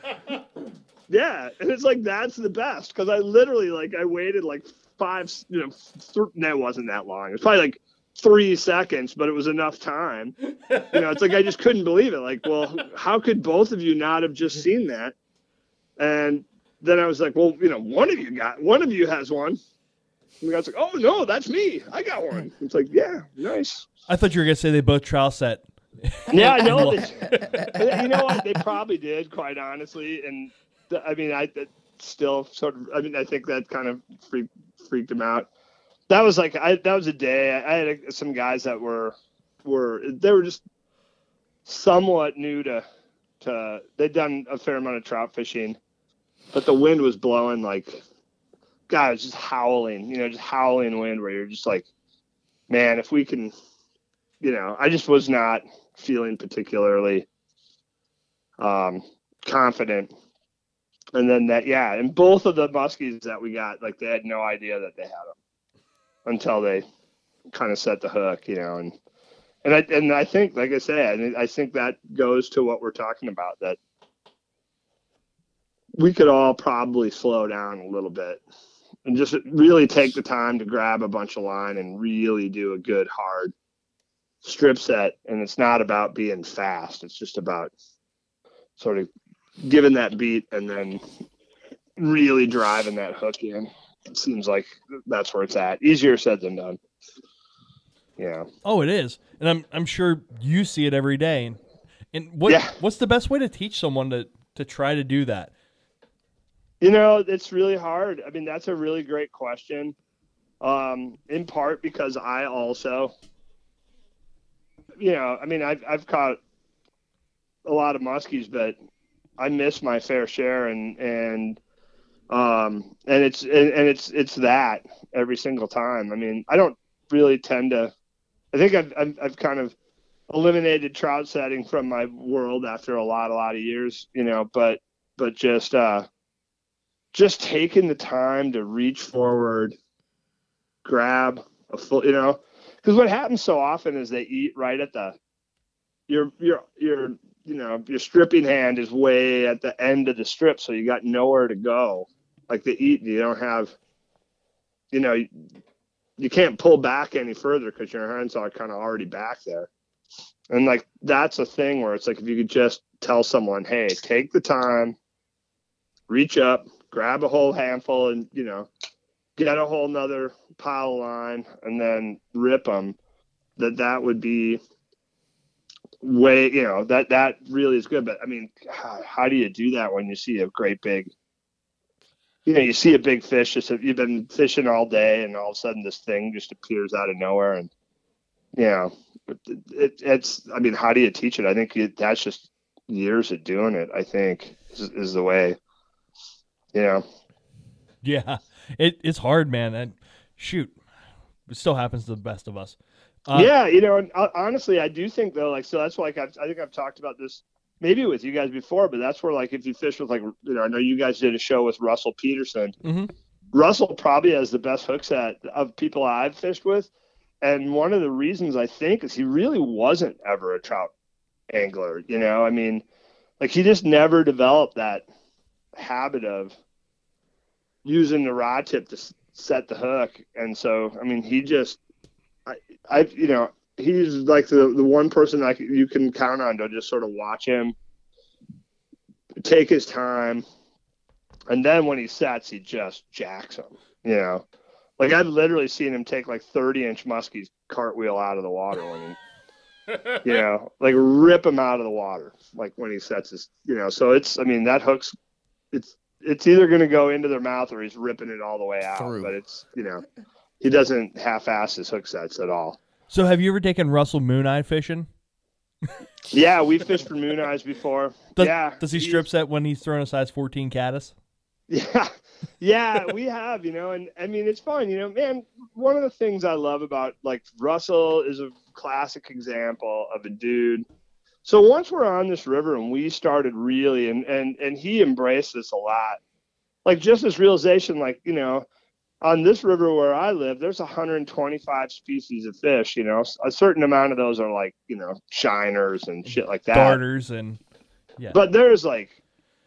yeah, and it's like that's the best because I literally like I waited like five, you know, th- no, it wasn't that long. It was probably like three seconds, but it was enough time. You know, it's like I just couldn't believe it. Like, well, how could both of you not have just seen that? And then I was like, well, you know, one of you got one of you has one. And the guy's like, oh no, that's me. I got one. It's like, yeah, nice. I thought you were gonna say they both trial set Yeah, I know. [laughs] That, you know what? They probably did, quite honestly. And I mean, I that still sort of. I mean, I think that kind of freaked freaked him out. That was like I. That was a day. I, had some guys that were were they were just somewhat new to to. They'd done a fair amount of trout fishing, but the wind was blowing like. God, it was just howling. You know, just howling wind where you're just like, man, if we can you know, I just was not feeling particularly um, confident. And then that, yeah, and both of the muskies that we got, like they had no idea that they had them until they kind of set the hook, you know, and and I and I think, like I said, I think that goes to what we're talking about that we could all probably slow down a little bit and just really take the time to grab a bunch of line and really do a good hard strip set. And it's not about being fast. It's just about sort of giving that beat and then really driving that hook in it seems like that's where it's at easier said than done yeah Oh, it is, and I'm I'm sure you see it every day. And, and what Yeah. what's the best way to teach someone to to try to do that? You know, it's really hard. I mean, that's a really great question. Um, in part because I also, you know, I mean, I've I've caught a lot of muskies, but I miss my fair share, and and um, and it's and, and it's it's that every single time. I mean, I don't really tend to. I think I've I've, I've kind of eliminated trout setting from my world after a lot a lot of years, you know, but but just uh just taking the time to reach forward, grab a full, you know, because what happens so often is they eat right at the your your your you know your stripping hand is way at the end of the strip, so you got nowhere to go. Like the eat, you don't have, you know, you, you can't pull back any further because your hands are kind of already back there. And like that's a thing where it's like if you could just tell someone, hey, take the time, reach up, grab a whole handful, and you know, get a whole nother pile line, and then rip them. That that would be way, you know, that that really is good. But I mean, how, how do you do that when you see a great big, you know, you see a big fish, just you've been fishing all day, and all of a sudden this thing just appears out of nowhere, and you know, it, it, it's. I mean, how do you teach it? I think it, that's just years of doing it. I think is, is the way. You know. Yeah, it it's hard, man. And shoot, it still happens to the best of us. Uh, yeah, you know, and uh, honestly, I do think though, like, so that's why, like, I've, I think I've talked about this maybe with you guys before, but that's where, like, if you fish with, like, you know, I know you guys did a show with Russell Peterson. Mhm. Russell probably has the best hook set of people I've fished with, and one of the reasons I think is he really wasn't ever a trout angler. You know, I mean, like, he just never developed that habit of using the rod tip to set the hook, and so I mean, he just I, I, you know, he's like the the one person like you can count on to just sort of watch him, take his time, and then when he sets, he just jacks them. You know, like I've literally seen him take like thirty inch muskies cartwheel out of the water when he, [laughs] you know, like rip him out of the water, like when he sets his, you know. So it's, I mean, that hook's, it's it's either going to go into their mouth or he's ripping it all the way out. Through. But it's, you know, he doesn't half-ass his hook sets at all. So have you ever taken Russell mooneye fishing? [laughs] Yeah, we fished for mooneyes before. Does, yeah. Does he strip set when he's throwing a size 14 caddis? Yeah. [laughs] Yeah, we have, you know, and I mean it's fun, you know, man, one of the things I love about like Russell is a classic example of a dude. So once we're on this river and we started really and and and he embraced this a lot. Like just this realization like, you know, on this river where I live, there's 125 species of fish, you know. A certain amount of those are like, you know, shiners and shit like that. Darters and yeah. But there's like,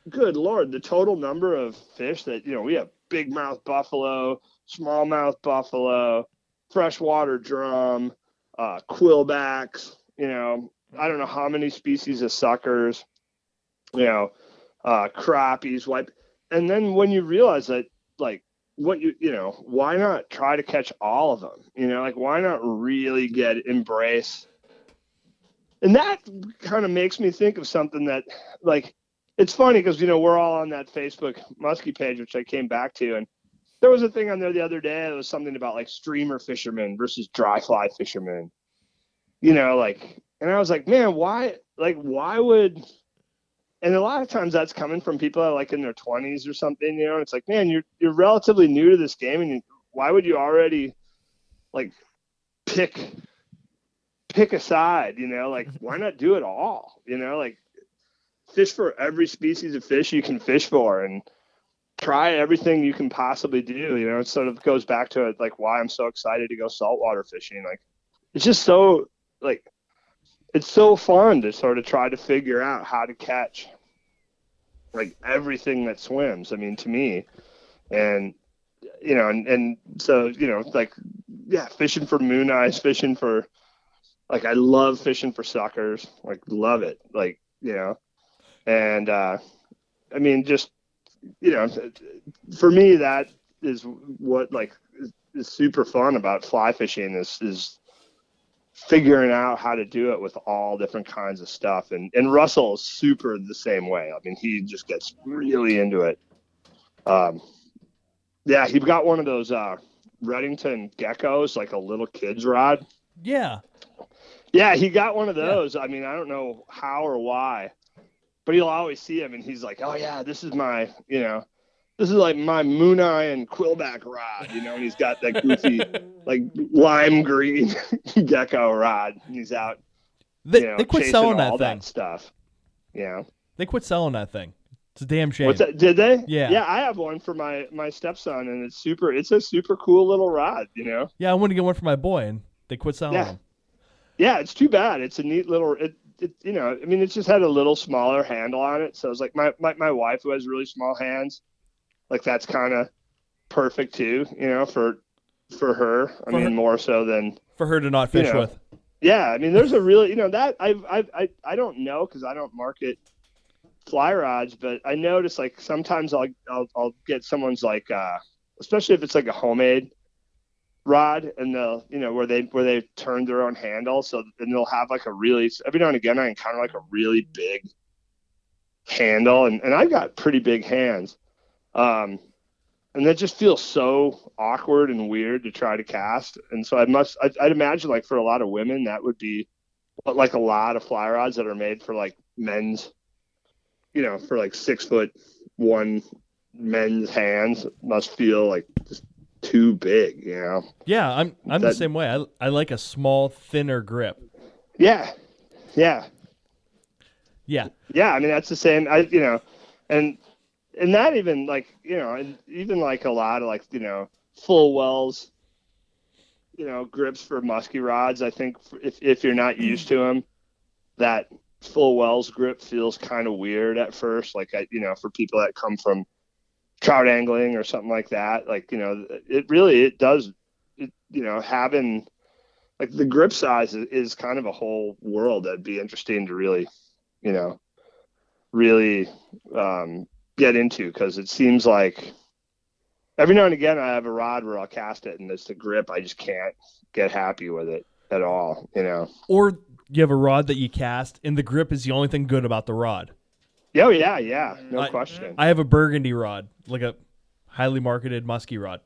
good lord, the total number of fish that you know we have: big mouth buffalo, smallmouth buffalo, freshwater drum, uh, quillbacks. You know, I don't know how many species of suckers. You know, uh, crappies, white. And then when you realize that, like, what you you know, why not try to catch all of them? You know, like why not really get embrace and that kind of makes me think of something that like it's funny because you know we're all on that Facebook muskie page, which I came back to, and there was a thing on there the other day. It was something about like streamer fishermen versus dry fly fishermen. You know, like, and I was like, man, why? Like, why would? And a lot of times that's coming from people that are like in their twenties or something. You know, it's like, man, you're you're relatively new to this game, and you, why would you already like pick pick a side? You know, like why not do it all? You know, like fish for every species of fish you can fish for, and try everything you can possibly do. You know, it sort of goes back to like why I'm so excited to go saltwater fishing. Like it's just so like it's so fun to sort of try to figure out how to catch like everything that swims. I mean, to me, and you know, and, and so you know, like yeah, fishing for mooneyes, fishing for like I love fishing for suckers, like love it, like you know, and uh, I mean, just you know, for me that is what like is, super fun about fly fishing is is figuring out how to do it with all different kinds of stuff. And and Russell is super the same way. I mean, he just gets really into it. Um, yeah, he got one of those uh, Redington geckos, like a little kid's rod. Yeah. Yeah, he got one of those. I mean, I don't know how or why, but he'll always see him and he's like, "Oh yeah, this is my, you know, this is like my mooneye and quillback rod, you know." And he's got that goofy, [laughs] like lime green [laughs] gecko rod, and he's out, They, you know, they quit chasing selling all that thing. that stuff. Yeah. They quit selling that thing. It's a damn shame. What's that? Did they? Yeah. Yeah, I have one for my my stepson, and it's super. It's a super cool little rod, you know. Yeah, I wanted to get one for my boy, and they quit selling Yeah. them. Yeah, it's too bad. It's a neat little. It, it you know, I mean, it just had a little smaller handle on it, so it's like my my my wife who has really small hands, like that's kind of perfect too, you know, for for her. I For mean, her- more so than For her to not You fish know. with. yeah. I mean, there's a really you know that I've I've I I don't know because I don't market fly rods, but I notice like sometimes I'll I'll, I'll get someone's like uh especially if it's like a homemade rod and they'll you know where they where they turn their own handle so then they'll have like a really every now and again I encounter like a really big handle and, and I've got pretty big hands um and that just feels so awkward and weird to try to cast and so I must I'd, I'd imagine like for a lot of women that would be like a lot of fly rods that are made for like men's you know for like six foot one men's hands must feel like just too big you know Yeah, I'm I'm the same way. I I like a small, thinner grip. yeah yeah Yeah. yeah i mean that's the same i you know and and that even like you know and even like a lot of like you know full wells you know grips for musky rods i think if, if you're not used to them that full wells grip feels kind of weird at first like I, you know for people that come from trout angling or something like that like you know it really it does it, you know having like the grip size is, is kind of a whole world that'd be interesting to really you know really um, get into because it seems like every now and again I have a rod where I'll cast it and it's the grip I just can't get happy with it at all. You know. Or you have a rod that you cast, and the grip is the only thing good about the rod. Oh yeah, yeah, no I- question. I have a burgundy rod, like a highly marketed musky rod.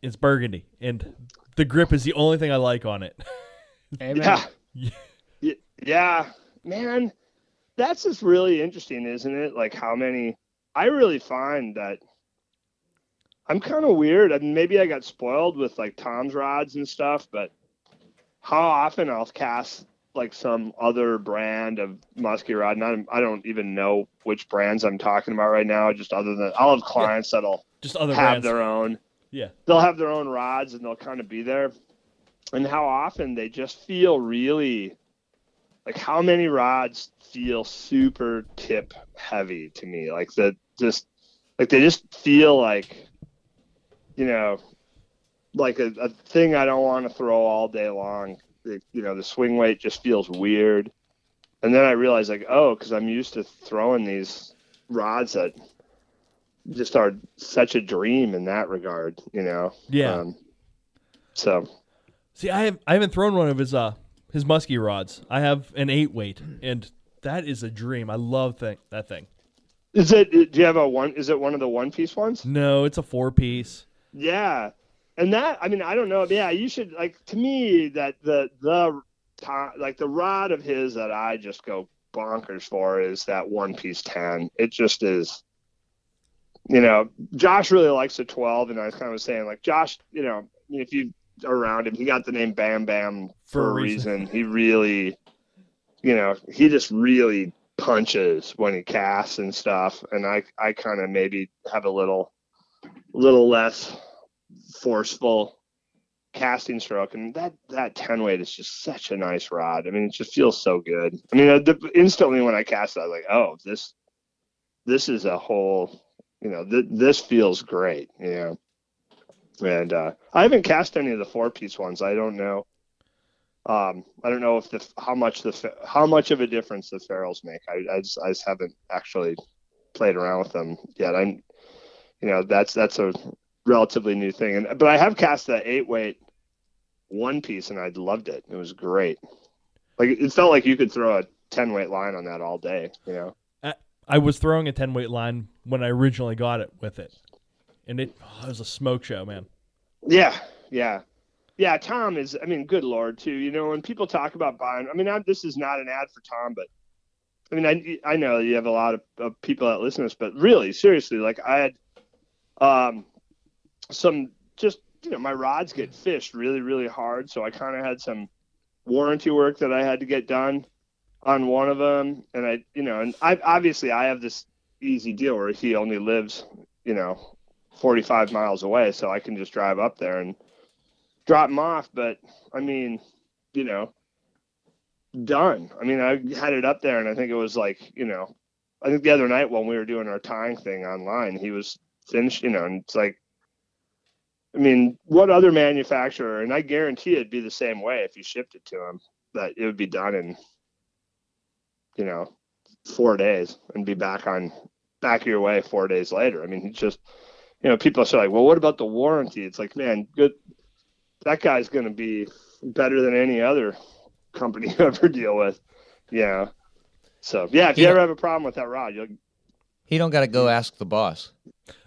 It's burgundy, and the grip is the only thing I like on it. Hey, man. yeah. Yeah. [laughs] Yeah, man, that's just really interesting, isn't it? Like how many? I really find that I'm kind of weird. I mean, maybe I got spoiled with like Tom's rods and stuff, but how often I'll cast like some other brand of musky rod, and I, I don't even know which brands I'm talking about right now. Just other than I'll have clients that'll Just other have brands. their own Yeah. they'll have their own rods and they'll kind of be there and how often they just feel really like how many rods feel super tip heavy to me like that just like they just feel like you know like a, a thing i don't want to throw all day long It- you know the swing weight just feels weird and then i realized like oh because i'm used to throwing these rods that just are such a dream in that regard, you know. Yeah. Um, so See, I have I haven't thrown one of his uh his musky rods. I have an eight weight, and that is a dream. I love thing, that thing. Is it? Do you have a one? Is it one of the one piece ones? No, it's a four piece. Yeah, and that I mean I don't know. Yeah, you should like to me that the the like the rod of his that I just go bonkers for is that one piece ten. It just is. You know, Josh really likes the twelve, and I was kind of saying like Josh. You know, if you around him, he got the name Bam Bam for, a reason. He really, you know, he just really punches when he casts and stuff, and I I kind of maybe have a little little less forceful casting stroke. And that that 10 weight is just such a nice rod. I mean it just feels so good. I mean the, instantly when i cast it i was like oh this this is a whole you know th- this feels great you know and uh i haven't cast any of the four piece ones. I don't know um i don't know if the how much the how much of a difference the ferrules make. I i just, I just haven't actually played around with them yet. I'm you know that's that's a relatively new thing. And but i have cast that eight weight one piece and i loved it. It was great. Like it felt like you could throw a 10 weight line on that all day you know? I was throwing a ten weight line when I originally got it with it, and it, oh, it was a smoke show, man. yeah yeah yeah tom is i mean good lord too you know when people talk about buying i mean I, this is not an ad for tom but i mean i i know you have a lot of, of people that listen to this but really seriously like i had um some just you know my rods get fished really really hard so i kind of had some warranty work that i had to get done on one of them and i you know and i obviously i have this easy deal where he only lives you know 45 miles away so i can just drive up there and drop him off but i mean you know done i mean i had it up there and i think it was like you know i think the other night when we were doing our tying thing online he was finished you know and it's like I mean, what other manufacturer, and I guarantee it'd be the same way if you shipped it to him, that it would be done in, you know, four days and be back on back your way four days later. I mean, he just, you know, people say like, well, what about the warranty? It's like, man, good. That guy's going to be better than any other company [laughs] you ever deal with. Yeah. So yeah, if you ever have a problem with that rod, you'll, He don't got to go ask the boss.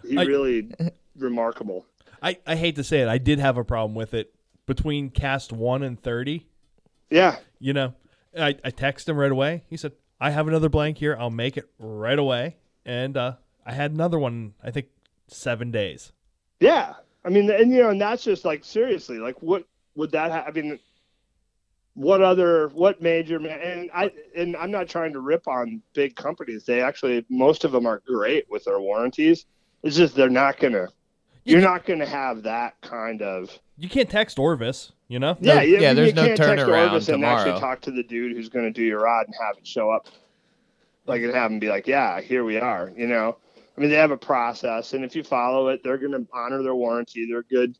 he I- really [laughs] remarkable. I, I hate to say it, I did have a problem with it between cast one and thirty. Yeah. You know, I I text him right away. He said, "I have another blank here. I'll make it right away." And uh, I had another one. I think seven days. Yeah, I mean, and you know, and that's just like seriously, like what would that? Ha- I mean, what other, what major man? And I and I'm not trying to rip on big companies. They actually, most of them are great with their warranties. It's just they're not gonna. You You're not gonna have that kind of. You can't text Orvis. You know. Yeah, No- you, yeah, you there's no can't text turnaround Orvis and actually tomorrow. talk to the dude who's going to do your rod and have it show up, like and have him be like, "Yeah, here we are." You know, I mean, they have a process, and if you follow it, they're going to honor their warranty. They're good.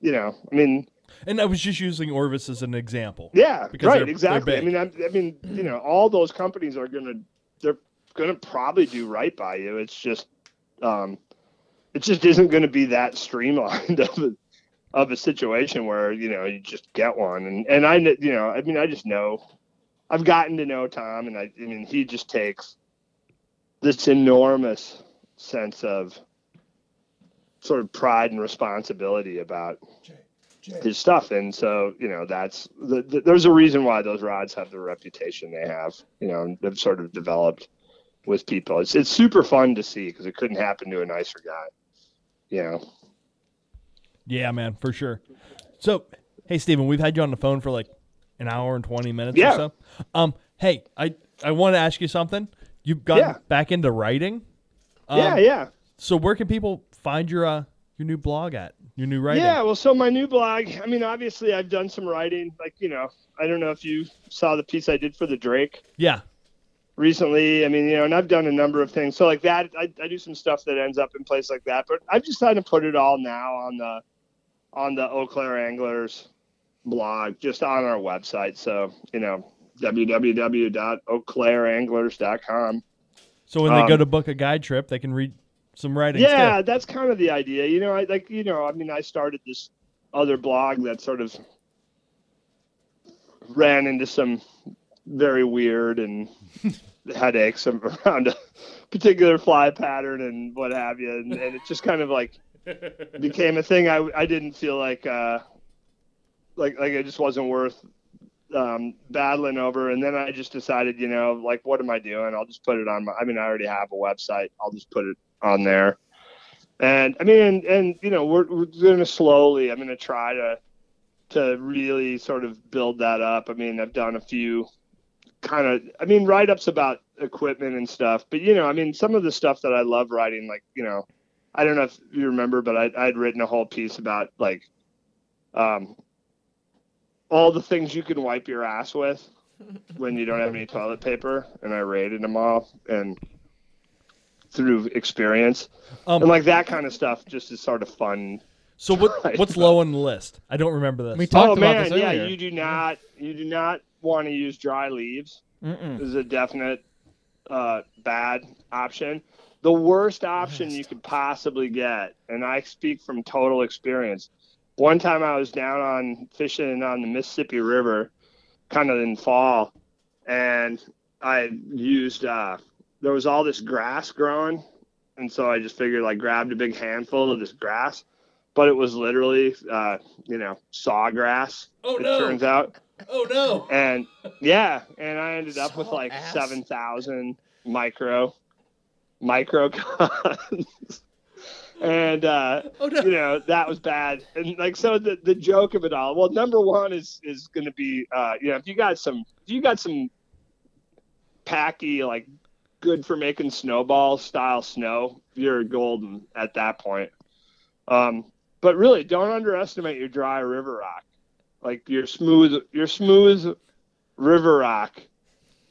You know, I mean, And I was just using Orvis as an example. yeah, Because right, they're- they're exactly. I mean, I, I mean, you know, all those companies are going to, they're going to probably do right by you. It's just, um, it just isn't going to be that streamlined [laughs] of a, of a situation where you know you just get one and and I you know I mean I just know I've gotten to know Tom and I I mean he just takes this enormous sense of sort of pride and responsibility about his stuff and so you know that's the, the, there's a reason why those rods have the reputation they have you know they've sort of developed with people it's it's super fun to see because it couldn't happen to a nicer guy you know Yeah, man, for sure. So, hey, Steven, we've had you on the phone for like an hour and twenty minutes Yeah. or so. Um, hey, I I want to ask you something. You've gotten Yeah. back into writing. Um, yeah yeah So, where can people find your uh your new blog at? Your new writing? Yeah, well, so my new blog, I mean, obviously I've done some writing. Like, you know, I don't know if you saw the piece I did for the Drake Yeah. recently. I mean, you know, and I've done a number of things. So, like that, I, I do some stuff that ends up in place like that. But I've decided to put it all now on the on the Eau Claire Anglers blog, just on our website. So, you know, www.eauclaireanglers.com. So when they Um, go to book a guide trip, they can read some writing. Yeah, that's kind of the idea. You know, I like you know, I mean, I started this other blog that sort of ran into some very weird and [laughs] headaches around a particular fly pattern and what have you, and, and it just kind of like became a thing. I I didn't feel like uh, like like it just wasn't worth um, battling over. And then I just decided, you know, like what am I doing? I'll just put it on my. I mean, I already have a website. I'll just put it on there. And I mean, and, and you know, we're we're gonna slowly. I'm gonna try to to really sort of build that up. I mean, I've done a few kind of I mean write ups about equipment and stuff. But you know, I mean some of the stuff that I love writing, like, you know, I don't know if you remember, but I I'd written a whole piece about like um all the things you can wipe your ass with when you don't have any toilet paper and I rated them all and through experience. Um, and like that kind of stuff just is sort of fun. so what? [laughs] What's low on the list? I don't remember this. We talked oh about man, this yeah, earlier. you do not you do not want to use dry leaves. Mm-mm. is a definite uh, bad option. The worst option you could possibly get, and I speak from total experience. One time I was down on fishing on the Mississippi River, kind of in fall, and I used uh, there was all this grass growing, and so I just figured like grabbed a big handful of this grass, but it was literally uh, you know sawgrass. Oh, it no. turns out, oh no! and yeah, and I ended up with like ass. seven thousand micro micro [laughs] cons. And uh Oh no! you know that was bad. And like so the the joke of it all well number one is is going to be uh you know if you got some if you got some packy like good for making snowball style snow you're golden at that point. Um but really don't underestimate your dry river rock. Like your smooth your smooth river rock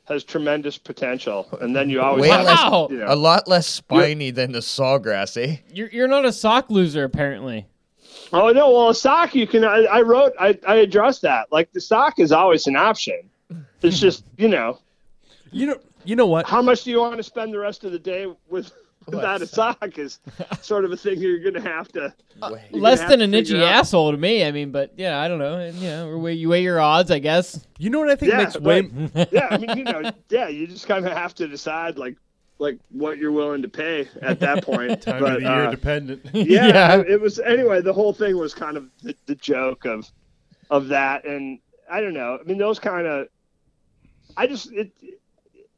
has tremendous potential and then you always Way have, less- Wow. you know, A lot less spiny than the sawgrass, eh? You're you're not a sock loser apparently. Oh no, well a sock you can. I, I wrote, I, I addressed that. Like the sock is always an option. It's just you know You know, you know what? how much do you want to spend the rest of the day with without a sock is sort of a thing you're gonna have to. Way- you're Less than to an inchy figure out. asshole to me. I mean, but yeah, I don't know. And, you know, weigh- you weigh your odds, I guess. You know what I think Yeah, makes but- way. [laughs] Yeah, I mean you know yeah you just kind of have to decide like like what you're willing to pay at that [laughs] point. Time but, of the year uh, dependent. yeah, [laughs] Yeah. it was anyway the whole thing was kind of the, the joke of of that and i don't know i mean those kind of i just it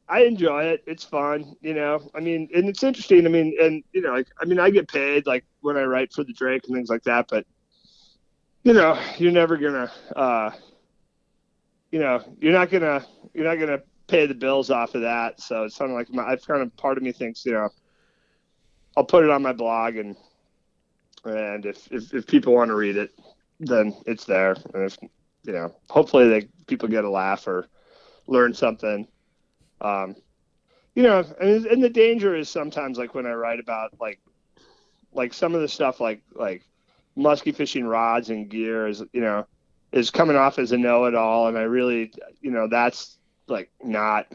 i enjoy it. It's fun you know? I mean and it's interesting i mean and you know like i mean i get paid like when i write for the drake and things like that but you know you're never gonna uh you know you're not gonna you're not gonna pay the bills off of that. So it's kind of like my i've kind of part of me thinks you know i'll put it on my blog and and if if, if people want to read it then it's there. And if you know hopefully they people get a laugh or learn something um you know and, and the danger is sometimes like when i write about like like some of the stuff like like musky fishing rods and gear is you know is coming off as a know-it-all. And i really you know that's like not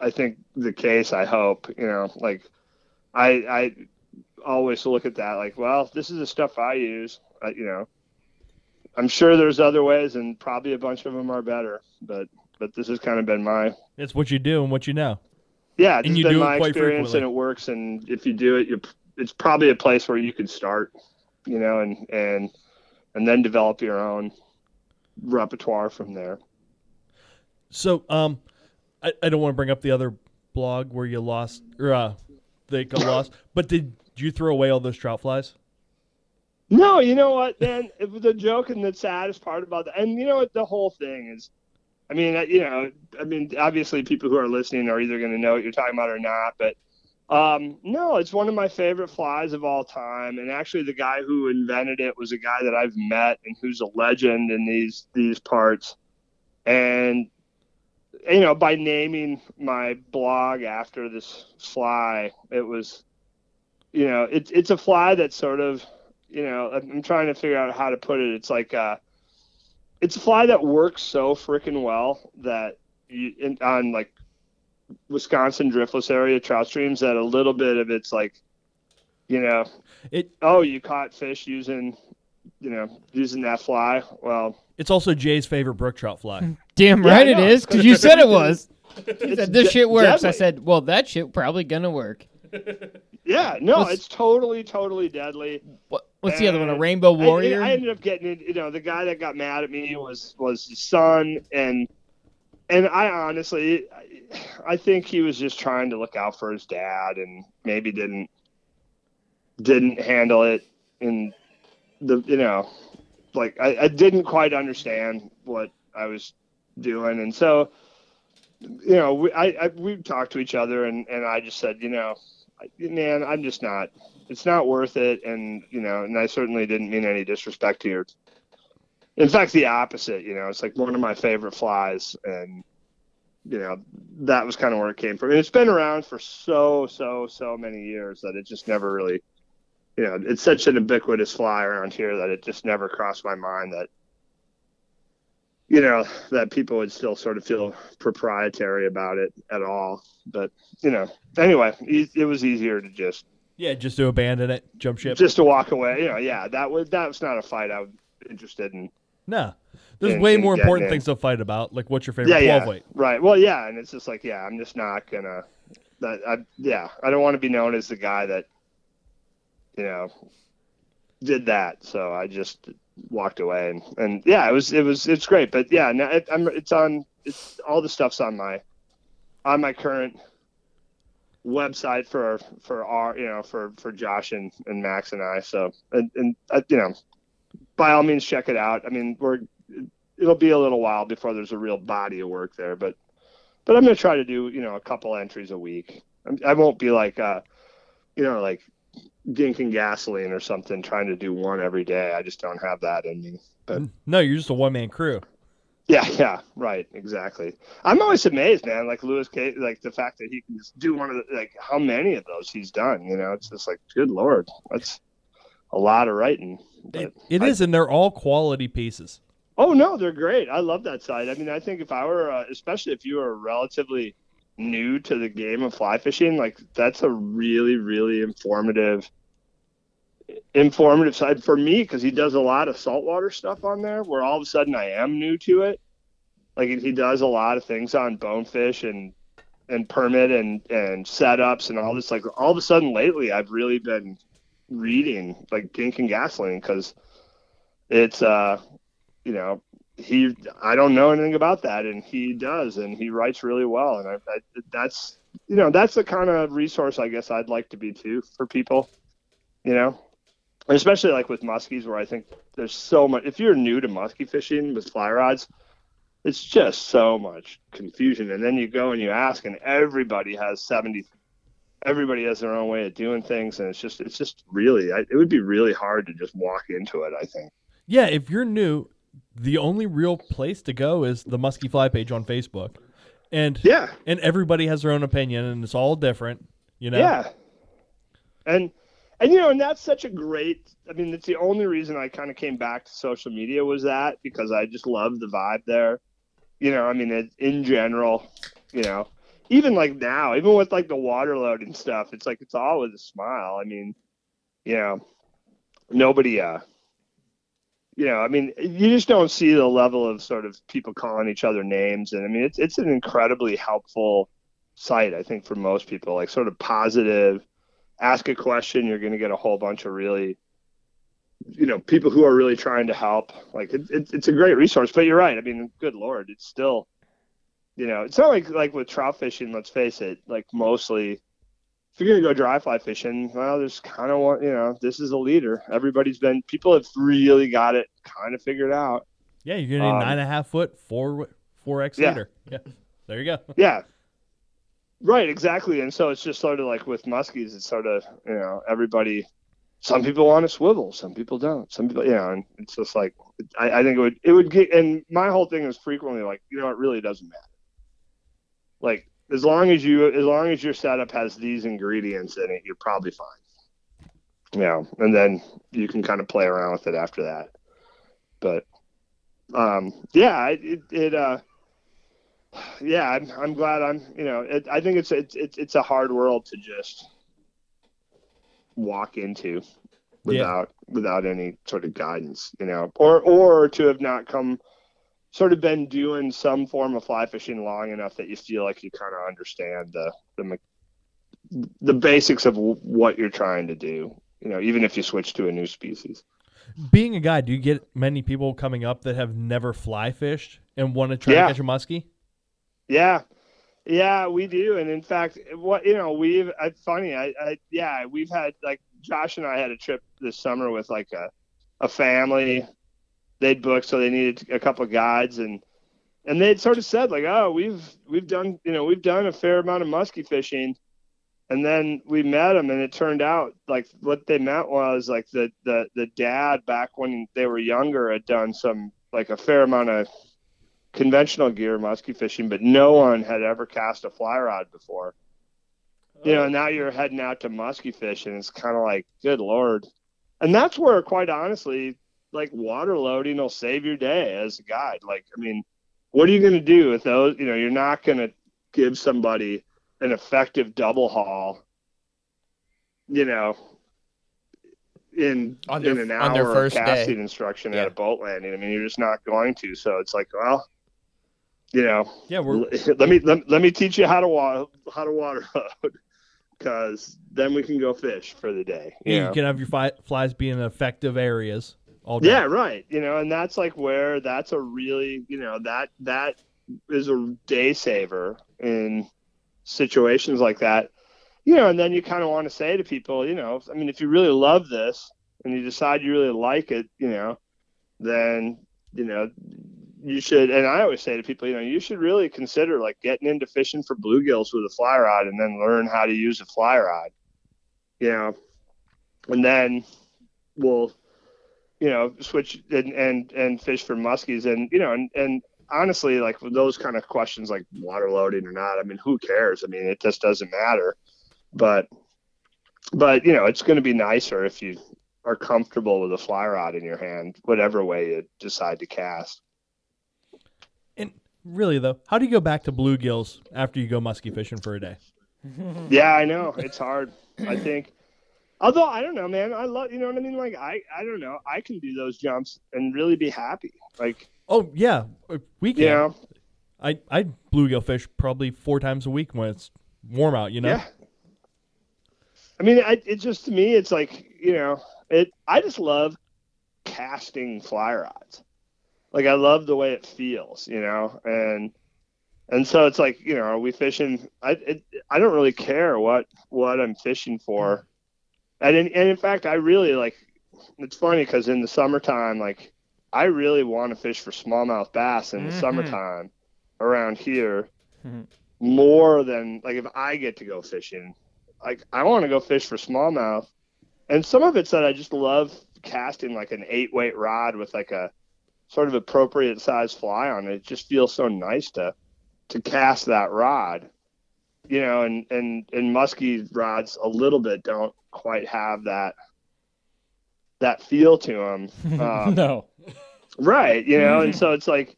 i think the case i hope you know like i i always look at that like well this is the stuff i use uh, you know. I'm sure there's other ways and probably a bunch of them are better but but this has kind of been my It's what you do and what you know. yeah, this And you been do it my quite experience, frequently. and it works. And if you do it, you it's probably a place where you could start, you know, and and and then develop your own repertoire from there. So, um, I, I don't want to bring up the other blog where you lost or uh, they got [laughs] lost. But did you throw away all those trout flies? No, you know what, man? It was the joke and the saddest part about that, and you know what, the whole thing is. I mean, uh, you know, I mean, obviously, people who are listening are either going to know what you're talking about or not. But um, no, it's one of my favorite flies of all time. And actually, the guy who invented it was a guy that I've met and who's a legend in these these parts. And you know, by naming my blog after this fly, it was, you know, it's it's a fly that sort of, you know, I'm trying to figure out how to put it. It's like uh it's a fly that works so freaking well that you in, on like Wisconsin driftless area trout streams that a little bit of it's like, you know, It oh, you caught fish using you know, using that fly. Well, It's also Jay's favorite brook trout fly. [laughs] Damn Yeah, right it know. because [laughs] you said it was. He said, this de- shit works. I said, well, that shit probably gonna work. yeah, no, What's- it's totally, totally deadly. What, what's the other one? A rainbow warrior? I, ended up getting it. You know, the guy that got mad at me was was his son, and and I honestly, I, I think he was just trying to look out for his dad, and maybe didn't didn't handle it in the you know, like I, I didn't quite understand what I was doing, and so you know, we, I, I we talked to each other, and and I just said, you know, I- man, I'm just not it's not worth it. And you know and i certainly didn't mean any disrespect to your in fact the opposite you know it's like one of my favorite flies. And you know that was kind of where it came from. And it's been around for so so so many years that it just never really you know it's such an ubiquitous fly around here that it just never crossed my mind that you know that people would still sort of feel proprietary about it at all but you know anyway it, was easier to just Yeah, just to abandon it, jump ship. just to walk away. You know, yeah, that was that was not a fight I was interested in. no, there's in- way in more important in. things to fight about. Like, what's your favorite Yeah, 12 yeah, weight? right. Well, yeah, and it's just like, yeah, I'm just not gonna. That I yeah, I don't want to be known as the guy that, you know, did that. So I just walked away, and and yeah, it was it was it's great, but yeah, now it, it's on it's all the stuff's on my on my current website for for our you know for for Josh and, and Max and I so and and uh, you know by all means check it out. I mean we're it'll be a little while before there's a real body of work there but but I'm gonna try to do you know a couple entries a week. I'm, I won't be like uh you know like Gink and gasoline or something trying to do one every day I just don't have that in me but No, you're just a one man crew. yeah, yeah, right, exactly. I'm always amazed, man. Like Lewis K, like the fact that he can just do one of the, like how many of those he's done. You know, it's just like, good lord, that's a lot of writing. It, it is, and they're all quality pieces. oh no, they're great. I love that side. I mean, I think if I were, uh, especially if you were relatively new to the game of fly fishing, like that's a really, really informative, informative side for me because he does a lot of saltwater stuff on there. Where all of a sudden I am new to it. Like he does a lot of things on bonefish and and permit and and setups and all this. Like all of a sudden lately, I've really been reading like Gink and Gasoline because it's uh you know he I don't know anything about that and he does and he writes really well and I, I that's you know that's the kind of resource I guess I'd like to be too for people you know especially like with muskies where I think there's so much if you're new to muskie fishing with fly rods it's just so much confusion and then you go and you ask and everybody has 70 everybody has their own way of doing things and it's just it's just really I, it would be really hard to just walk into it I think Yeah, if you're new, the only real place to go is the Muskie Fly page on Facebook, and yeah and everybody has their own opinion, and it's all different. You know. Yeah. And and you know, and that's such a great I mean, it's the only reason I kind of came back to social media was that because I just love the vibe there. You know, I mean, it, in general, you know, even like now, even with like the water load and stuff, it's like it's all with a smile. I mean, you know, nobody uh you know, I mean, you just don't see the level of sort of people calling each other names, and I mean, it's it's an incredibly helpful site, I think, for most people. Like, sort of positive. Ask a question, you're going to get a whole bunch of really, you know, people who are really trying to help. Like, it, it, it's a great resource. But you're right. I mean, good lord, it's still, you know, it's not like like with trout fishing. Let's face it. Like, mostly, if you're going to go dry fly fishing, well, there's kind of one. You know, this is a leader. Everybody's been. People have really got it kind of figured out. Yeah, you're gonna need Um, nine and a half foot, four four X Yeah. leader. Yeah, there you go. Yeah. Right, exactly. And so it's just sort of like with muskies, it's sort of, you know, everybody, some people want to swivel, some people don't. Some people, you know, and it's just like, I, I think it would, it would get, and my whole thing is frequently like, you know, it really doesn't matter. Like, as long as you, as long as your setup has these ingredients in it, you're probably fine. Know, and then you can kind of play around with it after that. But, um, yeah, it, it uh, yeah, I'm, I'm glad I'm, you know, it, I think it's, it's, it's, it's a hard world to just walk into, without without any sort of guidance, you know, or or to have not come sort of been doing some form of fly fishing long enough that you feel like you kind of understand the the the basics of what you're trying to do. You know, even if you switch to a new species. Being a guy, do you get many people coming up that have never fly fished and want to try Yeah. to catch a muskie? Yeah, yeah, we do, and in fact, what you know, we've it's funny. I, I yeah, we've had like Josh and I had a trip this summer with like a a family. They'd booked, so they needed a couple of guides, and and they'd sort of said like, oh, we've we've done you know we've done a fair amount of muskie fishing, and then we met them, and it turned out like what they meant was like the the the dad back when they were younger had done some like a fair amount of conventional gear muskie fishing, but no one had ever cast a fly rod before. You know, oh. now you're heading out to muskie fish, and it's kind of like, good lord. And that's where, quite honestly, like water loading will save your day as a guide. Like, I mean, what are you going to do with those? You know, you're not going to give somebody an effective double haul. You know, in On their- in an on their hour first of day. casting instruction Yeah. at a boat landing. I mean, you're just not going to. So it's like, well, you know, Yeah, we're [laughs] let me let, let me teach you how to water how to water load because then we can go fish for the day. You you know? can have your fi- flies be in effective areas all day. Yeah, right. You know, and that's like where that's a really you know that that is a day saver in situations like that. You know, and then you kind of want to say to people, you know, I mean, if you really love this and you decide you really like it, you know, then you know you should. And I always say to people, you know, you should really consider like getting into fishing for bluegills with a fly rod, and then learn how to use a fly rod. You know, and then we'll you know, switch and and, and fish for muskies, and you know, and and honestly, like those kind of questions, like water loading or not, I mean, who cares? I mean, it just doesn't matter. But but you know, it's going to be nicer if you are comfortable with a fly rod in your hand, whatever way you decide to cast. Really though, how do you go back to bluegills after you go muskie fishing for a day? [laughs] Yeah, I know it's hard. I think. Although I don't know, man, I love you know what I mean. Like I, I don't know, I can do those jumps and really be happy. Like Oh yeah, uh, we can. you know, I I bluegill fish probably four times a week when it's warm out. You know. Yeah. I mean, I, it just to me, it's like you know, it. I just love casting fly rods. Like I love the way it feels, you know, and and so it's like you know, are we fishing? I it, I don't really care what what I'm fishing for, and in, and in fact, I really like. It's funny because in the summertime, like I really want to fish for smallmouth bass in the Mhm. summertime around here Mhm. more than like if I get to go fishing. Like I want to go fish for smallmouth, and some of it's that I just love casting like an eight weight rod with like a sort of appropriate size fly on it. It just feels so nice to to cast that rod, you know. And and and muskie rods a little bit don't quite have that that feel to them. [laughs] Um, no. Right, you know, and so it's like,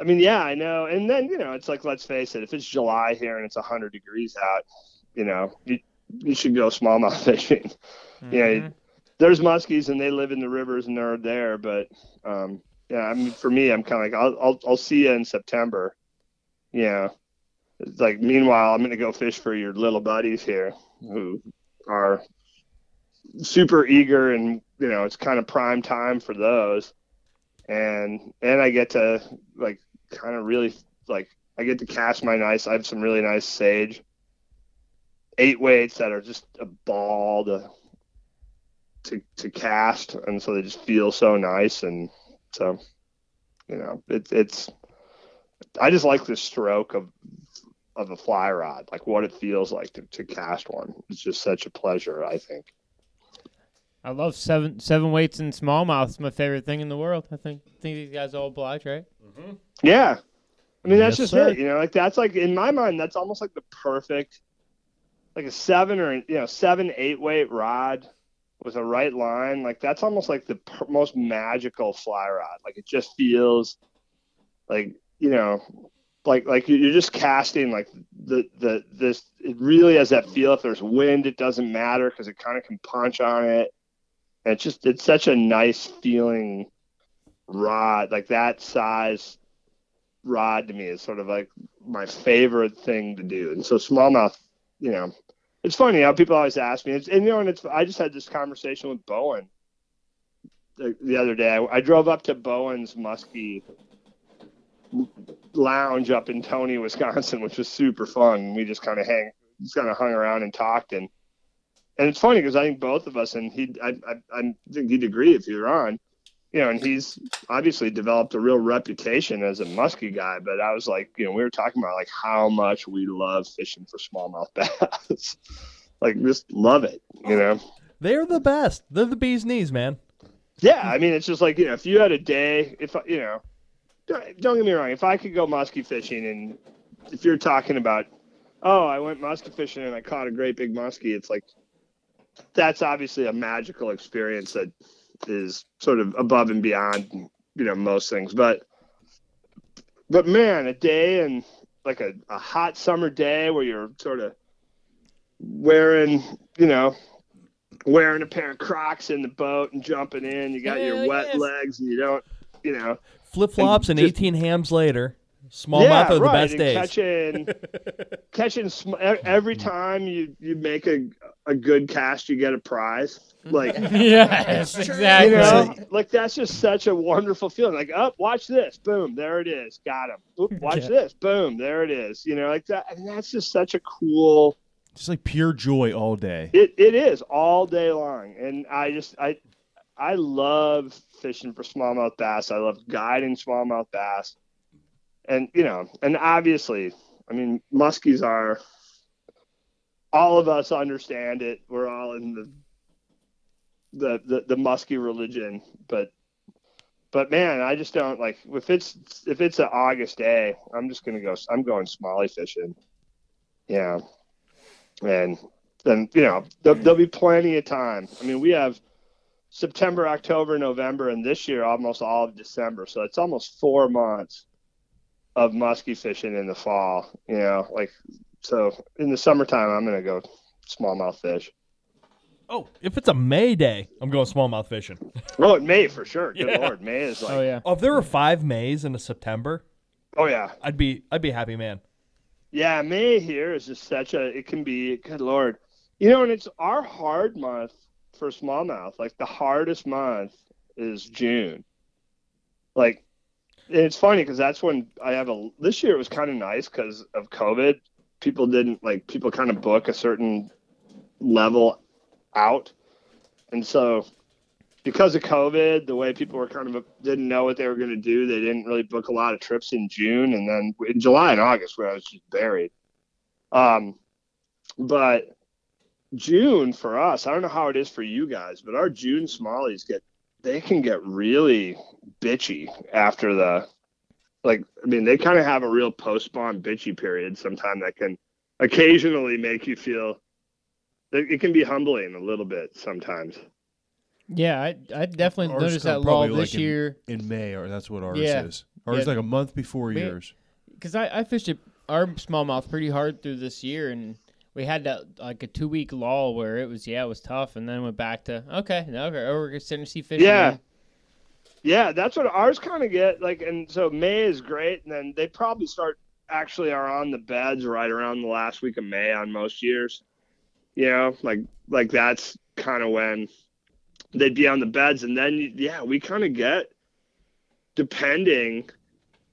I mean, yeah, I know. And then, you know, it's like, let's face it, if it's July here and it's 100 degrees out, you know, you, you should go smallmouth [laughs] fishing. Yeah, Mhm. There's muskies and they live in the rivers and they're there. But, um, yeah, I mean, for me, I'm kind of like, I'll, I'll, I'll see you in September. Yeah. it's like, meanwhile, I'm going to go fish for your little buddies here who are super eager and, you know, it's kind of prime time for those and and I get to like kind of really like I get to cast my nice. I have some really nice sage eight weights that are just a ball to to to cast, and so they just feel so nice, and so you know it's it's I just like the stroke of of a fly rod, like what it feels like to, to cast one. It's just such a pleasure, I think. I love seven seven weights and smallmouth. It's my favorite thing in the world. I think think these guys all oblige, right? Mm-hmm. Yeah. I mean, that's Yes, just sir. it. You know, like that's like in my mind, that's almost like the perfect, like a seven or you know seven eight weight rod with a right line. Like that's almost like the per- most magical fly rod. Like it just feels like you know, like like you're just casting like the the this. It really has that feel. If there's wind, it doesn't matter because it kind of can punch on it. And it's just it's such a nice feeling rod, like that size rod to me is sort of like my favorite thing to do. And so smallmouth, you know, it's funny how people always ask me, it's, and you know, and it's I just had this conversation with Bohen the, the other day. I, I drove up to Bohen's Muskie lounge up in Tony, Wisconsin, which was super fun. We just kind of hang, just kind of hung around and talked, and and it's funny because I think both of us, and he, I, I, I think he'd agree if you're on, you know, and he's obviously developed a real reputation as a muskie guy. But I was like, you know, we were talking about like how much we love fishing for smallmouth [laughs] bass, like just love it, you know. They're the best. They're the bee's knees, man. Yeah, I mean, it's just like you know, if you had a day, if you know, don't, don't get me wrong, if I could go muskie fishing, and if you're talking about, oh, I went muskie fishing and I caught a great big muskie, it's like that's obviously a magical experience that is sort of above and beyond, you know, most things. But, but man, a day and like a, a hot summer day where you're sort of wearing, you know, wearing a pair of Crocs in the boat and jumping in. You got your wet yes. legs, and you don't, you know. Flip flops and, just- 18 hams later. Smallmouth yeah, are the right. best and days. Catching, [laughs] catching sm- every time you you make a a good cast, you get a prize. Like [laughs] yes, exactly. you know, like that's just such a wonderful feeling. Like, up, watch this, boom, there it is, got him. Oop, [laughs] watch Yeah. this, boom, there it is. You know, like that. And that's just such a cool. Just like pure joy all day. It it is all day long, and I just I I love fishing for smallmouth bass. I love guiding smallmouth bass, and you know, and obviously, I mean, muskies are. All of us understand it. We're all in the the the, the muskie religion, but but man, I just don't like if it's if it's an August day, I'm just gonna go. I'm going smalley fishing. Yeah, and then you know there, there'll be plenty of time. I mean, we have September, October, November, and this year almost all of December. So it's almost four months of muskie fishing in the fall. You know, like so in the summertime, I'm gonna go smallmouth fish. Oh, if it's a May day, I'm going smallmouth fishing. Oh, in May for sure. Good Yeah. lord, May is oh, like Oh yeah. Oh, if there were five Mays in a September, oh yeah. I'd be I'd be a happy man. Yeah, May here is just such a. It can be. Good lord, you know, and it's our hard month for smallmouth. Like the hardest month is June. Like, and it's funny because that's when I have a. This year it was kind of nice because of COVID. People didn't like people kind of book a certain level out, and so because of COVID, the way people were kind of didn't know what they were going to do, they didn't really book a lot of trips in June and then in July and August where I was just buried. Um, but June for us, I don't know how it is for you guys, but our June smallies get they can get really bitchy after the like. I mean, they kind of have a real post spawn bitchy period. Sometime that can occasionally make you feel. It it can be humbling a little bit sometimes. Yeah, I I definitely Ours noticed that lull probably this like in- year In May, or that's what ours Yeah. is. Ours is like a month before We- yours. because I, I fished it, our smallmouth pretty hard through this year, and we had that like a two week lull where it was yeah it was tough, and then went back to okay no, okay oh, we're starting to see fish. Yeah. again. Yeah, that's what ours kind of get like, and so May is great, and then they probably start actually are on the beds right around the last week of May on most years. You know, like like that's kind of when they'd be on the beds, and then yeah, we kind of get depending.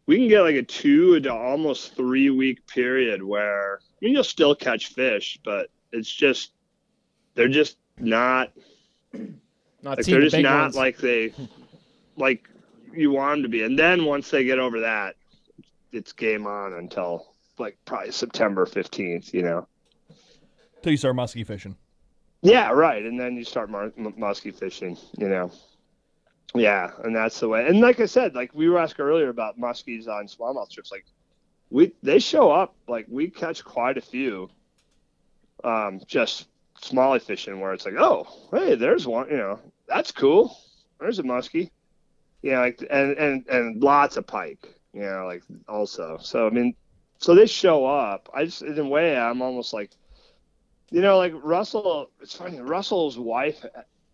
We can get like a two to almost three week period where I mean you'll still catch fish, but it's just they're just not not like they're just big not ones. like they like you want them to be and then once they get over that it's game on until like probably september 15th you know Till you start muskie fishing. yeah right and then you start mar- m- muskie fishing you know yeah and that's the way and like i said like we were asked earlier about muskies on smallmouth trips like we they show up like we catch quite a few um just smallie fishing where it's like oh hey there's one you know that's cool there's a muskie. Yeah like and and and lots of pike you know like also so i mean so they show up i just in a way i'm almost like you know like russell it's funny russell's wife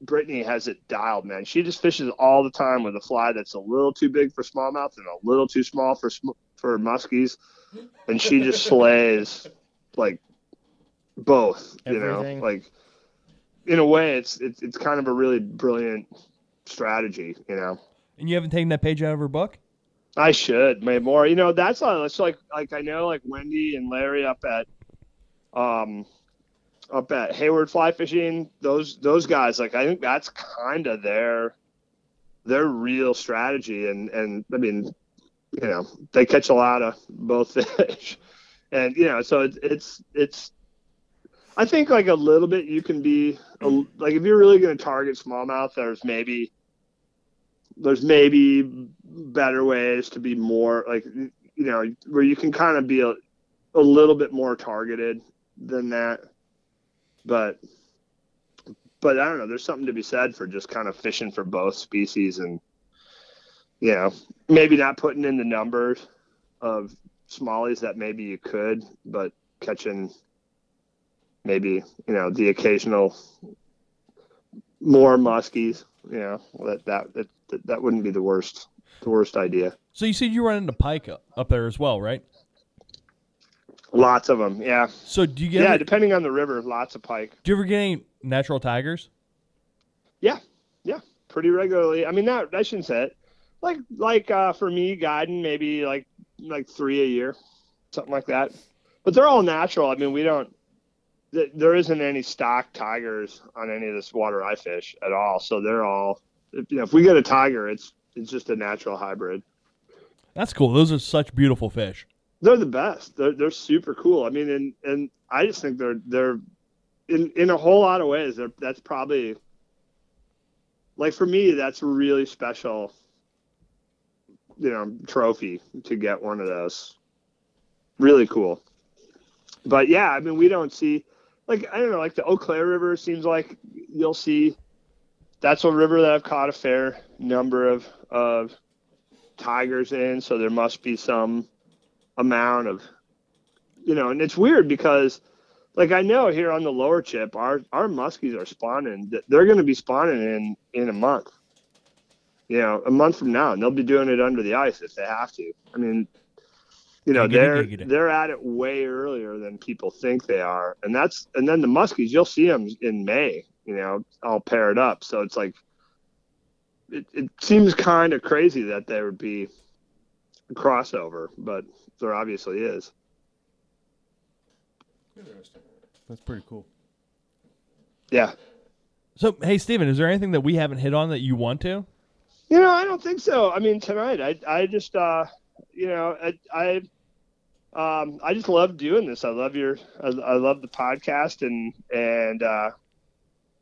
Brittany has it dialed, man. She just fishes all the time with a fly that's a little too big for smallmouth and a little too small for sm- for muskies, and she just [laughs] slays like both. You know, like in a way, it's it's it's kind of a really brilliant strategy. You know. And you haven't taken that page out of her book? I should maybe more. You know, that's uh, it's like like I know like Wendy and Larry up at um up at Hayward Fly Fishing. Those those guys like I think that's kind of their their real strategy. And and I mean, you know, they catch a lot of both [laughs] fish, and you know, so it's it's it's. I think like a little bit you can be a, like if you're really going to target smallmouth, there's maybe there's maybe better ways to be more like you know where you can kind of be a, a little bit more targeted than that but but i don't know there's something to be said for just kind of fishing for both species and you know maybe not putting in the numbers of smallies that maybe you could but catching maybe you know the occasional more muskies you know that that that, that wouldn't be the worst the worst idea So you said you run into pike up, up there as well, right? Lots of them yeah. So do you get yeah ever- depending on the river lots of pike. Do you ever get any natural tigers? yeah yeah pretty regularly. I mean not i shouldn't say it. Like like uh for me guiding maybe like like three a year something like that. But they're all natural. I mean we don't th- there isn't any stock tigers on any of this water i fish at all. So they're all if, you know, if we get a tiger it's it's just a natural hybrid. That's cool. Those are such beautiful fish. They're the best. They're they're super cool. I mean, and and I just think they're they're in in a whole lot of ways. They're that's probably like for me that's a really special, you know, trophy to get one of those. Really cool. But yeah, I mean, we don't see like I don't know, like the Eau Claire River seems like you'll see. That's a river that I've caught a fair number of of tigers in, so there must be some amount of you know and it's weird because like i know here on the lower chip our our muskies are spawning they're going to be spawning in in a month. You know a month from now and they'll be doing it under the ice if they have to. I mean you know they're they're at it way earlier than people think they are. And that's and then the muskies you'll see them in may you know all paired up. So it's like it, it seems kind of crazy that there would be a crossover but there obviously is That's pretty cool. yeah So hey, Steven, is there anything that we haven't hit on that you want to? You know, I don't think so. I mean, tonight, I, I just, uh, you know, I, I, um, I just love doing this. I love your, I, I love the podcast, and and uh,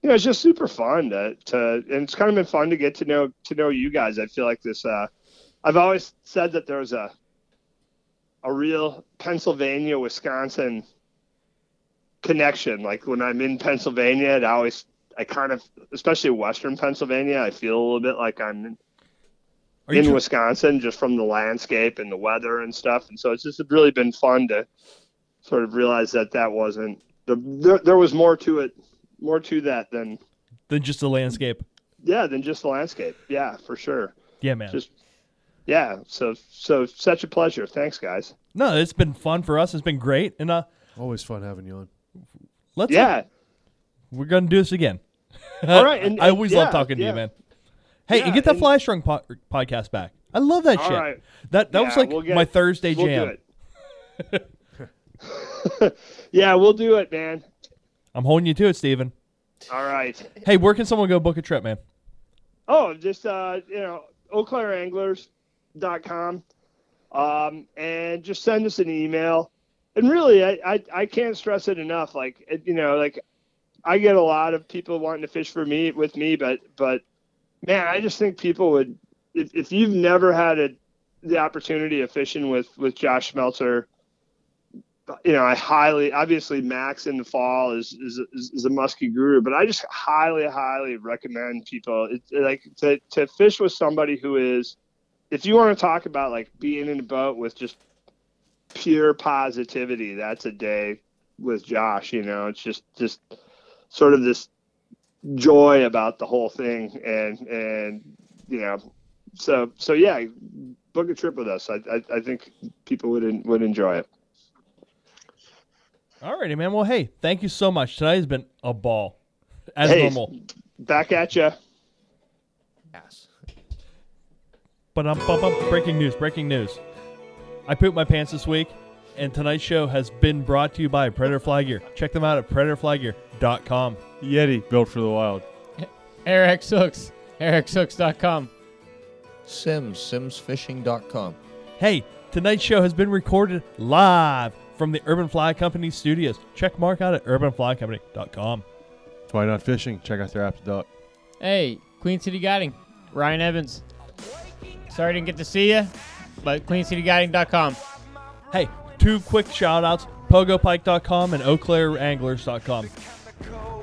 you know, it's just super fun to, to, and it's kind of been fun to get to know to know you guys. I feel like this. Uh, I've always said that there's a, a real Pennsylvania Wisconsin connection. Like when I'm in Pennsylvania, it always I kind of, especially Western Pennsylvania, I feel a little bit like I'm in Wisconsin just from the landscape and the weather and stuff. And so it's just really been fun to sort of realize that that wasn't the, there, there was more to it, more to that than, than just the landscape? yeah, than just the landscape. Yeah, for sure. Yeah, man. Just, yeah. So, so such a pleasure. Thanks guys. no, it's been fun for us. It's been great, and uh, Always fun having you on. let's Yeah. we're gonna do this again. All right, [laughs] and- I always and- love yeah, talking to you, man. Hey, and get that and- Fly Strung po- podcast back. I love that All shit. right. That that was like we'll get- my Thursday We'll jam. do it. [laughs] yeah, we'll do it, man. I'm holding you to it, Steven. All right. Hey, where can someone go book a trip, man? Oh, just uh, you know, eauclaireanglers.com. Um, and just send us an email. And really, I, I, I can't stress it enough. Like, it, you know, like I get a lot of people wanting to fish for me with me, but, but man, I just think people would, if, if you've never had a, the opportunity of fishing with, with Josh Schmelzer, you know, I highly, obviously Max in the fall is, is, is, is a musky guru, but I just highly, highly recommend people it's like to, to fish with somebody who is, if you want to talk about like being in a boat with just pure positivity, that's a day with Josh, you know, it's just, just sort of this joy about the whole thing, and and you know, so so yeah, book a trip with us. I I, I think people would en- would enjoy it. Alrighty, man. Well, hey, thank you so much. Tonight has been a ball, as Hey. normal. Back at you. Yes. But um, bum, bum, breaking news! Breaking news! I pooped my pants this week, and tonight's show has been brought to you by Predator Fly Gear. Check them out at predatorflygear.com. Yeti built for the wild. Ahrex Hooks. AhrexHooks.com. Simms, simmsfishing.com. Hey, tonight's show has been recorded live from the Urban Fly Company studios. Check Mark out at urbanflycompany.com. Why Knot Fishing? Check out their app, Doc. Hey, Queen City Guiding. Ryan Evans. Sorry I didn't get to see you, but queencityguiding.com. Hey, two quick shout outs pogopike.com and eauclaireanglers.com.